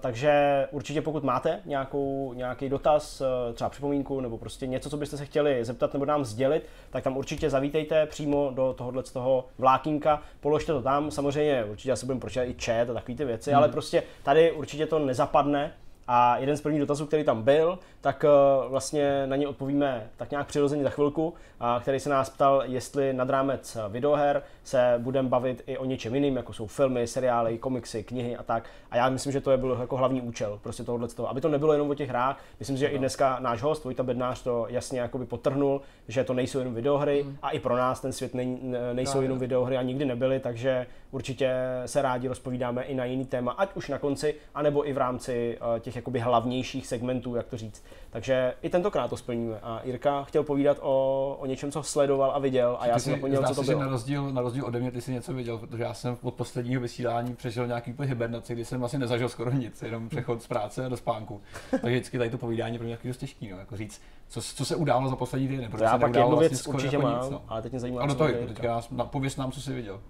takže určitě pokud máte nějakou, nějaký dotaz, uh, třeba připomínku nebo prostě něco, co byste se chtěli zeptat nebo nám sdělit, tak tam určitě zavítejte přímo do tohohle z toho vlákínka, položte to tam, samozřejmě určitě asi budeme pročítat i chat a takové ty věci, Hmm. ale prostě tady určitě to nezapadne, a jeden z prvních dotazů, který tam byl, tak uh, vlastně na ně odpovíme tak nějak přirozeně za chvilku, a který se nás ptal, jestli nad rámec eh, videoher se budeme bavit i o něčem jiným, jako jsou filmy, seriály, komiksy, knihy a tak. A já myslím, že to je byl jako hlavní účel prostě tohohle toho, aby to nebylo jenom o těch hrách. Myslím si, že i dneska náš host Vojta Bednář to jasně jakoby potrhnul, že to nejsou jenom videohry a i pro nás ten svět nej, ne- nejsou Právě. jenom videohry a nikdy nebyly, takže určitě se rádi rozpovídáme i na jiný téma, ať už na konci, anebo i v rámci eh, těch jakoby hlavnějších segmentů, jak to říct. Takže i tentokrát to splníme. A Jirka chtěl povídat o, o něčem, co sledoval a viděl, a já jsem zapomněl, co to bylo. Na rozdíl, na rozdíl ode mě ty si něco viděl, protože já jsem od posledního vysílání přežil nějaký úplně hibernaci, kdy jsem vlastně nezažil skoro nic, jenom přechod z práce do spánku. Takže vždycky tady to povídání pro mě taky dost těžký, no, jako říct, co, co se událo za poslední týden, To protože já pak jednu vlastně věc skoro určitě jako mám, nic, no. ale teď mě zajímá, A do co toho, bude jdu, Jirka. teďka nás- nám, co jsi viděl.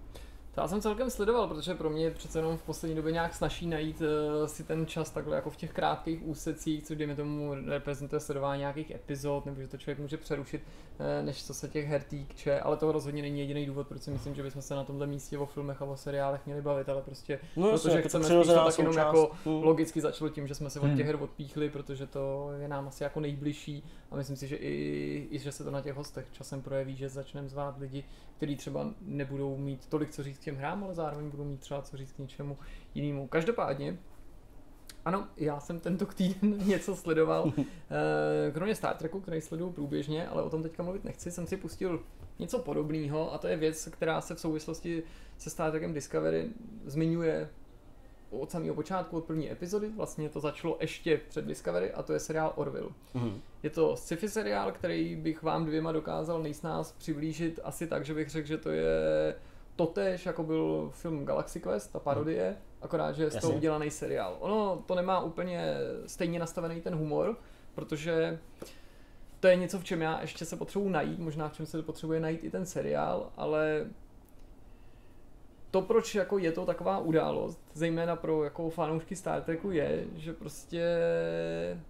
To já jsem celkem sledoval, protože pro mě je přece jenom v poslední době nějak snaží najít uh, si ten čas takhle jako v těch krátkých úsecích, co dejme tomu reprezentuje sledování nějakých epizod, nebo že to člověk může přerušit, uh, než co se těch her týče, ale to rozhodně není jediný důvod, proč si myslím, že bychom se na tomhle místě o filmech a o seriálech měli bavit, ale prostě No, jasně, protože je to chceme spíš to tak jenom jako Hmm. logicky začalo tím, že jsme se od Hmm. těch her odpíchli, protože to je nám asi jako nejbližší a myslím si, že i, i že se to na těch hostech časem projeví, že začneme zvát lidi, kteří třeba nebudou mít tolik co říct k těm hrám, ale zároveň budou mít třeba co říct k něčemu jinému. Každopádně, ano, já jsem tento týden něco sledoval, Eh, kromě Star Treku, který sleduju průběžně, ale o tom teďka mluvit nechci, jsem si pustil něco podobného a to je věc, která se v souvislosti se Star Trekem Discovery zmiňuje od samého počátku, od první epizody, vlastně to začalo ještě před Discovery a to je seriál Orville. Mhm. Je to sci-fi seriál, který bych vám dvěma dokázal nejsnáz přiblížit asi tak, že bych řekl, že to je totéž, jako byl film Galaxy Quest, ta parodie, akorát, že je z toho udělaný seriál. Ono to nemá úplně stejně nastavený ten humor, protože to je něco, v čem já ještě se potřebuji najít, možná v čem se potřebuje najít i ten seriál, ale to, proč jako je to taková událost, zejména pro jako fanoušky Star Treku, je, že prostě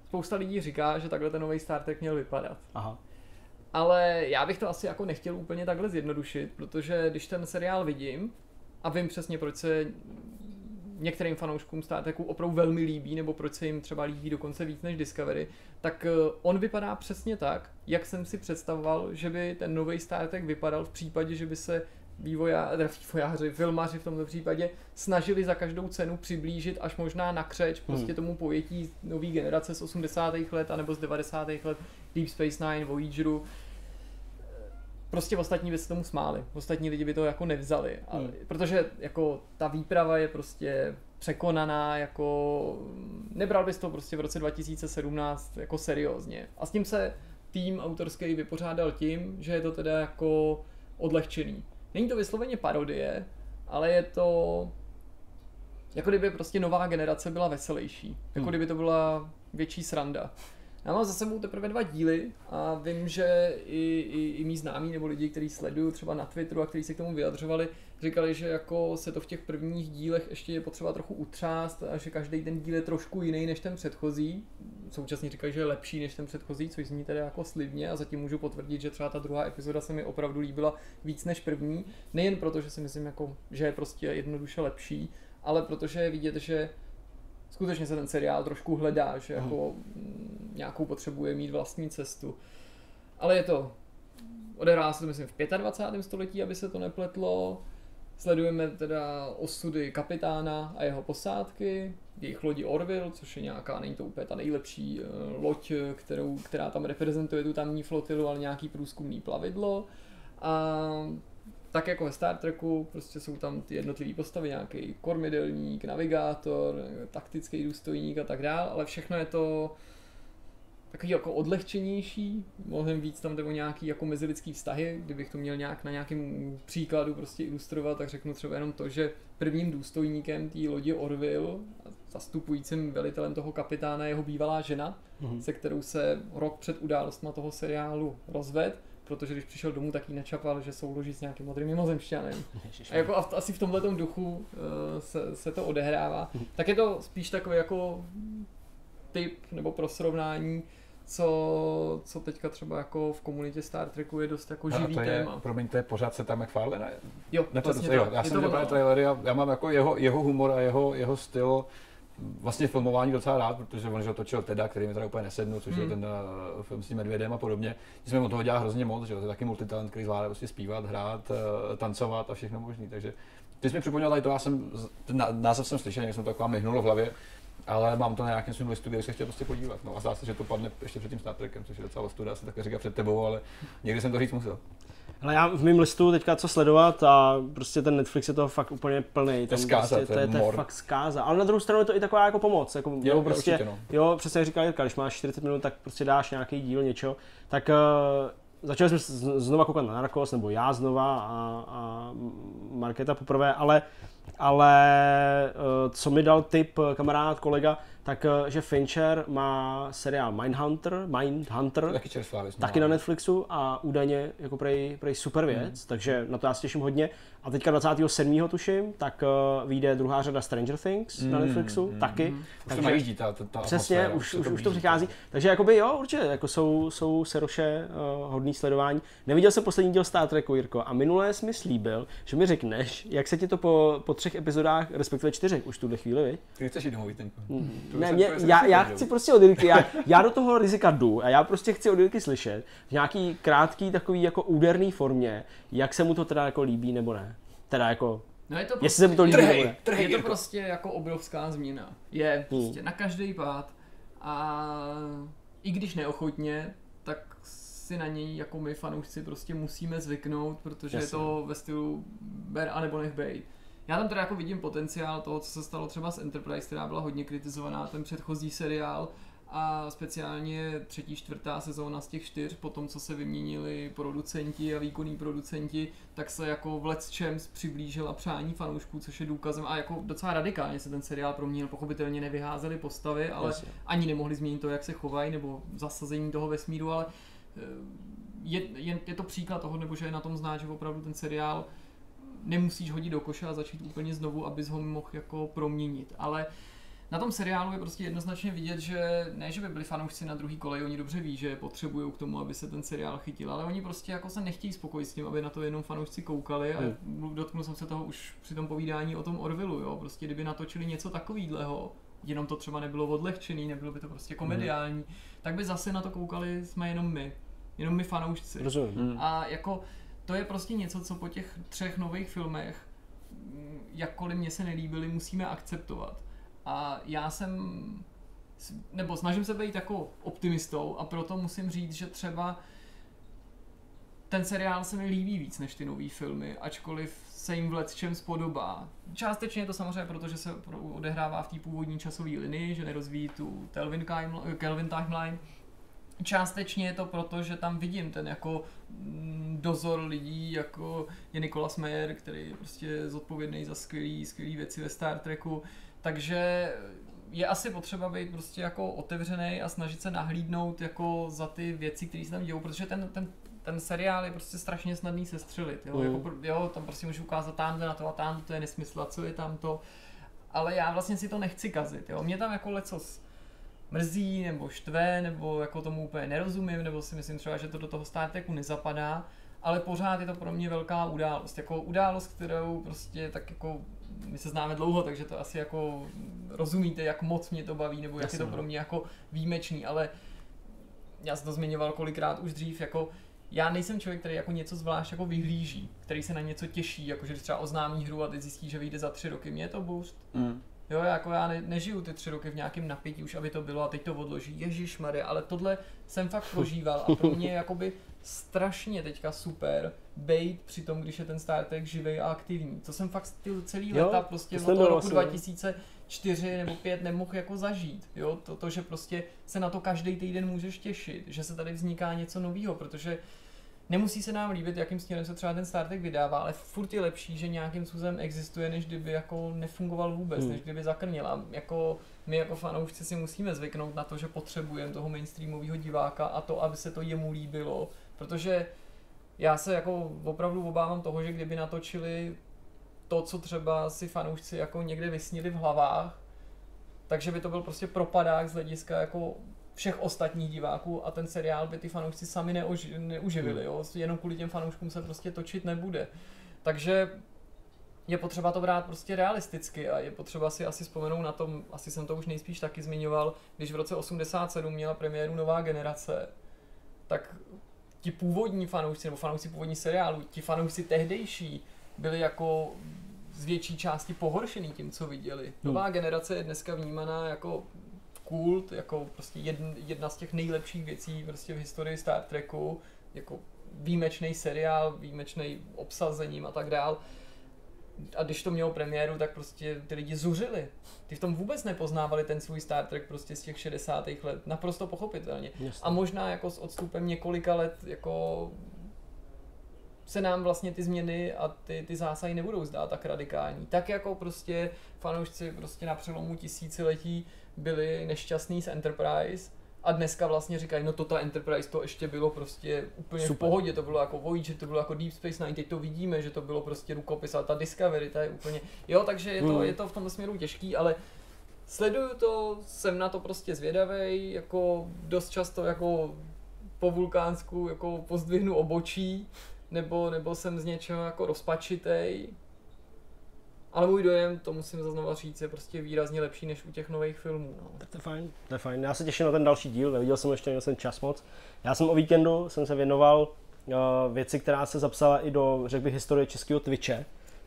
spousta lidí říká, že takhle ten nový Star Trek měl vypadat. Aha. Ale já bych to asi jako nechtěl úplně takhle zjednodušit, protože když ten seriál vidím a vím přesně, proč se některým fanouškům Star Treku opravdu velmi líbí, nebo proč se jim třeba líbí dokonce víc než Discovery, tak eh, on vypadá přesně tak, jak jsem si představoval, že by ten nový Star Trek vypadal v případě, že by se vývojá, teda vývojáři, filmaři v tomto případě snažili za každou cenu přiblížit až možná na křeč prostě tomu pojetí nový generace z 80. let anebo z 90. let Deep Space Nine, Voyageru. Prostě ostatní by se tomu smáli, ostatní lidi by to jako nevzali, a, Hmm. protože jako ta výprava je prostě překonaná, jako nebral bys to prostě v roce 2017 jako seriózně. A s tím se tým autorský vypořádal tím, že je to teda jako odlehčený. Není to vysloveně parodie, ale je to jako kdyby prostě nová generace byla veselější. Jako Hmm. kdyby to byla větší sranda. Já mám za sebou teprve dva díly a vím, že i, i, i mý známí nebo lidi, kteří sledují třeba na Twitteru a kteří se k tomu vyjadřovali, říkali, že jako se to v těch prvních dílech ještě je potřeba trochu utřást a že každý ten díl je trošku jiný než ten předchozí. Současně říkají, že je lepší než ten předchozí, což zní tedy jako slibně a zatím můžu potvrdit, že třeba ta druhá epizoda se mi opravdu líbila víc než první. Nejen proto, že si myslím, jako, že je prostě jednoduše lepší, ale protože je vidět, že skutečně se ten seriál trošku hledá, že jako mm, nějakou potřebuje mít vlastní cestu. Ale je to, odehrává se to myslím v 25. století, aby se to nepletlo. Sledujeme teda osudy kapitána a jeho posádky, jejich lodi Orville, což je nějaká, není to úplně ta nejlepší eh, loď, kterou, která tam reprezentuje tu tamní flotilu, ale nějaký průzkumný plavidlo. A tak jako ve Star Treku, prostě jsou tam ty jednotlivé postavy, nějaký kormidelník, navigátor, taktický důstojník a tak dál, ale všechno je to takový jako odlehčenější, mnohem víc tam jde o nějaký jako mezilidský vztahy, kdybych to měl nějak na nějakém příkladu prostě ilustrovat, tak řeknu třeba jenom to, že prvním důstojníkem té lodi Orville, zastupujícím velitelem toho kapitána je jeho bývalá žena, Mhm. se kterou se rok před událostma toho seriálu rozved, protože když přišel domů, tak jí načapal, že souloží s nějakým modrým mimozemšťanem. A jako asi v tomhle duchu uh, se, se to odehrává. Tak je to spíš takový jako typ nebo pro srovnání, co, co teďka třeba jako v komunitě Star Treku je dost jako No, živý to je, téma. promiň, to je pořád se tam McFarlane. Jo, Ne, přesně to, jo, já Je jsem ono. trailery a já mám jako jeho, jeho humor a jeho, jeho styl vlastně filmování docela rád, protože on že točil Teda, který mi teda úplně nesednu, což je Hmm. ten uh, film s tím medvědem a podobně. Nicméně on toho dělá hrozně moc, že to je taky multitalent, který zvládá prostě zpívat, hrát, uh, tancovat a všechno možný. Takže ty jsi mi připomněl tady to, já jsem, ten ná- název jsem slyšel, někdy jsem to taková myhnulo v hlavě, ale mám to na nějakém svém listu, kde se chtěl prostě podívat. No a zdá se, že to padne ještě před tím Star Trekem, což je docela ostuda, asi takhle říkat před tebou, ale někdy jsem to říct musel. Ale já v mém listu teďka co sledovat a prostě ten Netflix je toho fakt úplně plný. To je zkáza, prostě, to je to, je, to je fakt zkáza. Ale na druhou stranu je to i taková jako pomoc. Jako, Jo, prostě, určitě, no. jo, přesně jak říkal Jirka, když máš 40 minut, tak prostě dáš nějaký díl něčeho. Tak uh, začali jsme znova koukat na Narcos, nebo já znova a, a Markéta poprvé, ale ale uh, co mi dal tip eh, kamarád, kolega, tak uh, že Fincher má seriál Mindhunter, Mindhunter, Taky čerstvá taky na Netflixu a údajně jako prej, prej super věc, Hmm. takže na to já se těším hodně. A teďka 27. tuším, tak uh, vyjde druhá řada Stranger Things na Mm, Netflixu, mm, taky. Už to Takže- najíždí, ta, ta, ta Přesně, atmosféra, už, se už, už to přichází. Takže jakoby jo, určitě, jako jsou, jsou Seroše uh, hodný sledování. Neviděl jsem poslední díl Star Treku, Jirko, a minulé jsi mi slíbil, že mi řekneš, jak se ti to po, po třech epizodách, respektive čtyřech už tuhle chvíli, viď? Ty chceš jít domů? To už Ne, mě, já, já chci prostě od Jirky, já, já do toho rizika jdu a já prostě chci od Jirky slyšet v nějaký krátký takový jako úderný formě, jak se mu to teda jako líbí nebo ne. Teda jako, No je to jestli se mu to líbí nebo Trhej, ne. trhej, je to Jirko. prostě jako obrovská změna. Je prostě na každý pád a i když neochotně, tak si na něj jako my fanoušci prostě musíme zvyknout, protože Jasně. je to ve stylu ber a nebo nech bejt. Já tam teda jako vidím potenciál toho, co se stalo třeba s Enterprise, která byla hodně kritizovaná, ten předchozí seriál a speciálně třetí, čtvrtá sezóna z těch čtyř, po tom, co se vyměnili producenti a výkonní producenti, tak se jako v Let's Champs přiblížila přání fanoušků, což je důkazem a jako docela radikálně se ten seriál proměnil, pochopitelně nevyházeli postavy, ale Jasně. ani nemohli změnit to, jak se chovají, nebo zasazení toho vesmíru, ale eh, je, je, je to příklad toho, nebo že je na tom znát, že opravdu ten seriál nemusíš hodit do koše a začít úplně znovu, abys ho mohl jako proměnit. Ale na tom seriálu je prostě jednoznačně vidět, že ne, že by byli fanoušci na druhý kolej, oni dobře ví, že potřebují k tomu, aby se ten seriál chytil, ale oni prostě jako se nechtějí spokojit s tím, aby na to jenom fanoušci koukali a dotknul jsem se toho už při tom povídání o tom Orvilu, jo, prostě kdyby natočili něco takového, jenom to třeba nebylo odlehčený, nebylo by to prostě komediální, tak by zase na to koukali jsme jenom my, jenom my fanoušci. Rozumím. Hmm. A jako to je prostě něco, co po těch třech nových filmech, mm, jakkoliv mě se nelíbily, musíme akceptovat. A já jsem, nebo snažím se být jako optimistou a proto musím říct, že třeba ten seriál se mi líbí víc než ty nové filmy, ačkoliv se jim v letčem spodobá. Částečně je to samozřejmě proto, že se odehrává v té původní časové linii, že nerozvíjí tu Kelvin timeline, částečně je to proto, že tam vidím ten jako mm, dozor lidí, jako je Nikolas Meyer, který je prostě zodpovědný za skvělý, skvělý věci ve Star Treku, takže je asi potřeba být prostě jako otevřený a snažit se nahlídnout jako za ty věci, které se tam dějou, protože ten, ten, ten seriál je prostě strašně snadný sestřelit, jo, Mm. jako, jo tam prostě můžu ukázat tam na to a tam to je nesmysl a co je tam to, ale já vlastně si to nechci kazit, jo, mě tam jako lecos mrzí, nebo štve, nebo jako tomu úplně nerozumím, nebo si myslím třeba, že to do toho Star Treku nezapadá, ale pořád je to pro mě velká událost, jako událost, kterou prostě tak jako my se známe dlouho, takže to asi jako rozumíte, jak moc mě to baví, nebo jak Jasně, je to no. pro mě jako výjimečný, ale já jsem to zmiňoval kolikrát už dřív, jako já nejsem člověk, který jako něco zvlášť jako vyhlíží, který se na něco těší, jako že třeba oznámí hru a teď zjistí, že vyjde za tři roky, mě je to boost. Mm. Jo, jako já ne, nežiju ty tři roky v nějakém napětí už, aby to bylo a teď to odloží. Ježíš ale tohle jsem fakt prožíval a pro mě je jakoby strašně teďka super bejt při tom, když je ten Star Trek živý a aktivní. To jsem fakt ty celý Jo, leta prostě od toho roku vlastně, no. 2004 nebo 5 nemohl jako zažít. Jo, to, to, že prostě se na to každý týden můžeš těšit, že se tady vzniká něco nového, protože Nemusí se nám líbit, jakým směrem se třeba ten Star Trek vydává, ale furt je lepší, že nějakým způsobem existuje, než kdyby jako nefungoval vůbec, Hmm. než kdyby zakrnil. A jako my jako fanoušci si musíme zvyknout na to, že potřebujeme toho mainstreamového diváka a to, aby se to jemu líbilo, protože já se jako opravdu obávám toho, že kdyby natočili to, co třeba si fanoušci jako někde vysnili v hlavách, takže by to byl prostě propadák z hlediska jako všech ostatních diváků a ten seriál by ty fanoušci sami neuži, neuživili, jo? jenom kvůli těm fanouškům se prostě točit nebude. Takže je potřeba to brát prostě realisticky a je potřeba si asi vzpomenout na tom, asi jsem to už nejspíš taky zmiňoval, když v roce 87 měla premiéru nová generace, tak ti původní fanoušci, nebo fanoušci původní seriálu, ti fanoušci tehdejší byli jako z větší části pohoršený tím, co viděli. Nová generace je dneska vnímaná jako kult, jako prostě jedna, jedna z těch nejlepších věcí prostě v historii Star Treku, jako výjimečný seriál, výjimečný obsazením a tak dál. A když to mělo premiéru, tak prostě ty lidi zuřili. Ty v tom vůbec nepoznávali ten svůj Star Trek prostě z těch 60. let, naprosto pochopitelně. Jasně. A možná jako s odstupem několika let jako se nám vlastně ty změny a ty, ty zásahy nebudou zdát tak radikální. Tak jako prostě fanoušci prostě na přelomu tisíciletí byli nešťastní z Enterprise a dneska vlastně říkají, no to ta Enterprise to ještě bylo prostě úplně Super. v pohodě, to bylo jako Voyager, to bylo jako Deep Space Nine, teď to vidíme, že to bylo prostě rukopis a ta Discovery, ta je úplně, jo, takže je to, Hmm. je to v tomto směru těžký, ale sleduju to, jsem na to prostě zvědavej, jako dost často jako po vulkánsku jako pozdvihnu obočí, nebo, nebo jsem z něčeho jako rozpačitej. Ale můj dojem, to musím znova říct, je prostě výrazně lepší než u těch nových filmů. No. Tak to je fajn, to je fajn. Já se těším na ten další díl, neviděl jsem ještě, neměl jsem čas moc. Já jsem o víkendu jsem se věnoval uh, věci, která se zapsala i do, řekl bych, historie českého Twitche,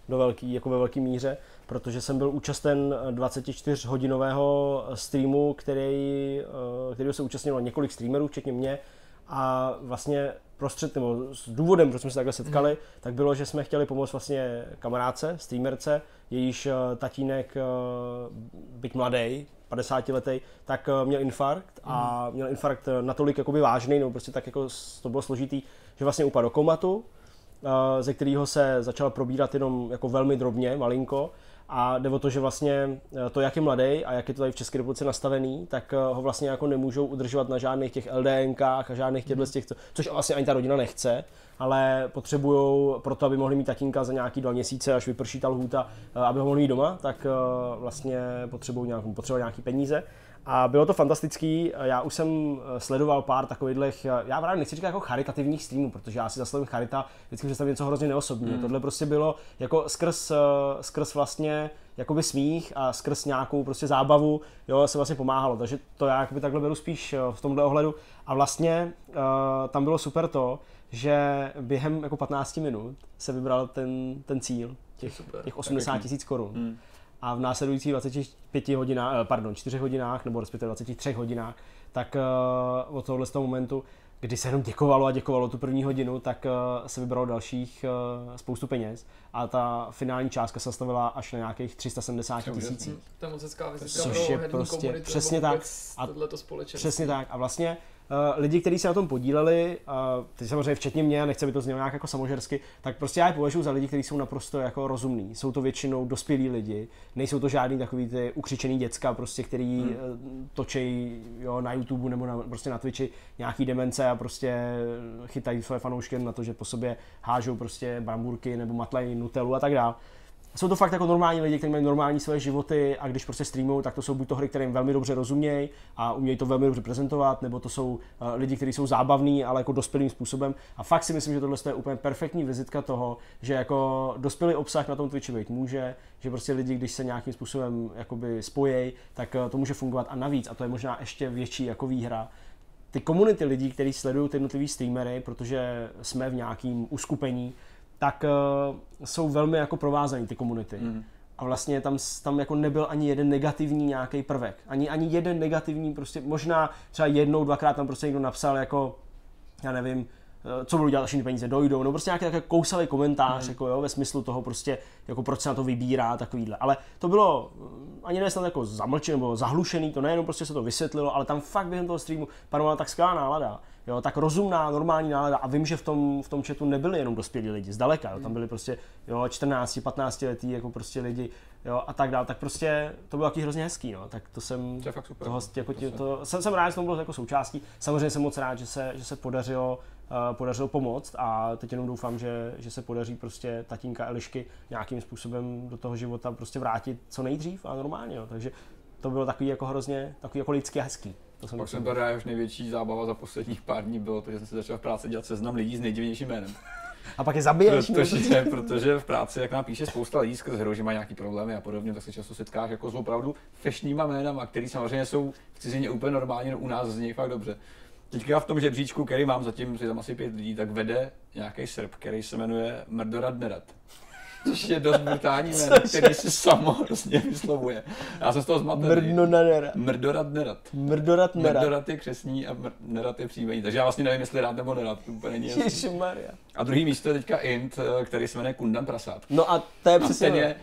do velký, jako ve velké míře, protože jsem byl účasten 24-hodinového streamu, který, uh, kterého se účastnilo několik streamerů, včetně mě, a vlastně prostřed, nebo s důvodem, proč jsme se takhle setkali, mm. tak bylo, že jsme chtěli pomoct vlastně kamarádce, streamerce, jejíž eh, tatínek, eh, byť mladý, 50 letý, tak eh, měl infarkt a měl infarkt natolik jakoby vážný, nebo prostě tak jako to bylo složitý, že vlastně upadl do komatu, ze kterého se začal probírat jenom jako velmi drobně, malinko. A jde o to, že vlastně eh, to, jak je mladý a jak je to tady v České republice nastavený, tak eh, ho vlastně jako nemůžou udržovat na žádných těch LDNkách a žádných těchto z těch, co- což vlastně ani ta rodina nechce, ale potřebují proto, aby mohli mít tatínka za nějaký dva měsíce, až vyprší ta lhůta, eh, aby ho mohli mít doma, tak vlastně potřebují potřebují nějaký peníze. A bylo to fantastický, já už jsem eh, sledoval pár takových, já právě nechci říkat jako charitativních streamů, protože já si za slovem charita vždycky představím něco hrozně neosobní. Mm. Tohle prostě bylo jako skrz, eh, skrz vlastně jakoby smích a skrz nějakou prostě zábavu, jo, se vlastně pomáhalo, takže to já jakoby takhle beru spíš eh, v tomhle ohledu. A vlastně uh, tam bylo super to, že během jako 15 minut se vybral ten, ten cíl, těch, Super. těch 80 tisíc korun Hmm. A v následujících 25 hodinách, eh, pardon, 4 hodinách, nebo respektive 23 hodinách, tak uh, od tohohle z toho momentu, kdy se jenom děkovalo a děkovalo tu první hodinu, tak uh, se vybralo dalších spoustu peněz a ta finální částka se stavila až na nějakých 370 To je úžasný. tisících. To je moc hezká vizitka Což pro je prostě komunitu, přesně tak. A tohleto společenství. Přesně tak. A vlastně lidi, kteří se na tom podíleli, uh, ty samozřejmě včetně mě, a nechce by to znělo nějak jako samožersky, tak prostě já je považuji za lidi, kteří jsou naprosto jako rozumní. Jsou to většinou dospělí lidi, nejsou to žádný takový ty ukřičený děcka, prostě, který hmm. uh, točí jo, na YouTube nebo na, prostě na Twitchi nějaký demence a prostě chytají své fanoušky na to, že po sobě hážou prostě bramburky nebo matlají nutelu a tak dále jsou to fakt jako normální lidi, kteří mají normální své životy a když prostě streamují, tak to jsou buď to hry, které jim velmi dobře rozumějí a umějí to velmi dobře prezentovat, nebo to jsou uh, lidi, kteří jsou zábavní, ale jako dospělým způsobem. A fakt si myslím, že tohle je úplně perfektní vizitka toho, že jako dospělý obsah na tom Twitchi být může, že prostě lidi, když se nějakým způsobem jakoby spojí, tak uh, to může fungovat a navíc, a to je možná ještě větší jako výhra, ty komunity lidí, kteří sledují ty jednotlivý streamery, protože jsme v nějakém uskupení, tak uh, jsou velmi jako provázaný ty komunity. Mm. A vlastně tam, tam jako nebyl ani jeden negativní nějaký prvek. Ani, ani jeden negativní, prostě možná třeba jednou, dvakrát tam prostě někdo napsal jako, já nevím, eh, co budou dělat, až peníze dojdou, no prostě nějaký kousavý komentář, mm. jako jo, ve smyslu toho prostě, jako proč se na to vybírá, takovýhle. Ale to bylo eh, ani ne snad jako zamlčené nebo zahlušený, to nejenom prostě se to vysvětlilo, ale tam fakt během toho streamu panovala tak skvělá nálada jo, tak rozumná, normální nálada. A vím, že v tom, v tom chatu nebyli jenom dospělí lidi, zdaleka, jo, tam byli prostě jo, 14, 15 letý jako prostě lidi jo, a tak dále, tak prostě to bylo taky hrozně hezký, no. tak to jsem, to je fakt super, toho, jako tě, to, jsem, jsem rád, že to bylo jako součástí, samozřejmě jsem moc rád, že se, že se podařilo Uh, podařilo pomoct a teď jenom doufám, že, že se podaří prostě tatínka Elišky nějakým způsobem do toho života prostě vrátit co nejdřív a normálně, no. takže to bylo takový jako hrozně, takový jako lidský a hezký. To jsem Pak jsem teda už největší zábava za posledních pár dní bylo to, že jsem se začal v práci dělat seznam lidí s nejdivnějším jménem. A pak je zabiješ. Protože, protože v práci, jak nám píše spousta lidí skrz hru, že mají nějaký problémy a podobně, tak se často setkáš jako s opravdu fešnýma jménama, který samozřejmě jsou v cizině úplně normálně, no u nás z nich fakt dobře. Teďka v tom žebříčku, který mám zatím, je tam asi pět lidí, tak vede nějaký Srb, který se jmenuje Mrdorad Nerad což je dost brutální jméno, který si samo hrozně vyslovuje. Já jsem z toho zmatený. Mrdonadera. Mrdorat nerad. Mrdorat nerad. Mrdorat je křesní a mr- nerad je příjmení. Takže já vlastně nevím, jestli rád nebo nerad, to úplně není jasný. A druhý místo je teďka Int, eh, který se jmenuje Kundan Prasát. No a to je přesně. Ten je,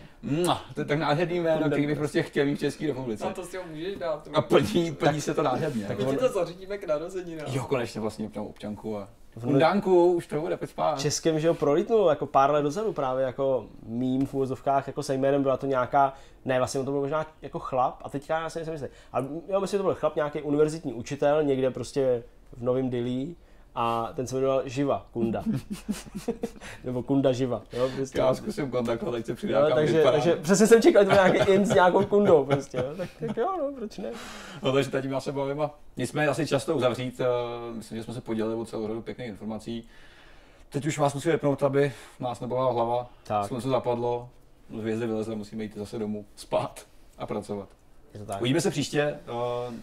to je tak nádherný jméno, který bych prostě chtěl mít v České republice. A to si ho můžeš dát. A plní, plní se to nádherně. Tak my ti to zařídíme k narození. Jo, konečně vlastně občanku a v Kundánku už to bude spát. Českém, že ho prolítnul jako pár let dozadu právě jako mým v úvozovkách jako se jménem byla to nějaká, ne vlastně to byl možná jako chlap a teďka já si nejsem jistý, ale jo, myslím, že to byl chlap, nějaký univerzitní učitel někde prostě v Novém Dilí a ten se jmenoval Živa, Kunda. Nebo Kunda Živa. Jo, prostě. Já zkusím kontaktovat, ať se přidá jo, takže, takže, přesně jsem čekal, že to nějaký in s nějakou kundou prostě. Jo. Tak, tak, jo, no, proč ne? No takže teď já se bavím a nicméně asi často uzavřít, uh, myslím, že jsme se podělili o celou řadu pěkných informací. Teď už vás musím vypnout, aby nás nebolala hlava, tak. slunce zapadlo, hvězdy vylezly, musíme jít zase domů spát a pracovat. Je to tak. Uvidíme se příště, uh,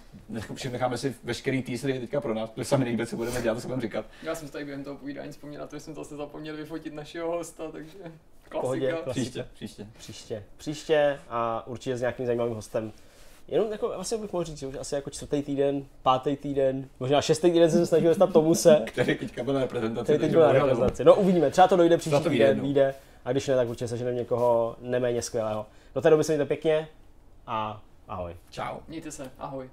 necháme si veškerý teasery teďka pro nás, protože sami nejde, co budeme dělat, co budeme říkat. Já jsem tady během toho povídání vzpomněl na to, že jsem zase zapomněl vyfotit našeho hosta, takže klasika. Pohodě, Příště, příště. Příště, příště a určitě s nějakým zajímavým hostem. Jenom jako, vlastně bych mohl říct, že už asi jako čtvrtý týden, pátý týden, možná šestý týden jsem se snažil dostat Tomuse. který teďka byl na reprezentaci. Který teď byl na reprezentaci. No uvidíme, třeba to dojde příští týden, vyjde. A když ne, tak určitě seženeme někoho neméně skvělého. Do té doby se mějte pěkně a Ahoj. Čau. Mějte se. Ahoj.